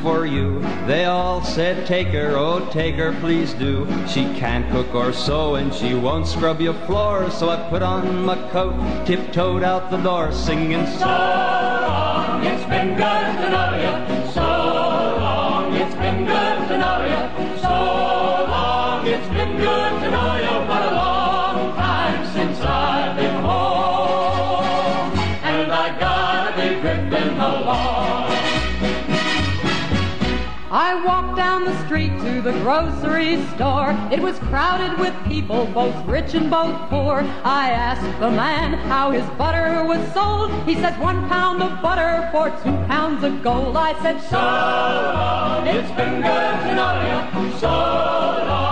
for you. They all said, Take her, oh, take her, please do. She can't cook or sew, and she won't scrub your floor. So I put on my coat, tiptoed out the door, singing, So long, it's been good to know you. So long, it's been good to know you. So long, it's been good to know you. What a long time since I've I walked down the street to the grocery store. It was crowded with people, both rich and both poor. I asked the man how his butter was sold. He said one pound of butter for two pounds of gold. I said, So long, it's been good to know you. So long,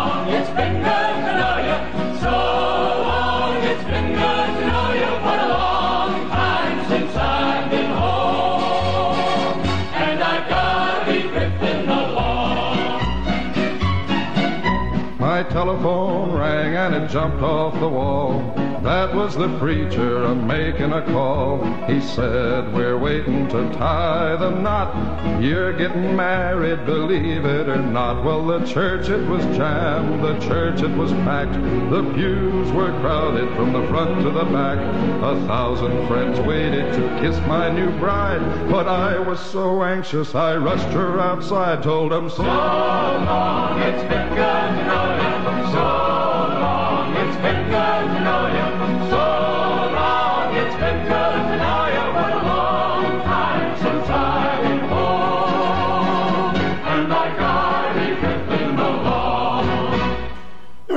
and it jumped off the wall. That was the preacher a making a call. He said, We're waiting to tie the knot. You're getting married, believe it or not. Well, the church it was jammed, the church it was packed. The pews were crowded from the front to the back. A thousand friends waited to kiss my new bride. But I was so anxious, I rushed her outside, told them, So long, it's been know you. So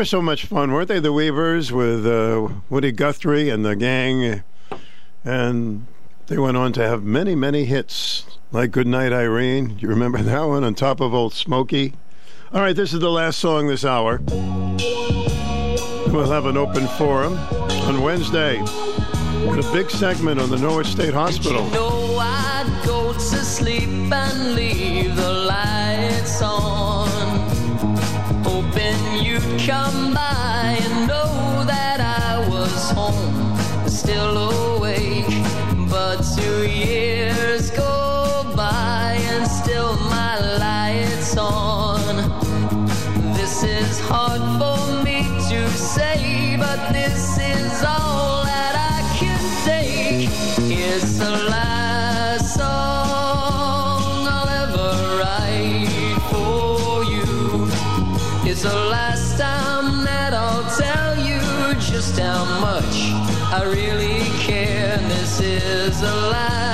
were so much fun, weren't they? The Weavers with uh, Woody Guthrie and the gang. And they went on to have many, many hits, like Goodnight Irene. You remember that one? On top of Old Smoky. All right, this is the last song this hour. We'll have an open forum on Wednesday. With a big segment on the Norwich State Hospital. Come by and know that I was home, still is the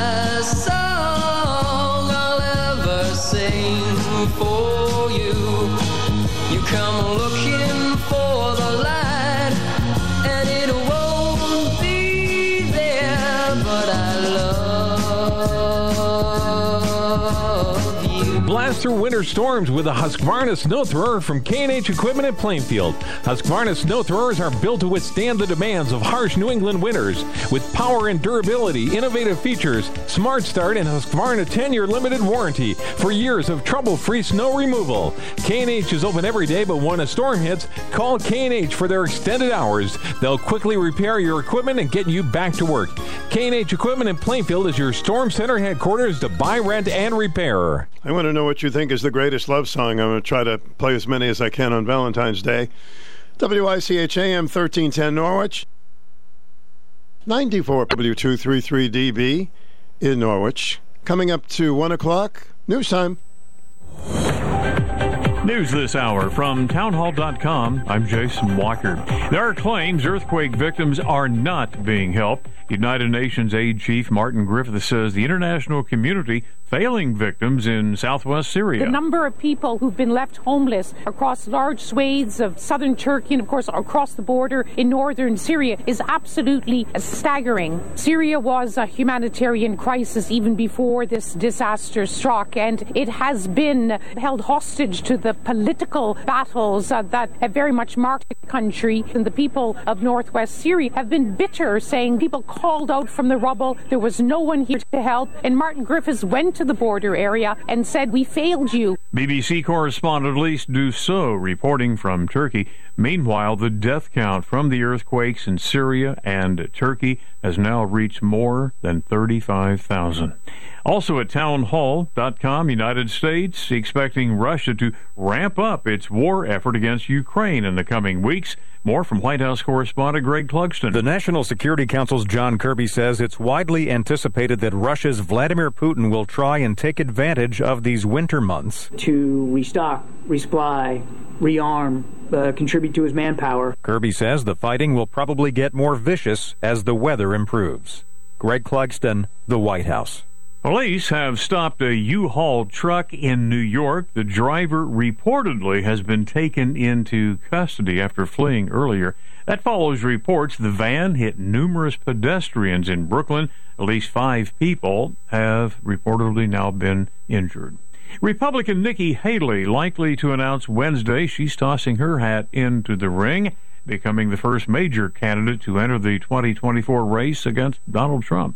Through winter storms with a Husqvarna snow thrower from K&H Equipment in Plainfield. Husqvarna snow throwers are built to withstand the demands of harsh New England winters with power and durability, innovative features, smart start, and Husqvarna 10-year limited warranty for years of trouble-free snow removal. K&H is open every day, but when a storm hits, call K&H for their extended hours. They'll quickly repair your equipment and get you back to work. K&H Equipment in Plainfield is your storm center headquarters to buy, rent, and repair. I want to know what you think is the greatest love song. I'm going to try to play as many as I can on Valentine's Day. WICH AM 1310 Norwich. 94 W233DB in Norwich. Coming up to 1 o'clock, news time. News this hour from townhall.com. I'm Jason Walker. There are claims earthquake victims are not being helped. United Nations aid chief Martin Griffiths says the international community failing victims in southwest Syria. The number of people who've been left homeless across large swathes of southern Turkey and, of course, across the border in northern Syria is absolutely staggering. Syria was a humanitarian crisis even before this disaster struck, and it has been held hostage to the political battles uh, that have very much marked the country. And the people of northwest Syria have been bitter, saying people called out from the rubble. There was no one here to help. And Martin Griffiths went to the border area and said, We failed you. BBC correspondent Lyse Doucet reporting from Turkey. Meanwhile, the death count from the earthquakes in Syria and Turkey has now reached more than 35,000. Also at townhall.com, United States expecting Russia to ramp up its war effort against Ukraine in the coming weeks. More from White House correspondent Greg Clugston. The National Security Council's John Kirby says it's widely anticipated that Russia's Vladimir Putin will try and take advantage of these winter months to restock, resupply, rearm, uh, contribute to his manpower. Kirby says the fighting will probably get more vicious as the weather improves. Greg Clugston, The White House. Police have stopped a U-Haul truck in New York. The driver reportedly has been taken into custody after fleeing earlier. That follows reports the van hit numerous pedestrians in Brooklyn. At least five people have reportedly now been injured. Republican Nikki Haley likely to announce Wednesday she's tossing her hat into the ring, becoming the first major candidate to enter the 2024 race against Donald Trump.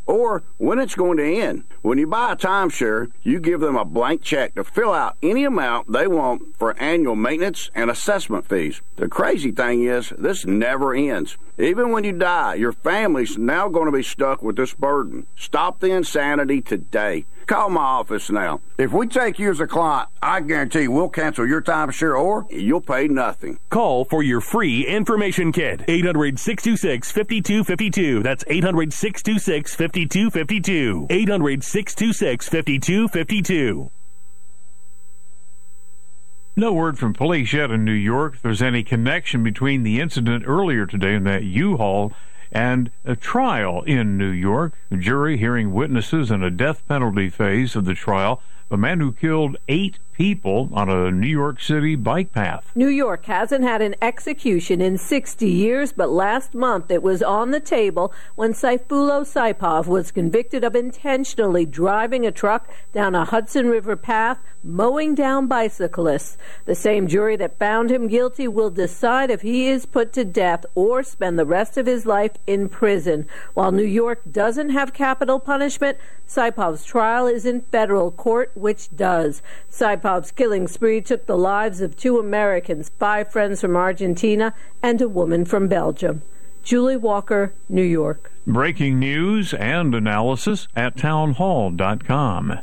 or when it's going to end. When you buy a timeshare, you give them a blank check to fill out any amount they want for annual maintenance and assessment fees. The crazy thing is, this never ends. Even when you die, your family's now going to be stuck with this burden. Stop the insanity today. Call my office now. If we take you as a client, I guarantee we'll cancel your timeshare or you'll pay nothing. Call for your free information kit. 800 626 5252. That's 800 626 5252. 800 626 5252. No word from police yet in New York if there's any connection between the incident earlier today in that U-Haul and a trial in New York. A jury hearing witnesses in a death penalty phase of the trial. A man who killed eight people on a New York City bike path. New York hasn't had an execution in 60 years, but last month it was on the table when Sayfullo Saipov was convicted of intentionally driving a truck down a Hudson River path, mowing down bicyclists. The same jury that found him guilty will decide if he is put to death or spend the rest of his life in prison. While New York doesn't have capital punishment, Saipov's trial is in federal court, which does. Saipov's killing spree took the lives of two Americans, five friends from Argentina, and a woman from Belgium. Julie Walker, New York. Breaking news and analysis at townhall.com.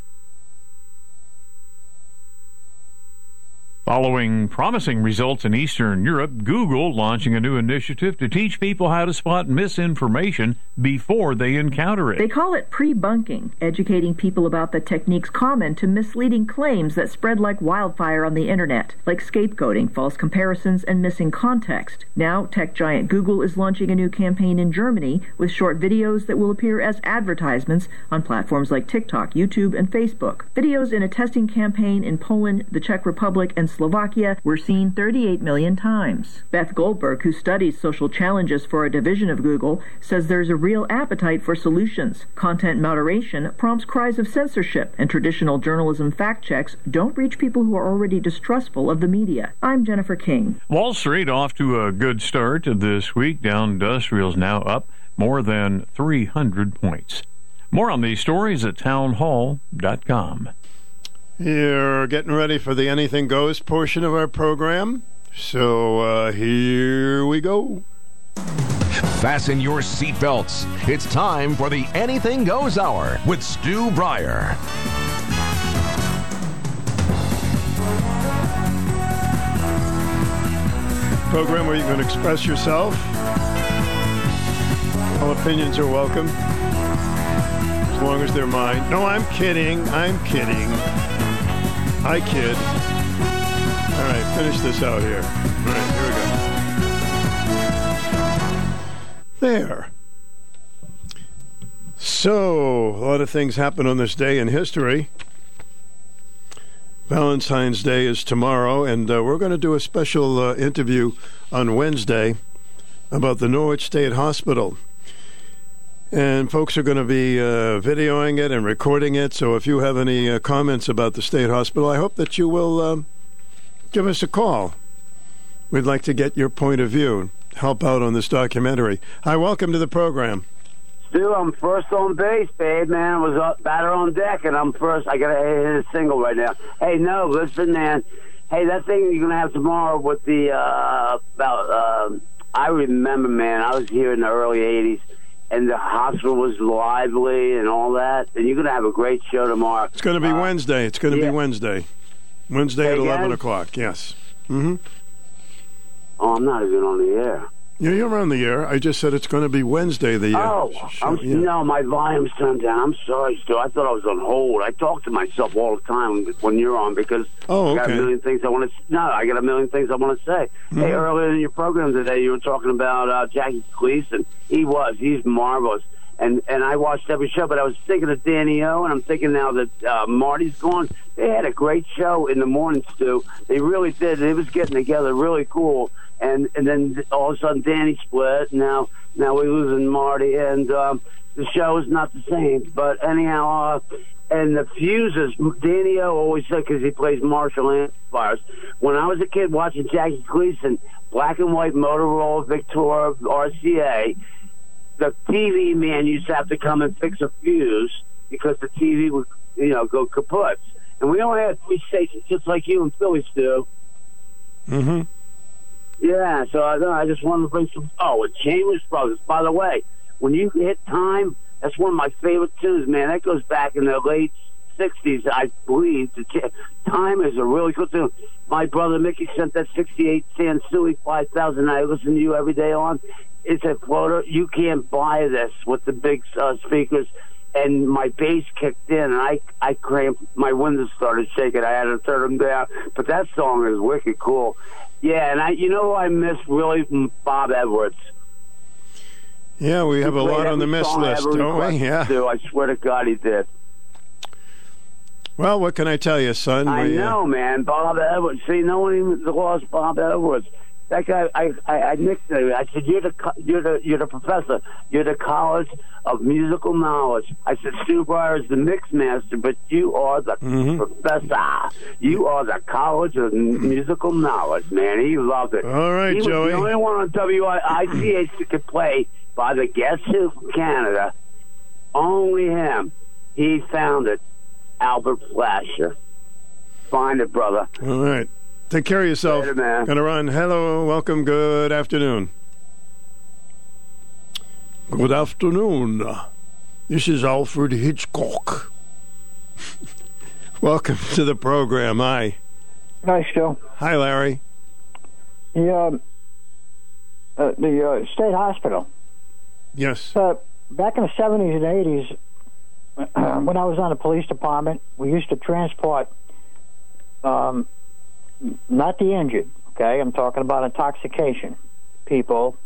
Following promising results in Eastern Europe, Google launching a new initiative to teach people how to spot misinformation before they encounter it. They call it pre-bunking, educating people about the techniques common to misleading claims that spread like wildfire on the internet, like scapegoating, false comparisons, and missing context. Now, tech giant Google is launching a new campaign in Germany with short videos that will appear as advertisements on platforms like TikTok, YouTube, and Facebook. Videos in a testing campaign in Poland, the Czech Republic, and Slovakia were seen 38 million times. Beth Goldberg, who studies social challenges for a division of Google, says there's a real appetite for solutions. Content moderation prompts cries of censorship, and traditional journalism fact checks don't reach people who are already distrustful of the media. I'm Jennifer King. Wall Street off to a good start this week. Dow Industrials now up more than 300 points. More on these stories at townhall.com. You're getting ready for the Anything Goes portion of our program. So uh, here we go. Fasten your seatbelts. It's time for the Anything Goes Hour with Stu Bryer. Program where you can express yourself. All opinions are welcome. As long as they're mine. No, I'm kidding. I'm kidding. I kid. All right, finish this out here. All right, here we go. There. So, a lot of things happen on this day in history. Valentine's Day is tomorrow, and uh, we're going to do a special uh, interview on Wednesday about the Norwich State Hospital. And folks are going to be uh, videoing it and recording it. So if you have any uh, comments about the state hospital, I hope that you will um, give us a call. We'd like to get your point of view, help out on this documentary. Hi, welcome to the program. Stu, I'm first on base, babe, man. I was up, batter on deck, and I'm first. I got to hit a single right now. Hey, no, listen, man. Hey, that thing you're gonna have tomorrow with the uh, about. Uh, I remember, man. I was here in the early '80s, and the hospital was lively and all that. And you're gonna have a great show tomorrow. It's going to be Wednesday. It's going to yeah. be Wednesday. Wednesday Say at again? 11 o'clock, yes. Mm-hmm. Oh, I'm not even on the air. Yeah, you're on the air. I just said it's going to be Wednesday. The uh, Oh, show, yeah. no, my volume's turned down. I'm sorry, Stu. I thought I was on hold. I talk to myself all the time when you're on because Oh, I got a million things I want to. No, I got a million things I want to say. Hey, Mhm. earlier in your program today, you were talking about uh, Jackie Gleason. He was. He's marvelous. And and I watched every show, but I was thinking of Danny O, and I'm thinking now that uh, Marty's gone. They had a great show in the morning, Stu. They really did. It was getting together really cool. And and then all of a sudden Danny split. Now now we're losing Marty, and um, the show is not the same. But anyhow, uh, and the fuses. Danny O always said because he plays Marshall amplifiers. When I was a kid watching Jackie Gleason, black and white Motorola Victor RCA, the TV man used to have to come and fix a fuse because the TV would, you know, go kaput. And we only had three stations just like you in Philly, Stu. Mm-hmm. Yeah, so I, I just wanted to bring some. Oh, and Chambers Brothers. By the way, when you hit time, that's one of my favorite tunes, man. That goes back in the late '60s, I believe. The time is a really good tune. My brother Mickey sent that '68 Sansui 5000. I listen to you every day on. It's a floater. You can't buy this with the big uh, speakers. And my bass kicked in, and I I cramped. My windows started shaking. I had to turn them down. But that song is wicked cool. Yeah, and I, you know, who I miss really Bob Edwards. Yeah, we have He a lot on the miss list, don't we? Yeah. to. I swear to God, he did. Well, what can I tell you, son? I We, uh, know, man. Bob Edwards. See, no one even lost Bob Edwards. That guy, I, I, I nicknamed him. I said, "You're the, you're the, you're the professor. You're the college of musical knowledge." I said, "Stu Bryer is the mix master, but you are the Mm-hmm. professor. You are the college of musical knowledge, man." He loved it. All right, he was Joey. the only one on WICH that could play by the Guess Who from Canada. Only him. He found it. Albert Flasher. Find it, brother. All right. Take care of yourself. Later, man. Gonna run. Hello, welcome. Good afternoon. Good afternoon. This is Alfred Hitchcock. welcome to the program. Hi. Nice show. Hi, Larry. The um, uh, the uh, state hospital. Yes. Uh, back in the seventies and eighties, when I was on the police department, we used to transport um, not the injured. Okay, I'm talking about intoxication people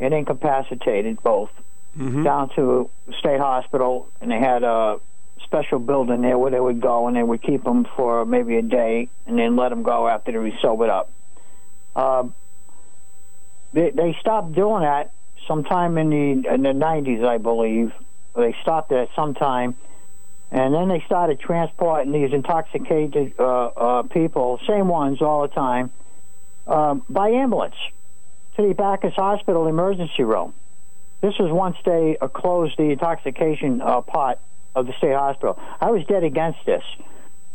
and incapacitated both Mm-hmm. down to state hospital, and they had a special building there where they would go and they would keep them for maybe a day and then let them go after they were sobered up. Um, they they stopped doing that sometime in the in the 90s, I believe. They stopped that sometime, and then they started transporting these intoxicated uh, uh, people, same ones all the time, um, by ambulance to the Backus Hospital emergency room. This was once they uh, closed the intoxication uh, part of the state hospital. I was dead against this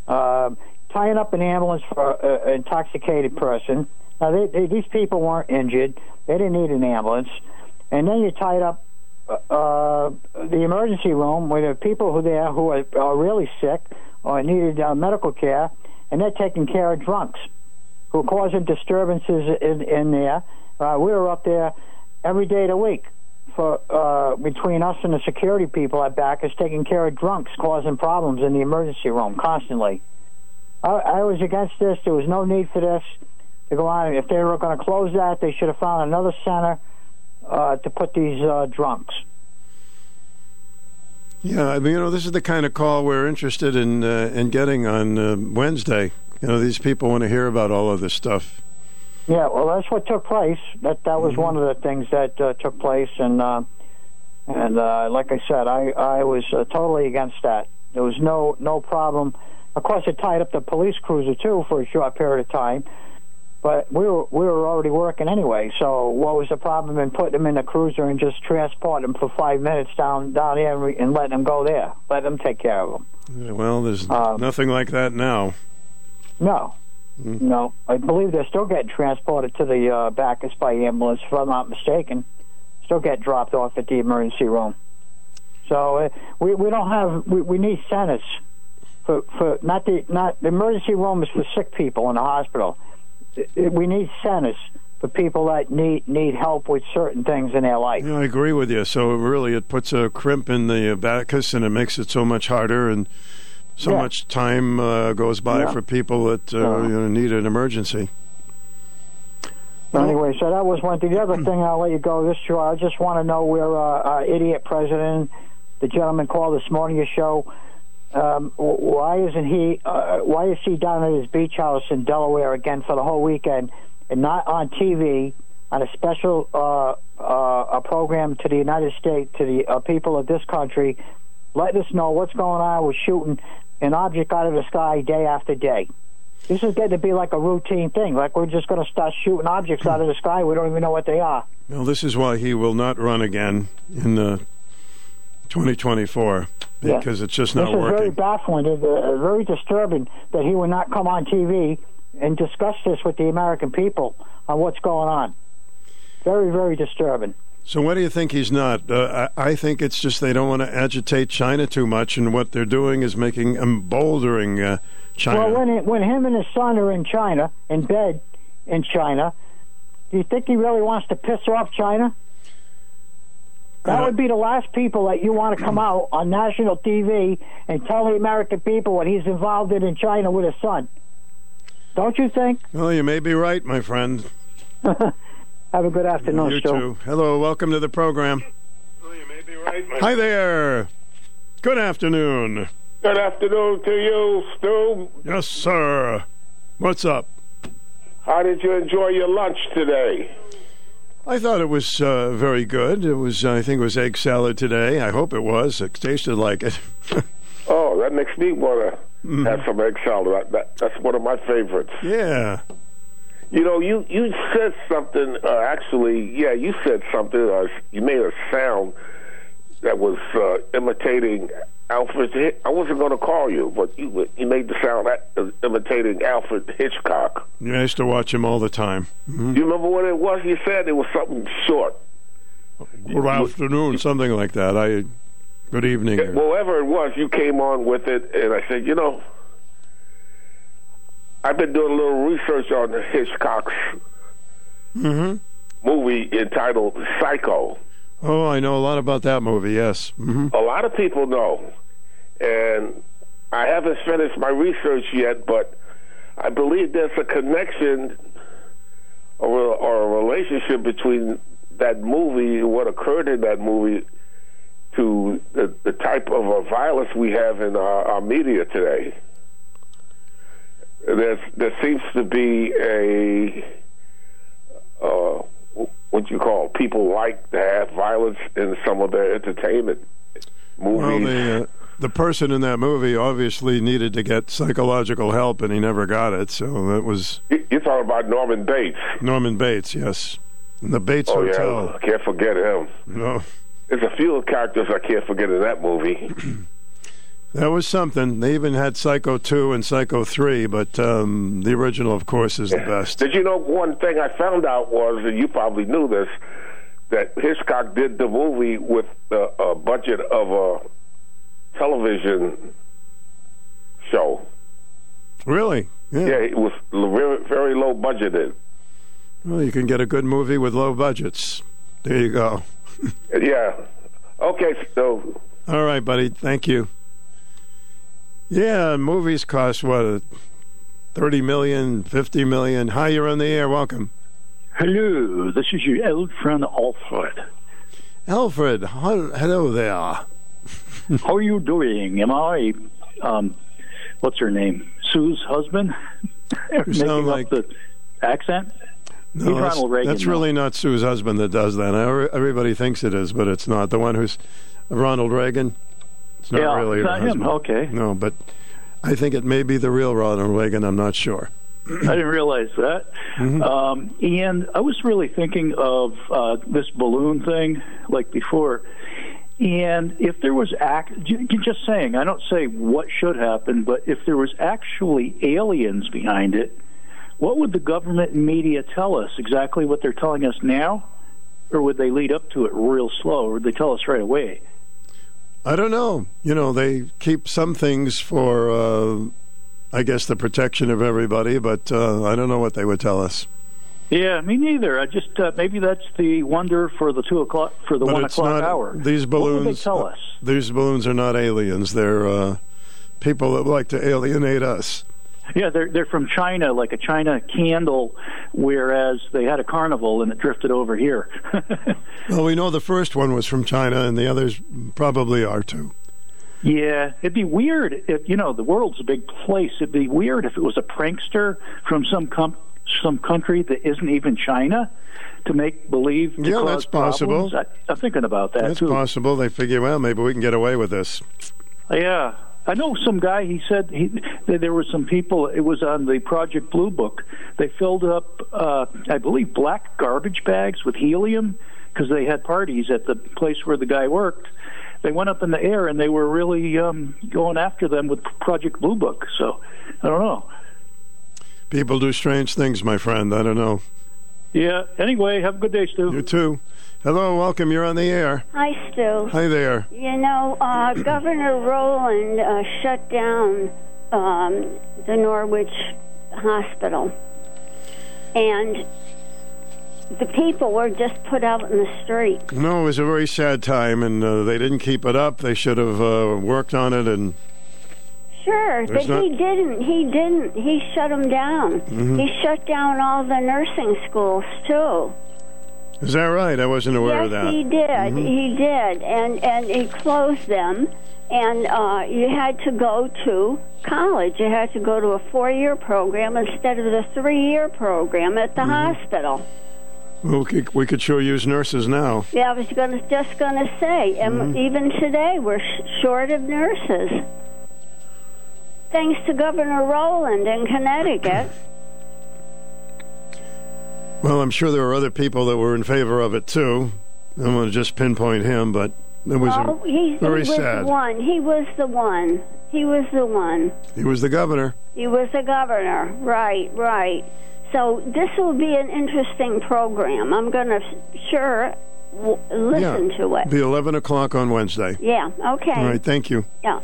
uh, tying up an ambulance for an intoxicated person. Now, they, they, these people weren't injured; they didn't need an ambulance. And then you tied up uh, the emergency room where there are people who there who are, are really sick or needed uh, medical care, and they're taking care of drunks who are causing disturbances in, in there. Uh, we were up there every day of the week for uh, between us and the security people at Backus taking care of drunks causing problems in the emergency room constantly. I, I was against this. There was no need for this to go on. If they were going to close that, they should have found another center uh, to put these uh, drunks. Yeah, I mean, you know, this is the kind of call we're interested in uh, in getting on uh, Wednesday. You know, these people want to hear about all of this stuff. Yeah, well, that's what took place. That that was one of the things that uh, took place, and uh, and uh, like I said, I I was uh, totally against that. There was no no problem. Of course, it tied up the police cruiser too for a short period of time, but we were we were already working anyway. So what was the problem in putting them in the cruiser and just transporting them for five minutes down down there and, re- and letting them go there, let them take care of them? Yeah, well, there's Um, nothing like that now. No. No, I believe they're still getting transported to the uh, Backus by ambulance, if I'm not mistaken. Still get dropped off at the emergency room. So uh, we we don't have we, we need centers for for not the not the emergency room is for sick people in the hospital. We need centers for people that need need help with certain things in their life. Yeah, I agree with you. So really, it puts a crimp in the Backus, and it makes it so much harder, and so Yeah. much time uh, goes by Yeah. for people that uh, Yeah. you know, need an emergency. Anyway, so that was one thing. The other thing, I'll let you go this show. I just want to know where uh, our idiot president, the gentleman called this morning, your show. Um, why isn't he? Uh, why is he down at his beach house in Delaware again for the whole weekend and not on TV on a special uh, uh, a program to the United States to the uh, people of this country, letting us know what's going on with shooting an object out of the sky day after day? This is getting to be like a routine thing. Like we're just going to start shooting objects out of the sky. We don't even know what they are. Well, this is why he will not run again in the 2024 because yeah. it's just not this working. This very baffling, uh, very disturbing that he would not come on TV and discuss this with the American people on what's going on. Very, very disturbing. So, what do you think he's not? Uh, I, I, think it's just they don't want to agitate China too much, and what they're doing is making emboldening uh, China. Well, when, it, when him and his son are in China, in bed in China, do you think he really wants to piss off China? That would be the last people that you want to come out on national TV and tell the American people what he's involved in in China with his son. Don't you think? well, you may be right, my friend. Have a good afternoon, you Stu. too. Hello, welcome to the program. Well, you may be right, Hi there. Good afternoon. Good afternoon to you, Stu. Yes, sir. What's up? How did you enjoy your lunch today? I thought it was uh, very good. It was, I think, it was egg salad today. I hope it was. It tasted like it. Oh, that makes me want to have some egg salad. That, that, that's one of my favorites. yeah. You know, you you said something. Uh, actually, yeah, you said something. Uh, you made a sound that was uh, imitating Alfred. I wasn't going to call you, but you you made the sound that, uh, imitating Alfred Hitchcock. Yeah, I used to watch him all the time. Mhm. Do you remember what it was? You said it was something short. Good afternoon, something like that. I. Good evening. Whatever it was, you came on with it, and I said, you know, I've been doing a little research on Hitchcock's hmm movie entitled Psycho. Oh, I know a lot about that movie. Yes. hmm A lot of people know, and I haven't finished my research yet, but I believe there's a connection or, or a relationship between that movie and what occurred in that movie to the, the type of uh, violence we have in our, our media today. There's, there seems to be a uh, what you call people like to have violence in some of their entertainment movies. Well, the uh, the person in that movie obviously needed to get psychological help, and he never got it. So that was You- You're talking about Norman Bates. Norman Bates. Yes, in the Bates oh Hotel. yeah, can't forget him. No. There's a few characters I can't forget in that movie. That was something. They even had Psycho 2 and Psycho 3, but um, the original, of course, is the best. Did you know one thing I found out was, and you probably knew this, that Hitchcock did the movie with a, a budget of a television show. Really? Yeah. yeah, it was very low budgeted. Well, you can get a good movie with low budgets. There you go. Yeah. Okay, so All right, buddy. Thank you. Yeah, movies cost what? uh, 30 million, 50 million. Hi, you're on the air. Welcome. Hello, this is your old friend Alfred. Alfred, hel- hello there. How are you doing? Am I, um, what's her name? Sue's husband? Making sound up like- the accent? No, that's, Reagan. that's really not Sue's husband that does that. I- Everybody thinks it is, but it's not. The one who's Ronald Reagan. It's not Yeah, really not him. Okay. No, but I think it may be the real Ronald Reagan. I'm not sure. I didn't realize that. Mm-hmm. Um, and I was really thinking of uh, this balloon thing, like before. And if there was act, just saying, I don't say what should happen, but if there was actually aliens behind it, what would the government and media tell us? Exactly what they're telling us now, or would they lead up to it real slow, or would they tell us right away? I don't know. You know, they keep some things for, uh, I guess, the protection of everybody, but uh, I don't know what they would tell us. Yeah, me neither. I just uh, maybe that's the wonder for the two o'clock for the but one o'clock not, hour. These balloons. What would they tell us? These balloons are not aliens. They're uh, people that like to alienate us. Yeah, they're they're from China, like a China candle, whereas they had a carnival and it drifted over here. Well, we know the first one was from China, and the others probably are too. yeah, it'd be weird if you know the world's a big place. It'd be weird if it was a prankster from some com- some country that isn't even China to make believe. To Yeah, that's possible. I, I'm thinking about that That's too. possible. They figure, well, maybe we can get away with this. Yeah. I know some guy. He said he, there were some people. It was on the Project Blue Book. They filled up, uh, I believe, black garbage bags with helium because they had parties at the place where the guy worked. They went up in the air and they were really um, going after them with Project Blue Book. So I don't know. People do strange things, my friend. I don't know. Yeah. Anyway, have a good day, Stu. You too. Hello, welcome. You're on the air. Hi, Stu. Hi there. You know, uh, Governor Rowland uh, shut down um, the Norwich Hospital, and the people were just put out in the street. No, it was a very sad time, and uh, they didn't keep it up. They should have uh, worked on it. And Sure, There's but not- he didn't. He didn't. He shut them down. Mhm. He shut down all the nursing schools too. is that right? I wasn't aware yes, of that. he did. Mhm. He did, and and he closed them. And uh, you had to go to college. You had to go to a four-year program instead of the three-year program at the Mm-hmm. hospital. Well, we could, we could sure use nurses now. Yeah, I was gonna, just going to say, and Mhm. even today we're sh- short of nurses. Thanks to Governor Rowland in Connecticut. Well, I'm sure there were other people that were in favor of it too. I don't want to just pinpoint him, but it was oh, a, he, very he was sad. one. He was the one. He was the one. He was the governor. He was the governor. Right, right. So this will be an interesting program. I'm going to sure w- listen yeah. to it. Be 11 o'clock on Wednesday. Yeah. Okay. All right, thank you. Yeah.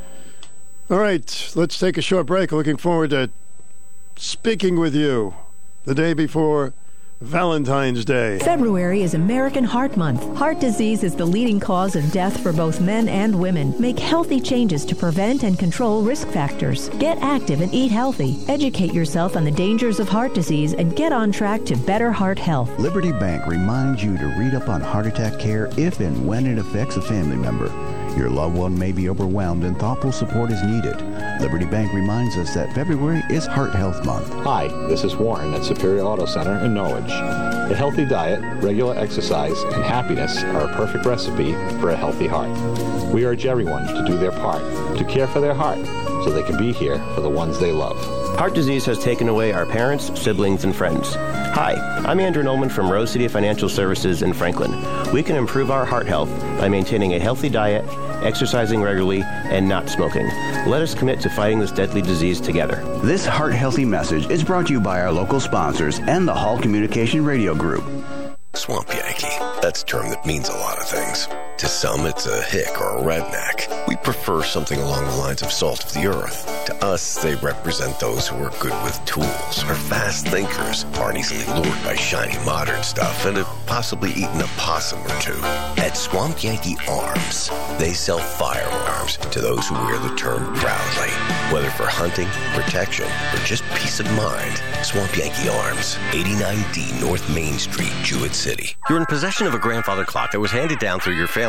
All right, let's take a short break. Looking forward to speaking with you the day before Valentine's Day. February is American Heart Month. Heart disease is the leading cause of death for both men and women. Make healthy changes to prevent and control risk factors. Get active and eat healthy. Educate yourself on the dangers of heart disease and get on track to better heart health. Liberty Bank reminds you to read up on heart attack care if and when it affects a family member. Your loved one may be overwhelmed and thoughtful support is needed. Liberty Bank reminds us that February is Heart Health Month. Hi, this is Warren at Superior Auto Center in Norwich. A healthy diet, regular exercise, and happiness are a perfect recipe for a healthy heart. We urge everyone to do their part to care for their heart so they can be here for the ones they love. Heart disease has taken away our parents, siblings, and friends. Hi, I'm Andrew Nolman from Rose City Financial Services in Franklin. We can improve our heart health by maintaining a healthy diet, exercising regularly, and not smoking. Let us commit to fighting this deadly disease together. This heart healthy message is brought to you by our local sponsors and the Hall Communication Radio Group. Swamp Yankee. That's a term that means a lot of things. To some, it's a hick or a redneck. We prefer something along the lines of salt of the earth. To us, they represent those who are good with tools, are fast thinkers, aren't easily lured by shiny modern stuff, and have possibly eaten a possum or two. At Swamp Yankee Arms, they sell firearms to those who wear the term proudly. Whether for hunting, protection, or just peace of mind, Swamp Yankee Arms, 89D North Main Street, Jewett City. You're in possession of a grandfather clock that was handed down through your family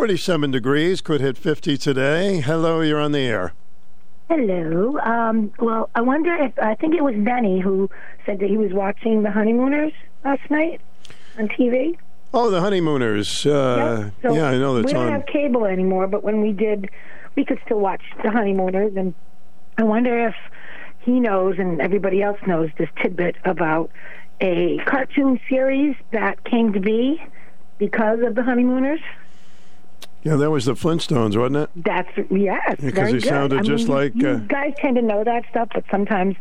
47 degrees, could hit 50 today. Hello, you're on the air. Hello. Um, well, I wonder if I think it was Benny who said that he was watching The Honeymooners last night on TV. Oh, the honeymooners. Uh, So yeah, I know that's on. we don't on. have cable anymore, but when we did, we could still watch The Honeymooners. And I wonder if he knows and everybody else knows this tidbit about a cartoon series that came to be because of The Honeymooners. Yeah, that was the Flintstones, wasn't it? That's yes, because he good. sounded I just mean, like. you, uh, guys tend to know that stuff, but sometimes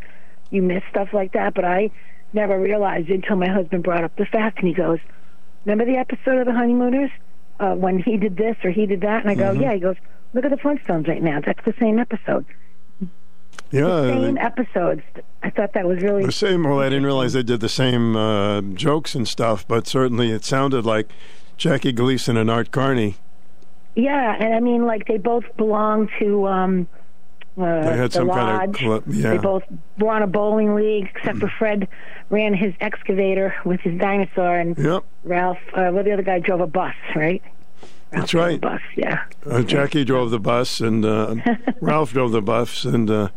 you miss stuff like that. But I never realized until my husband brought up the fact, and he goes, "Remember the episode of the Honeymooners uh, when he did this or he did that?" And I go, Mhm. "Yeah." He goes, "Look at the Flintstones right now. That's the same episode. yeah, Same the, episodes." I thought that was really the same. Well, I didn't realize they did the same uh, jokes and stuff, but certainly it sounded like Jackie Gleason and Art Carney. Yeah, and I mean, like they both belong to um, uh, They had the some lodge. kind of club- yeah. They both were on a bowling league, except for Fred ran his excavator with his dinosaur, and Yep, Ralph, uh, well, the other guy drove a bus, right? that's right. Bus, yeah. Uh, Jackie drove the bus, and uh, Ralph drove the bus, and uh,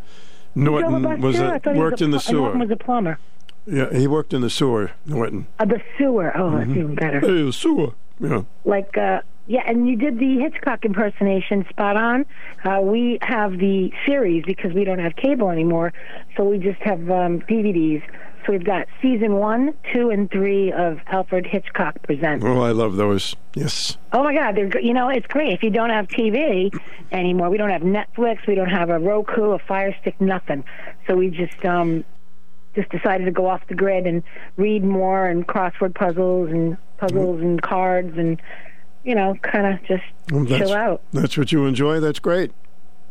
Norton bus was a, thought was worked a in the pl- Norton was a plumber. Yeah, he worked in the sewer. Norton. Uh, the sewer. Oh, that's even better. Hey, the sewer. Yeah. Like, uh, yeah, and you did the Hitchcock impersonation spot on. Uh, we have the series because we don't have cable anymore, so we just have um, DVDs. So we've got season one, two, and three of Alfred Hitchcock Presents. Oh, I love those. Yes. Oh my God, they're you know it's great. If you don't have TV anymore, we don't have Netflix, we don't have a Roku, a Fire Stick, nothing. So we just um just decided to go off the grid and read more and crossword puzzles and puzzles and cards and you know kind of just Well, chill out. That's what you enjoy. That's great.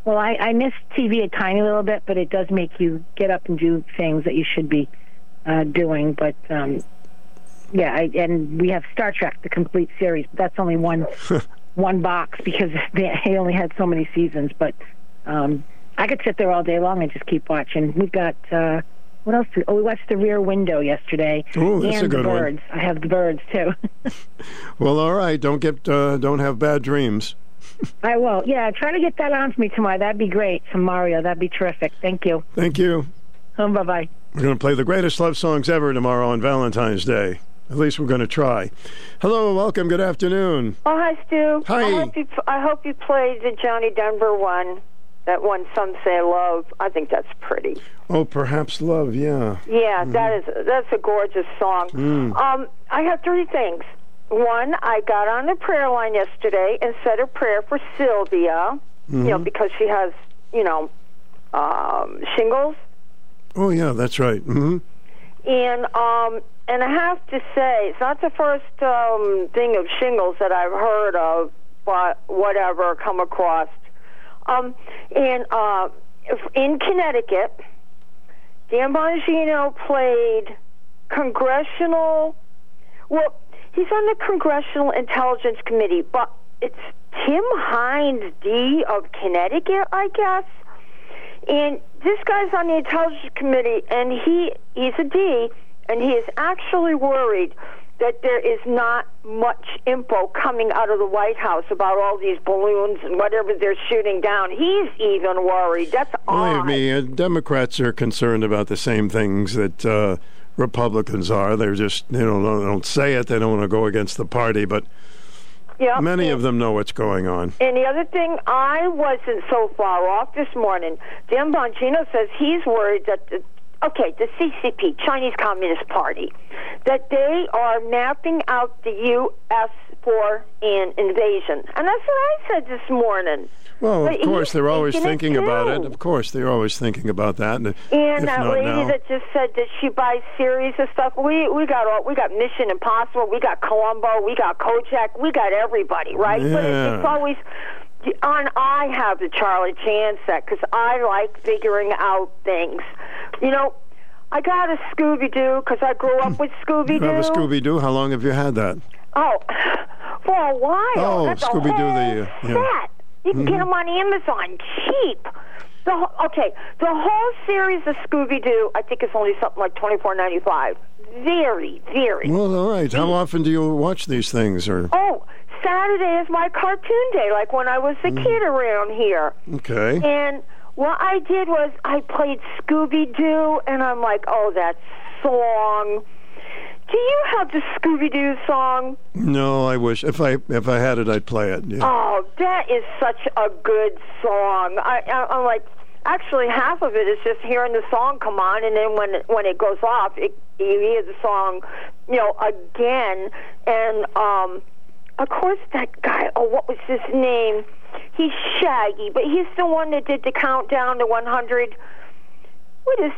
Well, I, I miss TV a tiny little bit, but it does make you get up and do things that you should be uh, doing. But um, yeah, I, and we have Star Trek, the complete series. But that's only one one box because they, they only had so many seasons. But um, I could sit there all day long and just keep watching. We've got uh, what else? Do, oh, we watched The Rear Window yesterday. Oh, that's and a good the one. birds. I have the birds too. Well, all right. Don't get uh, don't have bad dreams. I will. Yeah, try to get that on for me tomorrow. That'd be great. Some Mario. That'd be terrific. Thank you. Thank you. Um, bye bye. We're going to play the greatest love songs ever tomorrow on Valentine's Day. At least we're going to try. Hello, welcome. Good afternoon. Oh, hi, Stu. Hi. I hope you, I hope you played the Johnny Denver one. That one, some say love. I think that's pretty. Oh, perhaps love. Yeah. Yeah, that is that's a gorgeous song. Mm. Um, I have three things. One, I got on the prayer line yesterday and said a prayer for Sylvia. You know, Mhm. because she has, you know, um, shingles. Oh, yeah. That's right. hmm And um, and I have to say, it's not the first um, thing of shingles that I've heard of, but whatever come across. Um, and uh, in Connecticut, Dan Bongino played congressional. Well, he's on the Congressional Intelligence Committee, but it's Tim Himes D of Connecticut, I guess. And this guy's on the intelligence committee, and he he's a D, and he is actually worried that there is not much info coming out of the White House about all these balloons and whatever they're shooting down. He's even worried. That's Believe odd. me, uh, Democrats are concerned about the same things that uh, Republicans are. They're just they don't they don't say it. They don't want to go against the party, but Yep. many of them know what's going on. And the other thing, I wasn't so far off this morning. Jim Bongino says he's worried that the okay, the CCP, Chinese Communist Party, that they are mapping out the U.S. for an invasion, and that's what I said this morning. Well, But of course, they're always thinking it about it. Of course, they're always thinking about that. And, And that lady now, that just said that she buys series of stuff. We we got all we got Mission Impossible, we got Columbo, we got Kojak, we got everybody, right? But it's, Yeah. it's always on. I have the Charlie Chan set because I like figuring out things. You know, I got a Scooby Doo because I grew up with Scooby Doo. you have a Scooby Doo. How long have you had that? Oh, for a while. Oh, Scooby-Doo, the, uh, yeah. set. You can get Mhm. them on Amazon cheap. The whole, okay, the whole series of Scooby Doo, I think it's only something like twenty four ninety five. Very, very. Well, all right. How often do you watch these things? Or Oh, Saturday is my cartoon day, like when I was a Mm. kid around here. okay, And what I did was I played Scooby Doo, and I'm like, oh, that song. Do you have the Scooby Doo song? no, I wish if I if I had it, I'd play it. Yeah. Oh, that is such a good song. I, I, I'm like, actually, half of it is just hearing the song come on, and then when it, when it goes off, it, you hear the song, you know, again. And um, of course, that guy. Oh, what was his name? He's Shaggy, but he's the one that did the countdown to 100. What is?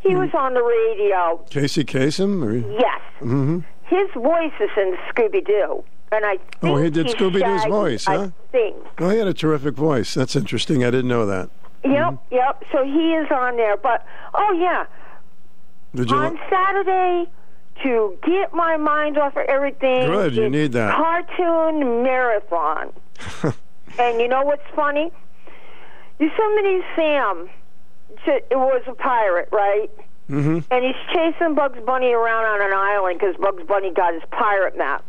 He was on the radio. Casey Kasem? Or, Yes, hmm his voice is in Scooby Doo, and I. Oh, he did he's Scooby-Doo's Shaggy, voice, huh? I think. Oh, he had a terrific voice. That's interesting. I didn't know that. Yep, yep. So he is on there. But oh yeah, Did you? on Saturday to get my mind off of everything. Good, you need that. Cartoon marathon. and you know what's funny? Yosemite Sam it was a pirate, right? hmm And he's chasing Bugs Bunny around on an island because Bugs Bunny got his pirate map.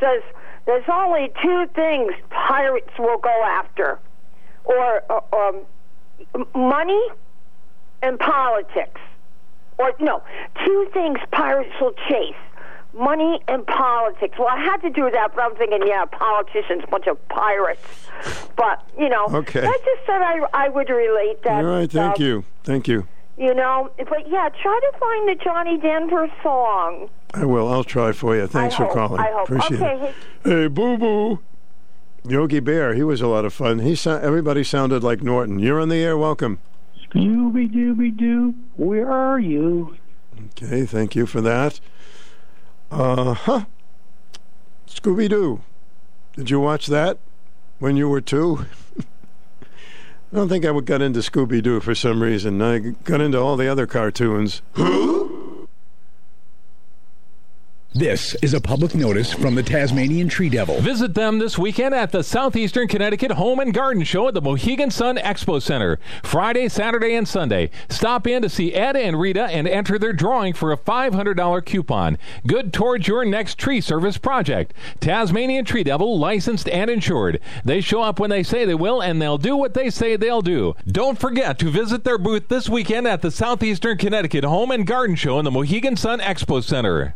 Says there's only two things pirates will go after, or uh, um, money and politics. Or no, two things pirates will chase: money and politics. Well, I had to do that, but I'm thinking, yeah, politicians, bunch of pirates. But you know, Okay. I just said I I would relate that. All right. Thank you. Thank you. You know, but yeah, try to find the Johnny Denver song. I will. I'll try for you. Thanks I for hope, calling. I hope. Appreciate Okay, it. Hey, Boo Boo. Yogi Bear. He was a lot of fun. He sa- everybody sounded like Norton. You're on the air. Welcome. Scooby Dooby Doo, where are you? Okay. Thank you for that. Uh huh. Scooby Doo. Did you watch that when you were two? I don't think I got into Scooby Doo for some reason. I got into all the other cartoons. This is a public notice from the Tasmanian Tree Devil. Visit them this weekend at the Southeastern Connecticut Home and Garden Show at the Mohegan Sun Expo Center. Friday, Saturday, and Sunday. Stop in to see Ed and Rita and enter their drawing for a $500 coupon. Good towards your next tree service project. Tasmanian Tree Devil, licensed and insured. They show up when they say they will, and they'll do what they say they'll do. Don't forget to visit their booth this weekend at the Southeastern Connecticut Home and Garden Show in the Mohegan Sun Expo Center.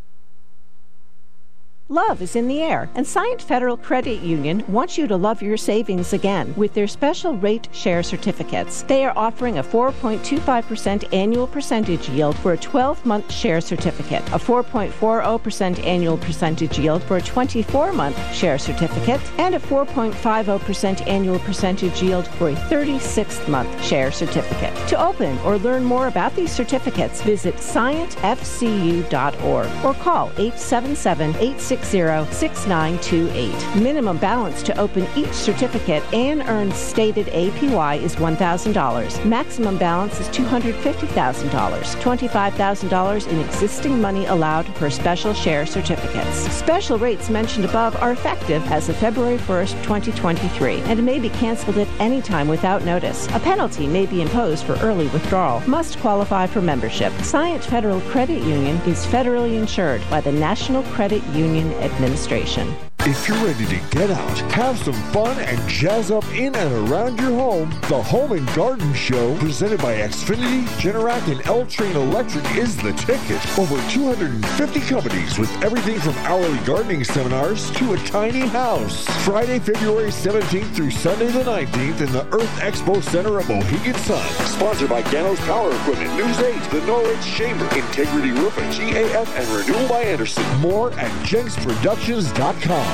Love is in the air, and Scient Federal Credit Union wants you to love your savings again with their special rate share certificates. They are offering a 4.25% annual percentage yield for a 12 month share certificate, a 4.40% annual percentage yield for a 24 month share certificate, and a 4.50% annual percentage yield for a 36 month share certificate. To open or learn more about these certificates, visit scientfcu.org or call 877 860 860-6928. Minimum balance to open each certificate and earn stated APY is $1,000. Maximum balance is $250,000. $25,000 in existing money allowed for special share certificates. Special rates mentioned above are effective as of February 1st, 2023, and may be canceled at any time without notice. A penalty may be imposed for early withdrawal. Must qualify for membership. Scient Federal Credit Union is federally insured by the National Credit Union Administration. If you're ready to get out, have some fun, and jazz up in and around your home, the Home and Garden Show, presented by Xfinity, Generac, and L Train Electric, is the ticket. Over 250 companies with everything from hourly gardening seminars to a tiny house. Friday, February 17th through Sunday the 19th in the Earth Expo Center at Mohegan Sun. Sponsored by Ganos Power Equipment, News 8, the Norwich Chamber, Integrity Roofing, GAF, and Renewal by Andersen. More at jenksproductions.com.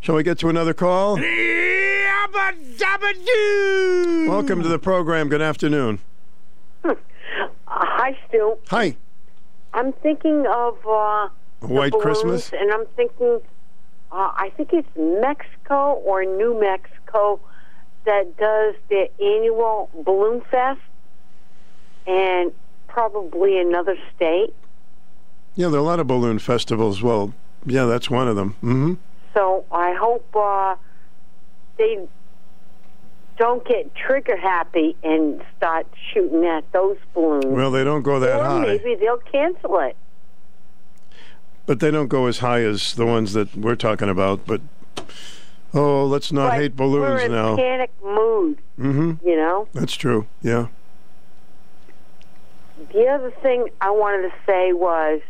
Shall we get to another call? Welcome to the program. Good afternoon. Hi, Stu. Hi. I'm thinking of uh, A white Christmas? and I'm thinking, uh, I think it's Mexico or New Mexico that does the annual balloon fest, and probably another state. Yeah, there are a lot of balloon festivals. Well, yeah, that's one of them. hmm So I hope uh, they don't get trigger happy and start shooting at those balloons. Well, they don't go that or high, maybe they'll cancel it. but they don't go as high as the ones that we're talking about. But oh, let's not But hate balloons we're in now. panic mood, Mm-hmm. you know. That's true. Yeah. The other thing I wanted to say was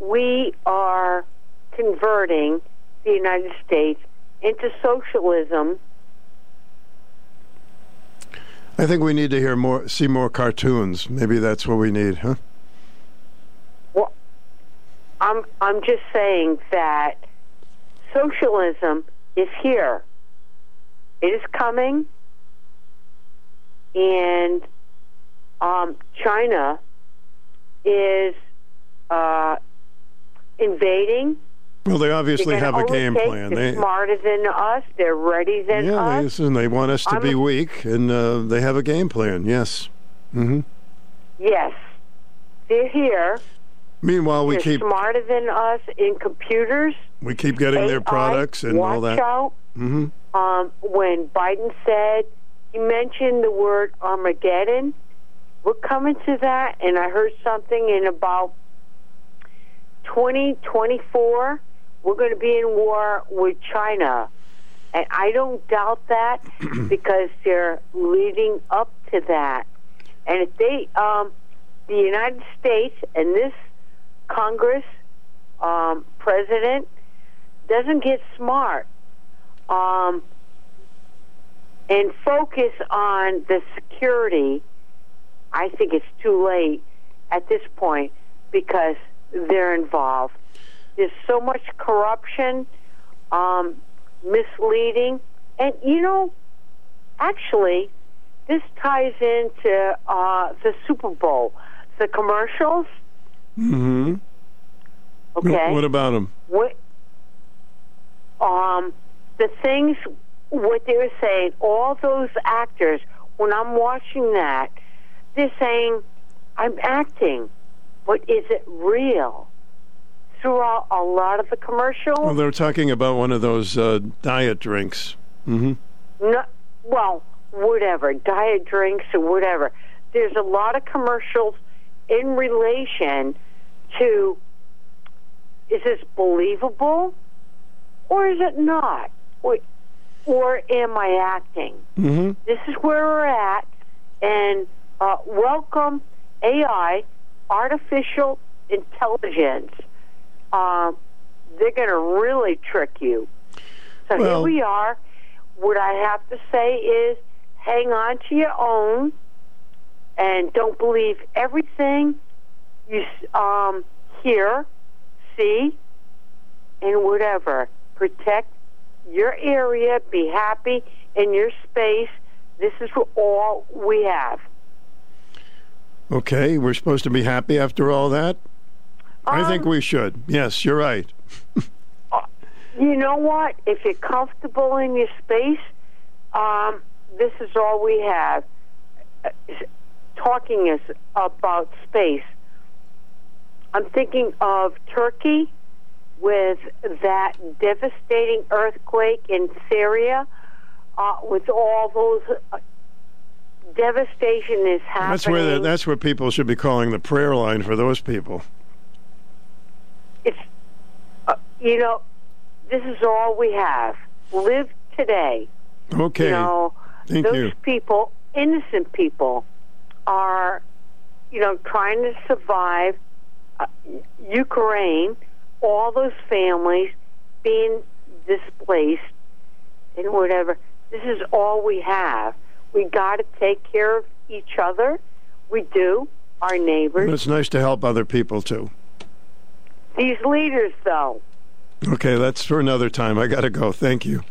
we are converting the United States into socialism. I think we need to hear more, see more cartoons. Maybe that's what we need, huh? Well, I'm I'm just saying that socialism is here. It is coming, and um, China is uh, invading. Well, they obviously have a game plan. They're They, smarter than us. They're ready than yeah, us. listen, they want us to I'm- be weak, and uh, they have a game plan. Yes. hmm Yes, they're here. Meanwhile, we they're keep smarter than us in computers. we keep getting their products and all that. out. hmm Um, when Biden said he mentioned the word Armageddon, we're coming to that, and I heard something in about 2024. We're going to be in war with China, and I don't doubt that because they're leading up to that. And if they, um, the United States and this Congress um, president doesn't get smart um, and focus on the security, I think it's too late at this point because they're involved. There's so much corruption, um, misleading, and you know, actually, this ties into uh, the Super Bowl, the commercials. hmm Okay. What about them? what um the things what they were saying all those actors when i'm watching that they're saying i'm acting but is it real throughout a lot of the commercials. Well, they're talking about one of those uh, diet drinks. Mm-hmm. no, well whatever diet drinks or whatever. There's a lot of commercials in relation to is this believable or is it not? Or, or am i acting? Hmm this is where we're at and uh, welcome ai artificial intelligence uh, they're going to really trick you so Well- here we are what i have to say is hang on to your own and don't believe everything you um, hear, see, and whatever. Protect your area. Be happy in your space. This is all we have. Okay, we're supposed to be happy after all that. I think Um, we should. Yes, you're right. You know what? If you're comfortable in your space, um, this is all we have. Uh, Talking is about space. I'm thinking of Turkey with that devastating earthquake in Syria, uh, with all those uh, devastation is happening. That's where the, that's where people should be calling the prayer line for those people. It's uh, you know this is all we have. Live today. Okay. you know Thank those you. people innocent people are you know trying to survive uh, ukraine all those families being displaced and whatever. This is all we have. We got to take care of each other. We do. Our neighbors. And it's nice to help other people too. These leaders though Okay, that's for another time. I got to go. Thank you.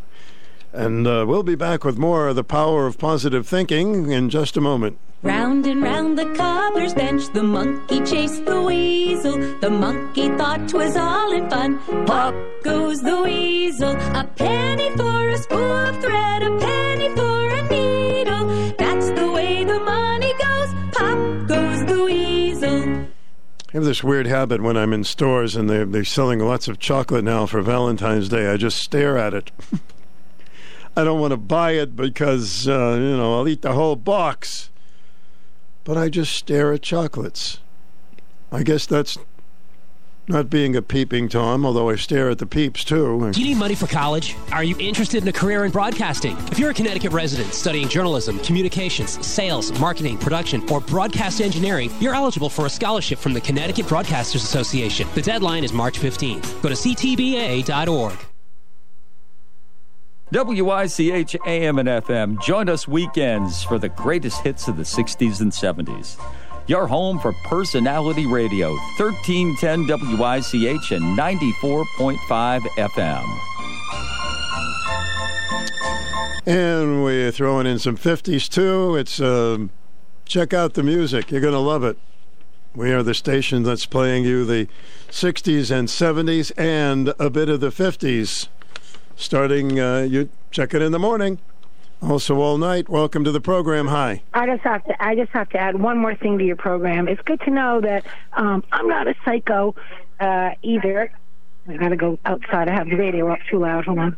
And uh, we'll be back with more of the power of positive thinking in just a moment. Round and round the cobbler's bench, the monkey chased the weasel. The monkey thought 'twas all in fun. Pop goes the weasel. A penny for a spool of thread, a penny for I have this weird habit when I'm in stores and they're, they're selling lots of chocolate now for Valentine's Day. I just stare at it. I don't want to buy it because, uh, you know, I'll eat the whole box. But I just stare at chocolates. I guess that's not being a peeping Tom, although I stare at the peeps too. Do you need money for college? Are you interested in a career in broadcasting? If you're a Connecticut resident studying journalism, communications, sales, marketing, production, or broadcast engineering, you're eligible for a scholarship from the Connecticut Broadcasters Association. The deadline is March 15th. Go to ctba.org. WICH AM and FM. Join us weekends for the greatest hits of the 60s and 70s. Your home for personality radio, 1310 WICH and 94.5 FM. And we're throwing in some 50s too. It's um, check out the music. You're going to love it. We are the station that's playing you the 60s and 70s and a bit of the 50s. Starting, uh, you check it in the morning. Also all night. Welcome to the program. Hi. I just have to. I just have to add one more thing to your program. It's good to know that um, I'm not a psycho uh, either. I got to go outside. I have the radio up too loud. Hold on.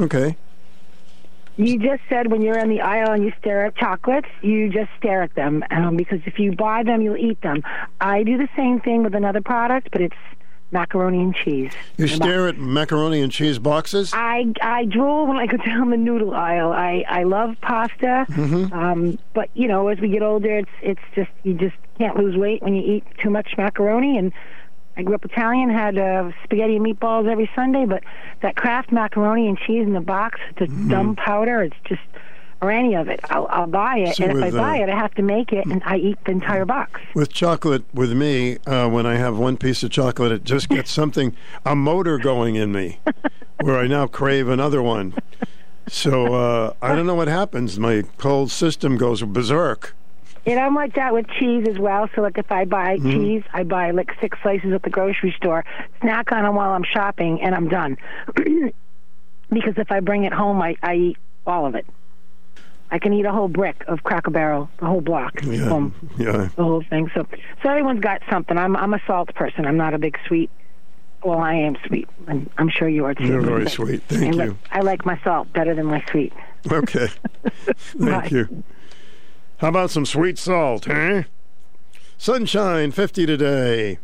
Okay. You just said when you're in the aisle and you stare at chocolates, you just stare at them um, because if you buy them, you'll eat them. I do the same thing with another product, but it's macaroni and cheese. You stare at macaroni and cheese boxes? I I drool when I go down the noodle aisle. I I love pasta, Mhm. um, but you know, as we get older, it's it's just you just can't lose weight when you eat too much macaroni. And I grew up Italian, had uh, spaghetti and meatballs every Sunday, but that Kraft macaroni and cheese in the box, it's a dumb powder. It's just or any of it. I'll, I'll buy it, So and if I buy uh, it, I have to make it, and I eat the entire box. With chocolate, with me, uh, when I have one piece of chocolate, it just gets something, a motor going in me, where I now crave another one. So uh, I don't know what happens. My whole system goes berserk. And I'm like that with cheese as well. So, like, if I buy Mhm. cheese, I buy like six slices at the grocery store, snack on them while I'm shopping, and I'm done. because if I bring it home, I, I eat all of it. I can eat a whole brick of Cracker Barrel, the whole block, Yeah, yeah. the whole thing. So, so everyone's got something. I'm I'm a salt person. I'm not a big sweet. Well, I am sweet, and I'm sure you are too. You're very sweet. I Thank like- you. I like my salt better than my sweet. Okay. Thank you. How about some sweet salt, huh? Sunshine, 50 today.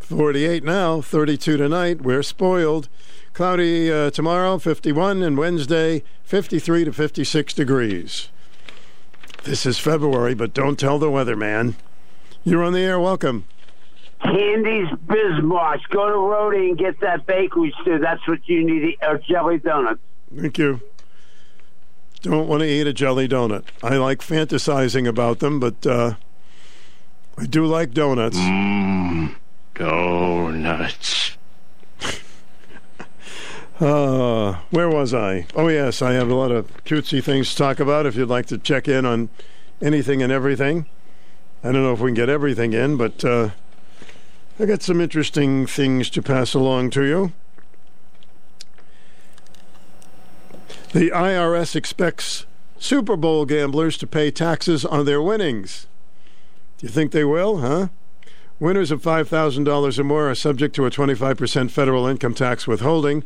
48 now, 32 tonight. We're spoiled. Cloudy uh, tomorrow, 51, and Wednesday, 53 to 56 degrees. This is February, but don't tell the weatherman. You're on the air. Welcome. Candy's Bismarck. Go to Rhodey and get that bakery stew. That's what you need. Or jelly donuts. Thank you. Don't want to eat a jelly donut. I like fantasizing about them, but uh, I do like donuts. Mmm, donuts. Uh, where was I? Oh, yes, I have a lot of cutesy things to talk about if you'd like to check in on anything and everything. I don't know if we can get everything in, but uh, I got some interesting things to pass along to you. The IRS expects Super Bowl gamblers to pay taxes on their winnings. Do you think they will, huh? Winners of $5,000 or more are subject to a 25% federal income tax withholding.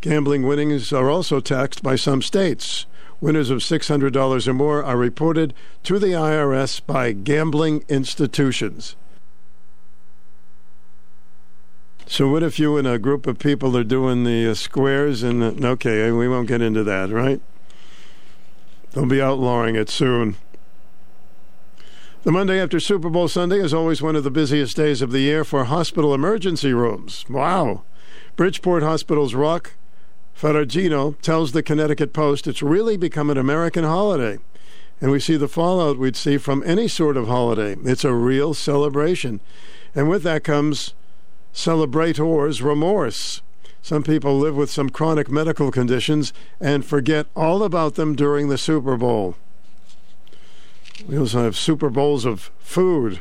Gambling winnings are also taxed by some states. Winners of $600 or more are reported to the IRS by gambling institutions. So, what if you and a group of people are doing the uh, squares and uh, okay, we won't get into that, right? They'll be outlawing it soon. The Monday after Super Bowl Sunday is always one of the busiest days of the year for hospital emergency rooms. Wow. Bridgeport Hospital's Rock Ferragino tells the Connecticut Post it's really become an American holiday. And we see the fallout we'd see from any sort of holiday. It's a real celebration. And with that comes celebrators' remorse. Some people live with some chronic medical conditions and forget all about them during the Super Bowl. We also have Super Bowls of food.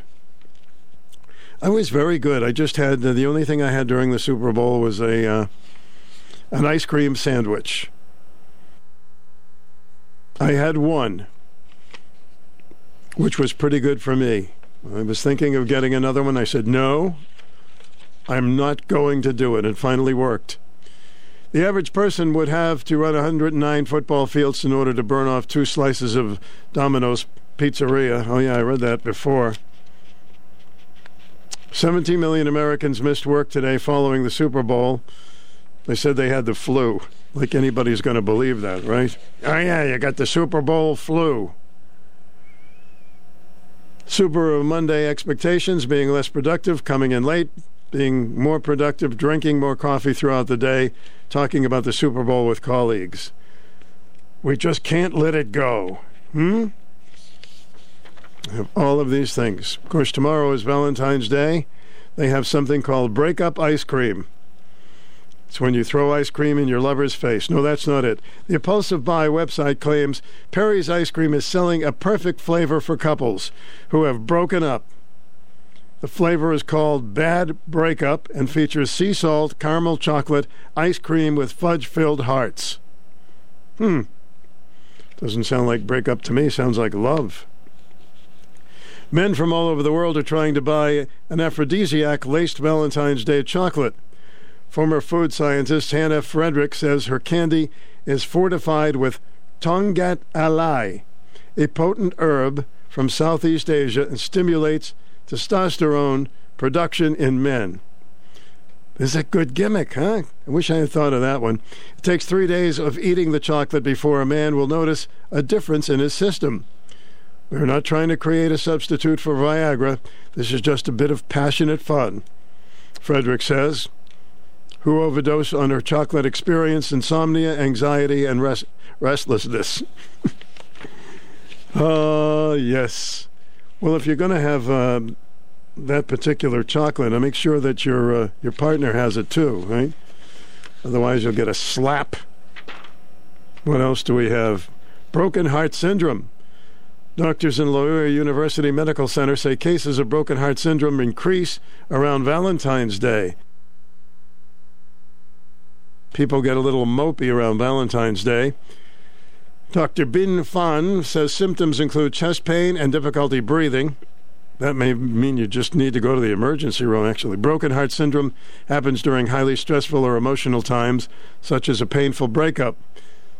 I was very good. I just had the only thing I had during the Super Bowl was a uh, an ice cream sandwich. I had one, which was pretty good for me. I was thinking of getting another one. I said, no, I'm not going to do it. It finally worked. The average person would have to run 109 football fields in order to burn off two slices of Domino's Pizzeria. Oh, yeah, I read that before. 17 million Americans missed work today following the Super Bowl. They said they had the flu. Like anybody's going to believe that, right? Oh, yeah, you got the Super Bowl flu. Super Monday expectations being less productive, coming in late, being more productive, drinking more coffee throughout the day, talking about the Super Bowl with colleagues. We just can't let it go. Hmm? All of these things. Of course, tomorrow is Valentine's Day. They have something called breakup ice cream. It's when you throw ice cream in your lover's face. No, that's not it. The Impulsive Buy website claims Perry's ice cream is selling a perfect flavor for couples who have broken up. The flavor is called Bad Breakup and features sea salt, caramel chocolate, ice cream with fudge filled hearts. Hmm. Doesn't sound like breakup to me, sounds like love. Men from all over the world are trying to buy an aphrodisiac laced Valentine's Day chocolate. Former food scientist Hannah Frederick says her candy is fortified with Tongkat Ali, a potent herb from Southeast Asia, and stimulates testosterone production in men. This is a good gimmick, huh? I wish I had thought of that one. It takes three days of eating the chocolate before a man will notice a difference in his system. We're not trying to create a substitute for Viagra. This is just a bit of passionate fun. Frederick says, who overdosed on her chocolate experience insomnia, anxiety, and rest- restlessness. Uh, yes. Well, if you're going to have uh, that particular chocolate, make sure that your uh, your partner has it too, right? Otherwise, you'll get a slap. What else do we have? Broken heart syndrome. Doctors in Loyola University Medical Center say cases of broken heart syndrome increase around Valentine's Day. People get a little mopey around Valentine's Day. Dr. Bin Fan says symptoms include chest pain and difficulty breathing. That may mean you just need to go to the emergency room, actually. Broken heart syndrome happens during highly stressful or emotional times, such as a painful breakup,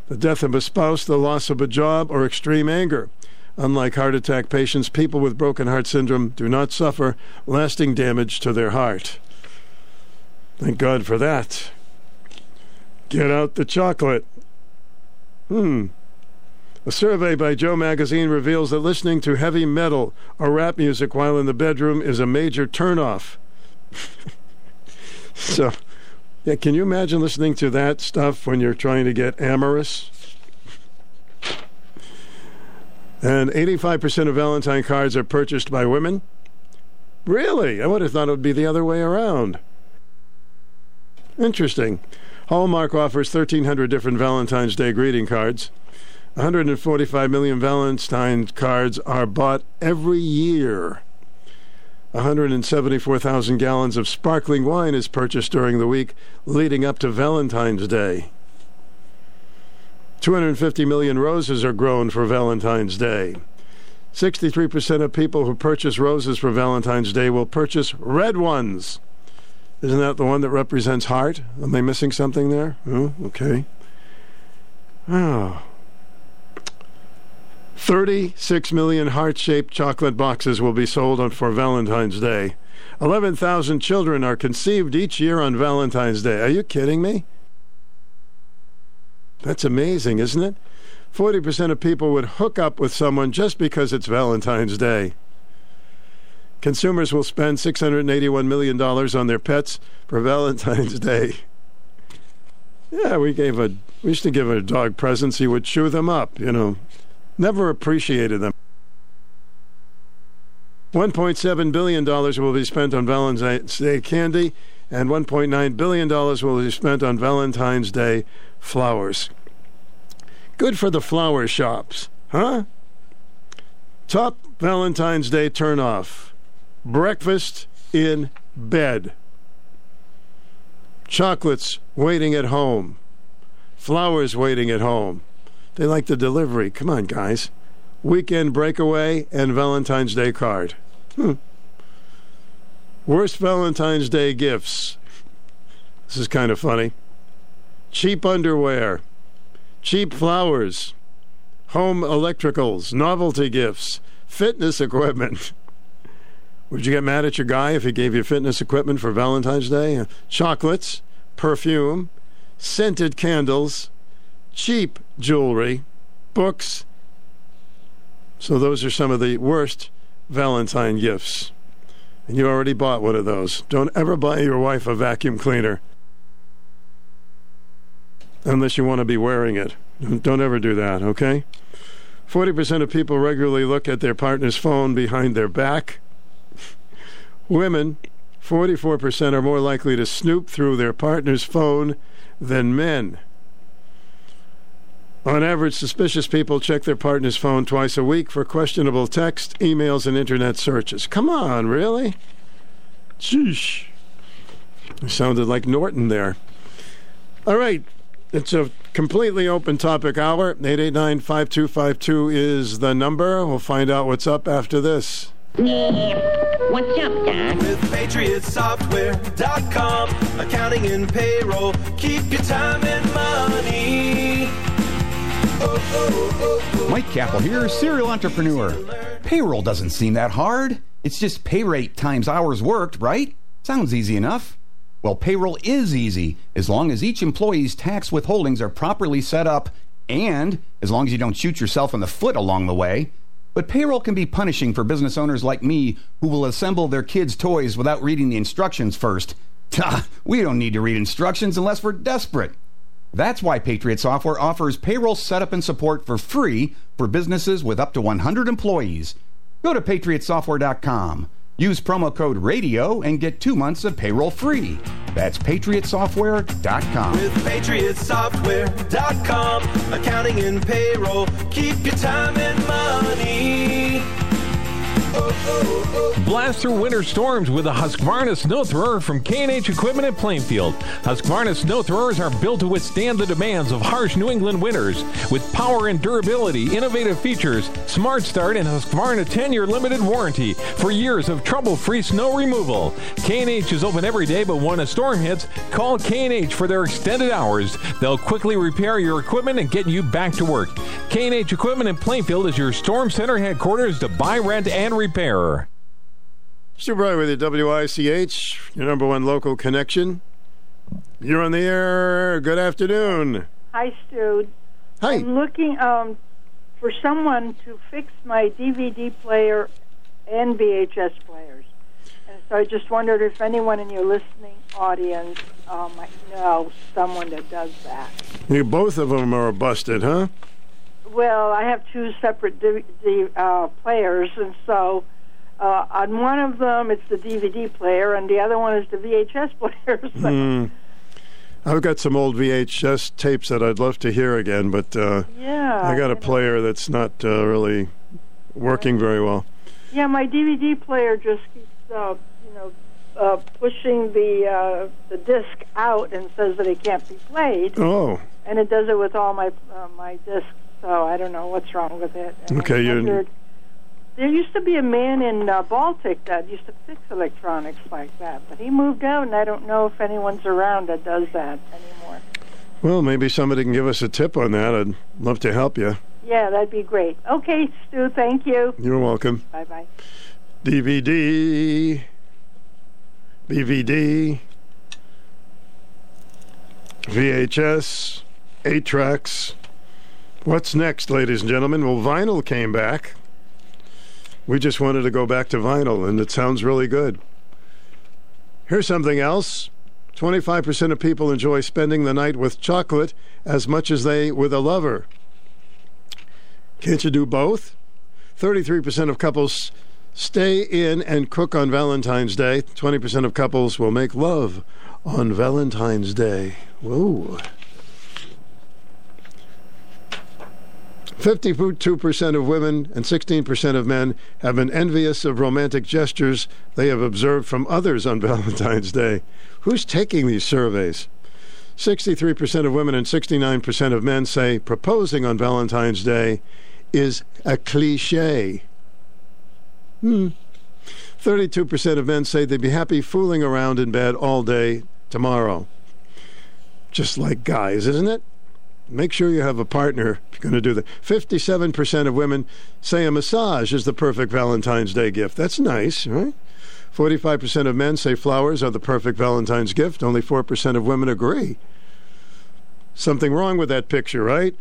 the death of a spouse, the loss of a job, or extreme anger. Unlike heart attack patients, people with broken heart syndrome do not suffer lasting damage to their heart. Thank God for that. Get out the chocolate. Hmm. A survey by Joe Magazine reveals that listening to heavy metal or rap music while in the bedroom is a major turnoff. so, yeah, can you imagine listening to that stuff when you're trying to get amorous? And 85% of Valentine cards are purchased by women. Really? I would have thought it would be the other way around. Interesting. Hallmark offers 1,300 different Valentine's Day greeting cards. 145 million Valentine's cards are bought every year. 174,000 gallons of sparkling wine is purchased during the week leading up to Valentine's Day. 250 million roses are grown for Valentine's Day. 63% of people who purchase roses for Valentine's Day will purchase red ones. Isn't that the one that represents heart? Am I missing something there? Oh, okay. Oh. 36 million heart shaped chocolate boxes will be sold for Valentine's Day. 11,000 children are conceived each year on Valentine's Day. Are you kidding me? That's amazing, isn't it? 40% of people would hook up with someone just because it's Valentine's Day. Consumers will spend $681 million on their pets for Valentine's Day. Yeah, we gave a we used to give a dog presents. He would chew them up, you know. Never appreciated them. $1.7 billion will be spent on Valentine's Day candy, and $1.9 billion will be spent on Valentine's Day flowers. Good for the flower shops, huh? Top Valentine's Day turnoff breakfast in bed, chocolates waiting at home, flowers waiting at home. They like the delivery. Come on, guys. Weekend breakaway and Valentine's Day card. Hmm. Worst Valentine's Day gifts. This is kind of funny. Cheap underwear, cheap flowers, home electricals, novelty gifts, fitness equipment. Would you get mad at your guy if he gave you fitness equipment for Valentine's Day? Chocolates, perfume, scented candles, cheap jewelry, books. So those are some of the worst Valentine gifts. And you already bought one of those. Don't ever buy your wife a vacuum cleaner unless you want to be wearing it. Don't ever do that, okay? 40% of people regularly look at their partner's phone behind their back. Women, 44% are more likely to snoop through their partner's phone than men. On average, suspicious people check their partner's phone twice a week for questionable text, emails, and internet searches. Come on, really? Sheesh. Sounded like Norton there. All right. It's a completely open topic hour. 889 5252 is the number. We'll find out what's up after this. What's up, Doc? With PatriotSoftware.com, accounting and payroll, keep your time and money. Oh, oh, oh, Mike Kappel here, serial entrepreneur. Payroll doesn't seem that hard. It's just pay rate times hours worked, right? Sounds easy enough. Well, payroll is easy as long as each employee's tax withholdings are properly set up and as long as you don't shoot yourself in the foot along the way. But payroll can be punishing for business owners like me who will assemble their kids' toys without reading the instructions first. Ta, we don't need to read instructions unless we're desperate. That's why Patriot Software offers payroll setup and support for free for businesses with up to 100 employees. Go to patriotsoftware.com. Use promo code RADIO and get two months of payroll free. That's patriotsoftware.com. With PatriotSoftware.com, accounting and payroll, keep your time and money. Blast through winter storms with a Husqvarna snow thrower from K&H Equipment in Plainfield. Husqvarna snow throwers are built to withstand the demands of harsh New England winters. With power and durability, innovative features, smart start, and Husqvarna 10-year limited warranty for years of trouble-free snow removal. K&H is open every day, but when a storm hits, call K&H for their extended hours. They'll quickly repair your equipment and get you back to work. K&H Equipment in Plainfield is your storm center headquarters to buy, rent, and repair. Stu Bryer with you, WICH, your number one local connection. You're on the air. Good afternoon. Hi, Stu. Hi. I'm looking um, for someone to fix my DVD player and VHS players. And so I just wondered if anyone in your listening audience uh, might know someone that does that. You, both of them are busted, huh? Well, I have two separate DVD uh, players, and so uh, on one of them it's the DVD player, and the other one is the VHS player. so Hmm. I've got some old VHS tapes that I'd love to hear again, but uh, Yeah, I got a player that's not uh, really working very well. Yeah, my DVD player just keeps, uh, you know, uh, pushing the uh, the disc out and says that it can't be played. Oh, and it does it with all my uh, my discs. So I don't know what's wrong with it. And Okay, you- there used to be a man in uh, Baltic that used to fix electronics like that, but he moved out, and I don't know if anyone's around that does that anymore. Well, maybe somebody can give us a tip on that. I'd love to help you. Yeah, that'd be great. Okay, Stu, thank you. You're welcome. Bye bye. DVD, DVD, VHS, 8 tracks. What's next, ladies and gentlemen? Well, vinyl came back. We just wanted to go back to vinyl, and it sounds really good. Here's something else 25% of people enjoy spending the night with chocolate as much as they with a lover. Can't you do both? 33% of couples stay in and cook on Valentine's Day. 20% of couples will make love on Valentine's Day. Whoa. 52% of women and 16% of men have been envious of romantic gestures they have observed from others on Valentine's Day. Who's taking these surveys? 63% of women and 69% of men say proposing on Valentine's Day is a cliche. Hmm. 32% of men say they'd be happy fooling around in bed all day tomorrow. Just like guys, isn't it? Make sure you have a partner if you're going to do that. 57% of women say a massage is the perfect Valentine's Day gift. That's nice, right? 45% of men say flowers are the perfect Valentine's gift. Only 4% of women agree. Something wrong with that picture, right?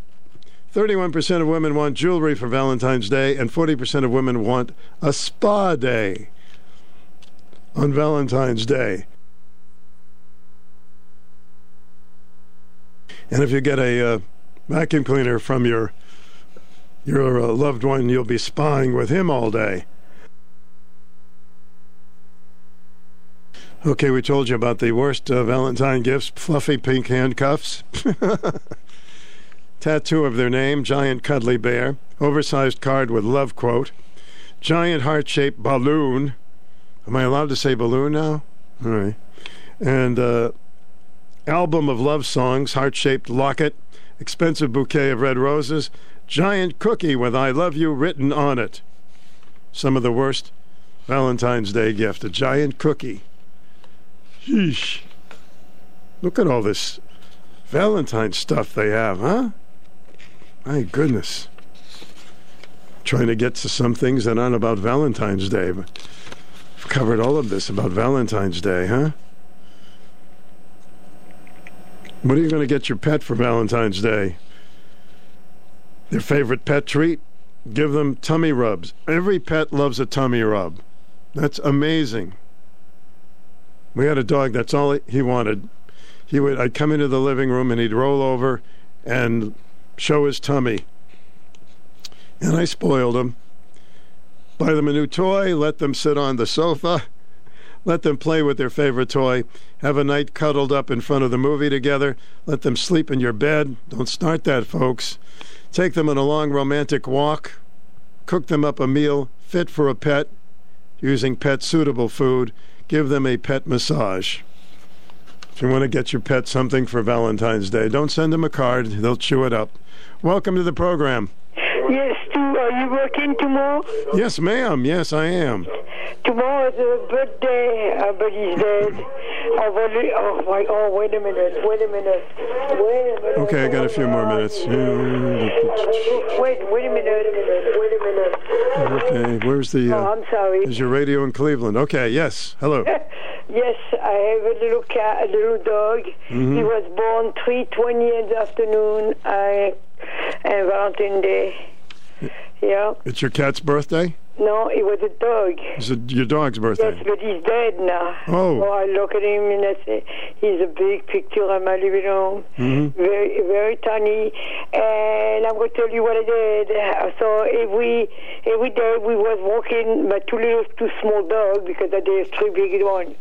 31% of women want jewelry for Valentine's Day, and 40% of women want a spa day on Valentine's Day. And if you get a uh, vacuum cleaner from your your uh, loved one, you'll be spying with him all day. Okay, we told you about the worst uh, Valentine gifts fluffy pink handcuffs, tattoo of their name, giant cuddly bear, oversized card with love quote, giant heart shaped balloon. Am I allowed to say balloon now? All right. And uh, album of love songs, heart shaped locket, expensive bouquet of red roses, giant cookie with I love you written on it. Some of the worst Valentine's Day gift, a giant cookie. Sheesh. Look at all this Valentine stuff they have, huh? My goodness. Trying to get to some things that aren't about Valentine's Day, but I've covered all of this about Valentine's Day, huh? What are you going to get your pet for Valentine's Day? Their favorite pet treat? Give them tummy rubs. Every pet loves a tummy rub. That's amazing. We had a dog. That's all he wanted. He would. I'd come into the living room and he'd roll over and show his tummy. And I spoiled him. Buy them a new toy. Let them sit on the sofa. Let them play with their favorite toy. Have a night cuddled up in front of the movie together. Let them sleep in your bed. Don't start that, folks. Take them on a long romantic walk. Cook them up a meal fit for a pet using pet suitable food. Give them a pet massage. If you want to get your pet something for Valentine's Day, don't send them a card. They'll chew it up. Welcome to the program. Yes, Are you working tomorrow? Yes, ma'am. Yes, I am. Tomorrow is a birthday, uh, but he's dead. Oh, wait, oh, my, oh, wait a minute, wait a minute, wait a minute. Okay, I got a few more minutes. Wait, wait a minute, wait a minute. Okay, where's the? Uh, Oh, I'm sorry. Is your radio in Cleveland? Okay, yes. Hello. Yes, I have a little cat, a little dog. Mhm. He was born 3.20 in the afternoon, uh, and Valentine's Day. Yeah. It's your cat's birthday? No, it was a dog. It's it your dog's birthday? Yes, but he's dead now. Oh. I look at him and I say, he's a big picture at my living room. Mhm. Very, very tiny. And I'm going to tell you what I did. So every every day we was walking my two little, two small dogs because I did three big ones.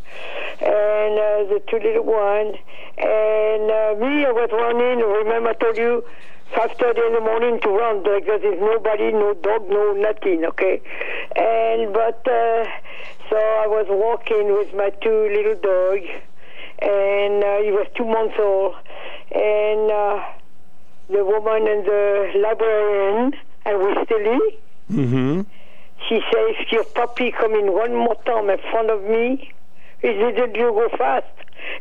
And uh, the two little one. And uh, me, I was running. Remember I told you, 5.30 in the morning to run because there's nobody, no dog, no nothing, okay? And, but, uh, so I was walking with my two little dogs, and uh, he was two months old, and uh, the woman and the librarian and with Tilly. Mm-hmm. She says, your puppy come in one more time in front of me, he didn't you go fast?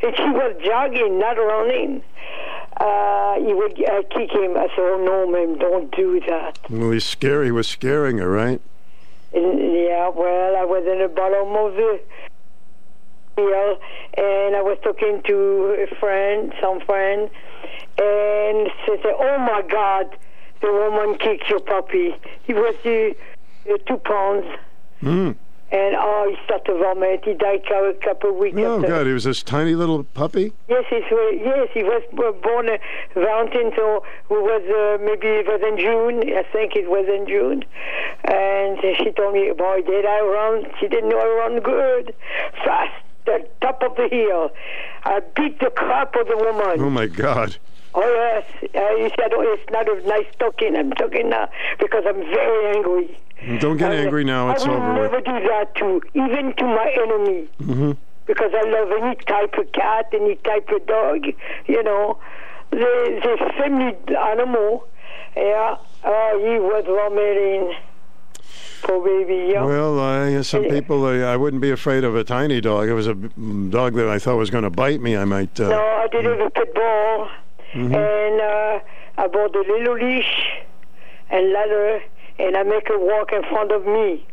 And she was jogging, not running. Uh, he would uh, kick him. I said, oh, no, ma'am, don't do that. Well, he's scary. He was scaring her, right? And, yeah, well, I was in the bottom of the hill, and I was talking to a friend, some friend, and she said, oh, my God, the woman kicked your puppy. He was uh, two pounds. Mm. And oh, he started to vomit. He died a couple of weeks Oh, after. God. He was this tiny little puppy? Yes, he's, uh, yes, he was born uh, Valentine, so it was uh, maybe it was in June. I think it was in June. And she told me, boy, did I run? She didn't know I run good, fast, the top of the hill. I beat the crap of the woman. Oh, my God. Oh yes, uh, you said oh, it's not a nice talking. I'm talking now because I'm very angry. Don't get I- angry now. It's I will over never with. do that to even to my enemy Mm-hmm. because I love any type of cat, any type of dog. You know, the the family animal. Yeah. Oh, he was vomiting. Poor baby. Yeah. Well, uh, some people, uh, I wouldn't be afraid of a tiny dog. It was a dog that I thought was going to bite me. I might. Uh, no, I did have a pit bull, Mhm. and uh, I bought a little leash and ladder, and I make her walk in front of me.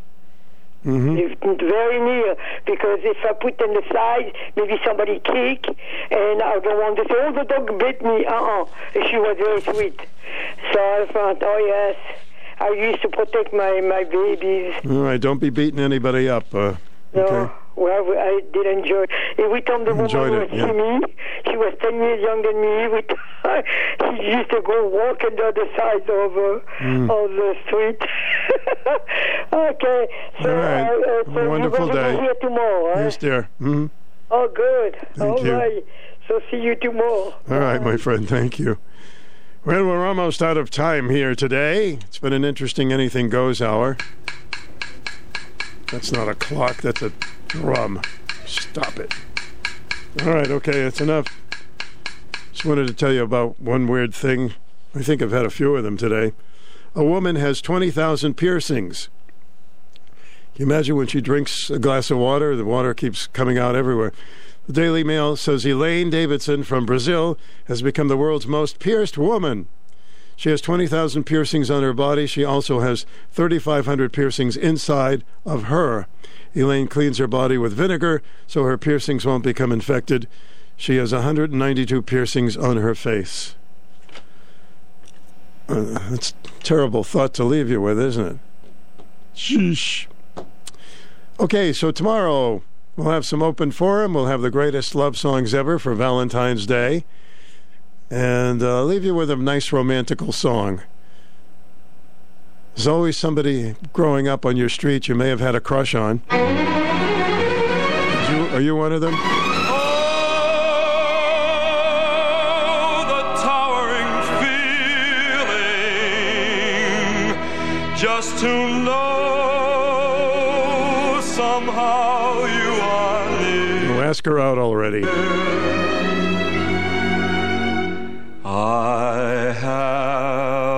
mhm. It's very near because if I put on the side, maybe somebody kick, and I don't want to say, "Oh, the dog bit me." Uh-uh. She was very sweet, so I thought, "Oh yes." I used to protect my my babies. All right, don't be beating anybody up. Uh, No, okay. Well, I did enjoy. It. Every time the woman Enjoyed would it, see yeah. me, she was ten years younger than me. Time she used to go walk on the other side of uh, Mm. of the street. okay, so, All right. uh, uh, so Wonderful gonna day. be here tomorrow? Yes, dear. hmm Oh, good. Thank All you. right. So see you tomorrow. All right, my friend. Thank you. Well, we're almost out of time here today. It's been an interesting anything goes hour. That's not a clock. That's a drum. Stop it. All right. Okay. That's enough. Just wanted to tell you about one weird thing. I think I've had a few of them today. A woman has 20,000 piercings. Can you imagine when she drinks a glass of water, the water keeps coming out everywhere? The Daily Mail says Elaine Davidson from Brazil has become the world's most pierced woman. She has 20,000 piercings on her body. She also has 3,500 piercings inside of her. Elaine cleans her body with vinegar so her piercings won't become infected. She has 192 piercings on her face. Uh, that's a terrible thought to leave you with, isn't it? Sheesh. Okay, so tomorrow we'll have some open forum. We'll have the greatest love songs ever for Valentine's Day. And uh, I'll leave you with a nice romantical song. There's always somebody growing up on your street you may have had a crush on. You, are you one of them? Oh, the towering feeling just to know somehow you are near. Oh, ask her out already. I have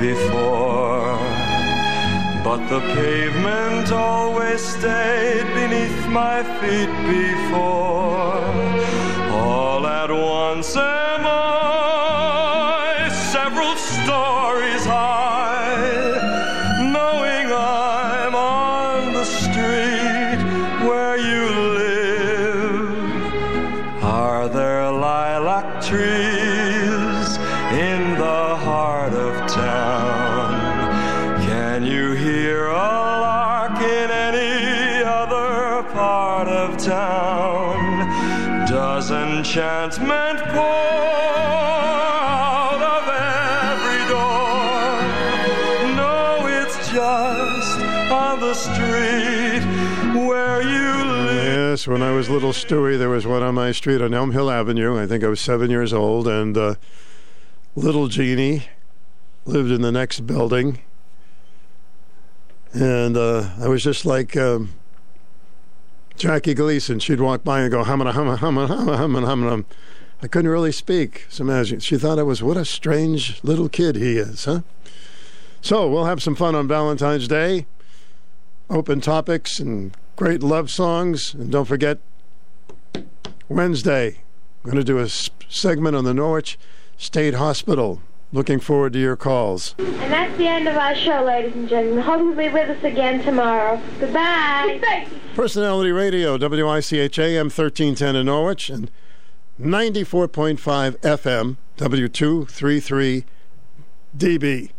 before, but the pavement always stayed beneath my feet before. All at once am I enchantment out of every door? No, it's just on the street where you live. Yes, when I was little Stewie, there was one on my street on Elm Hill Avenue. I think I was seven years old, and uh, little Jeannie lived in the next building. And uh, I was just like um, Jackie Gleason, she'd walk by and go, humma, humma, humma, humma, humma, humma. I couldn't really speak. So imagine. She thought I was, what a strange little kid he is, huh? So we'll have some fun on Valentine's Day. Open topics and great love songs. And don't forget, Wednesday, I'm going to do a segment on the Norwich State Hospital. Looking forward to your calls. And that's the end of our show, ladies and gentlemen. Hope you'll be with us again tomorrow. Goodbye. Personality Radio, WICH AM 1310 in Norwich, and 94.5 FM, W233DB.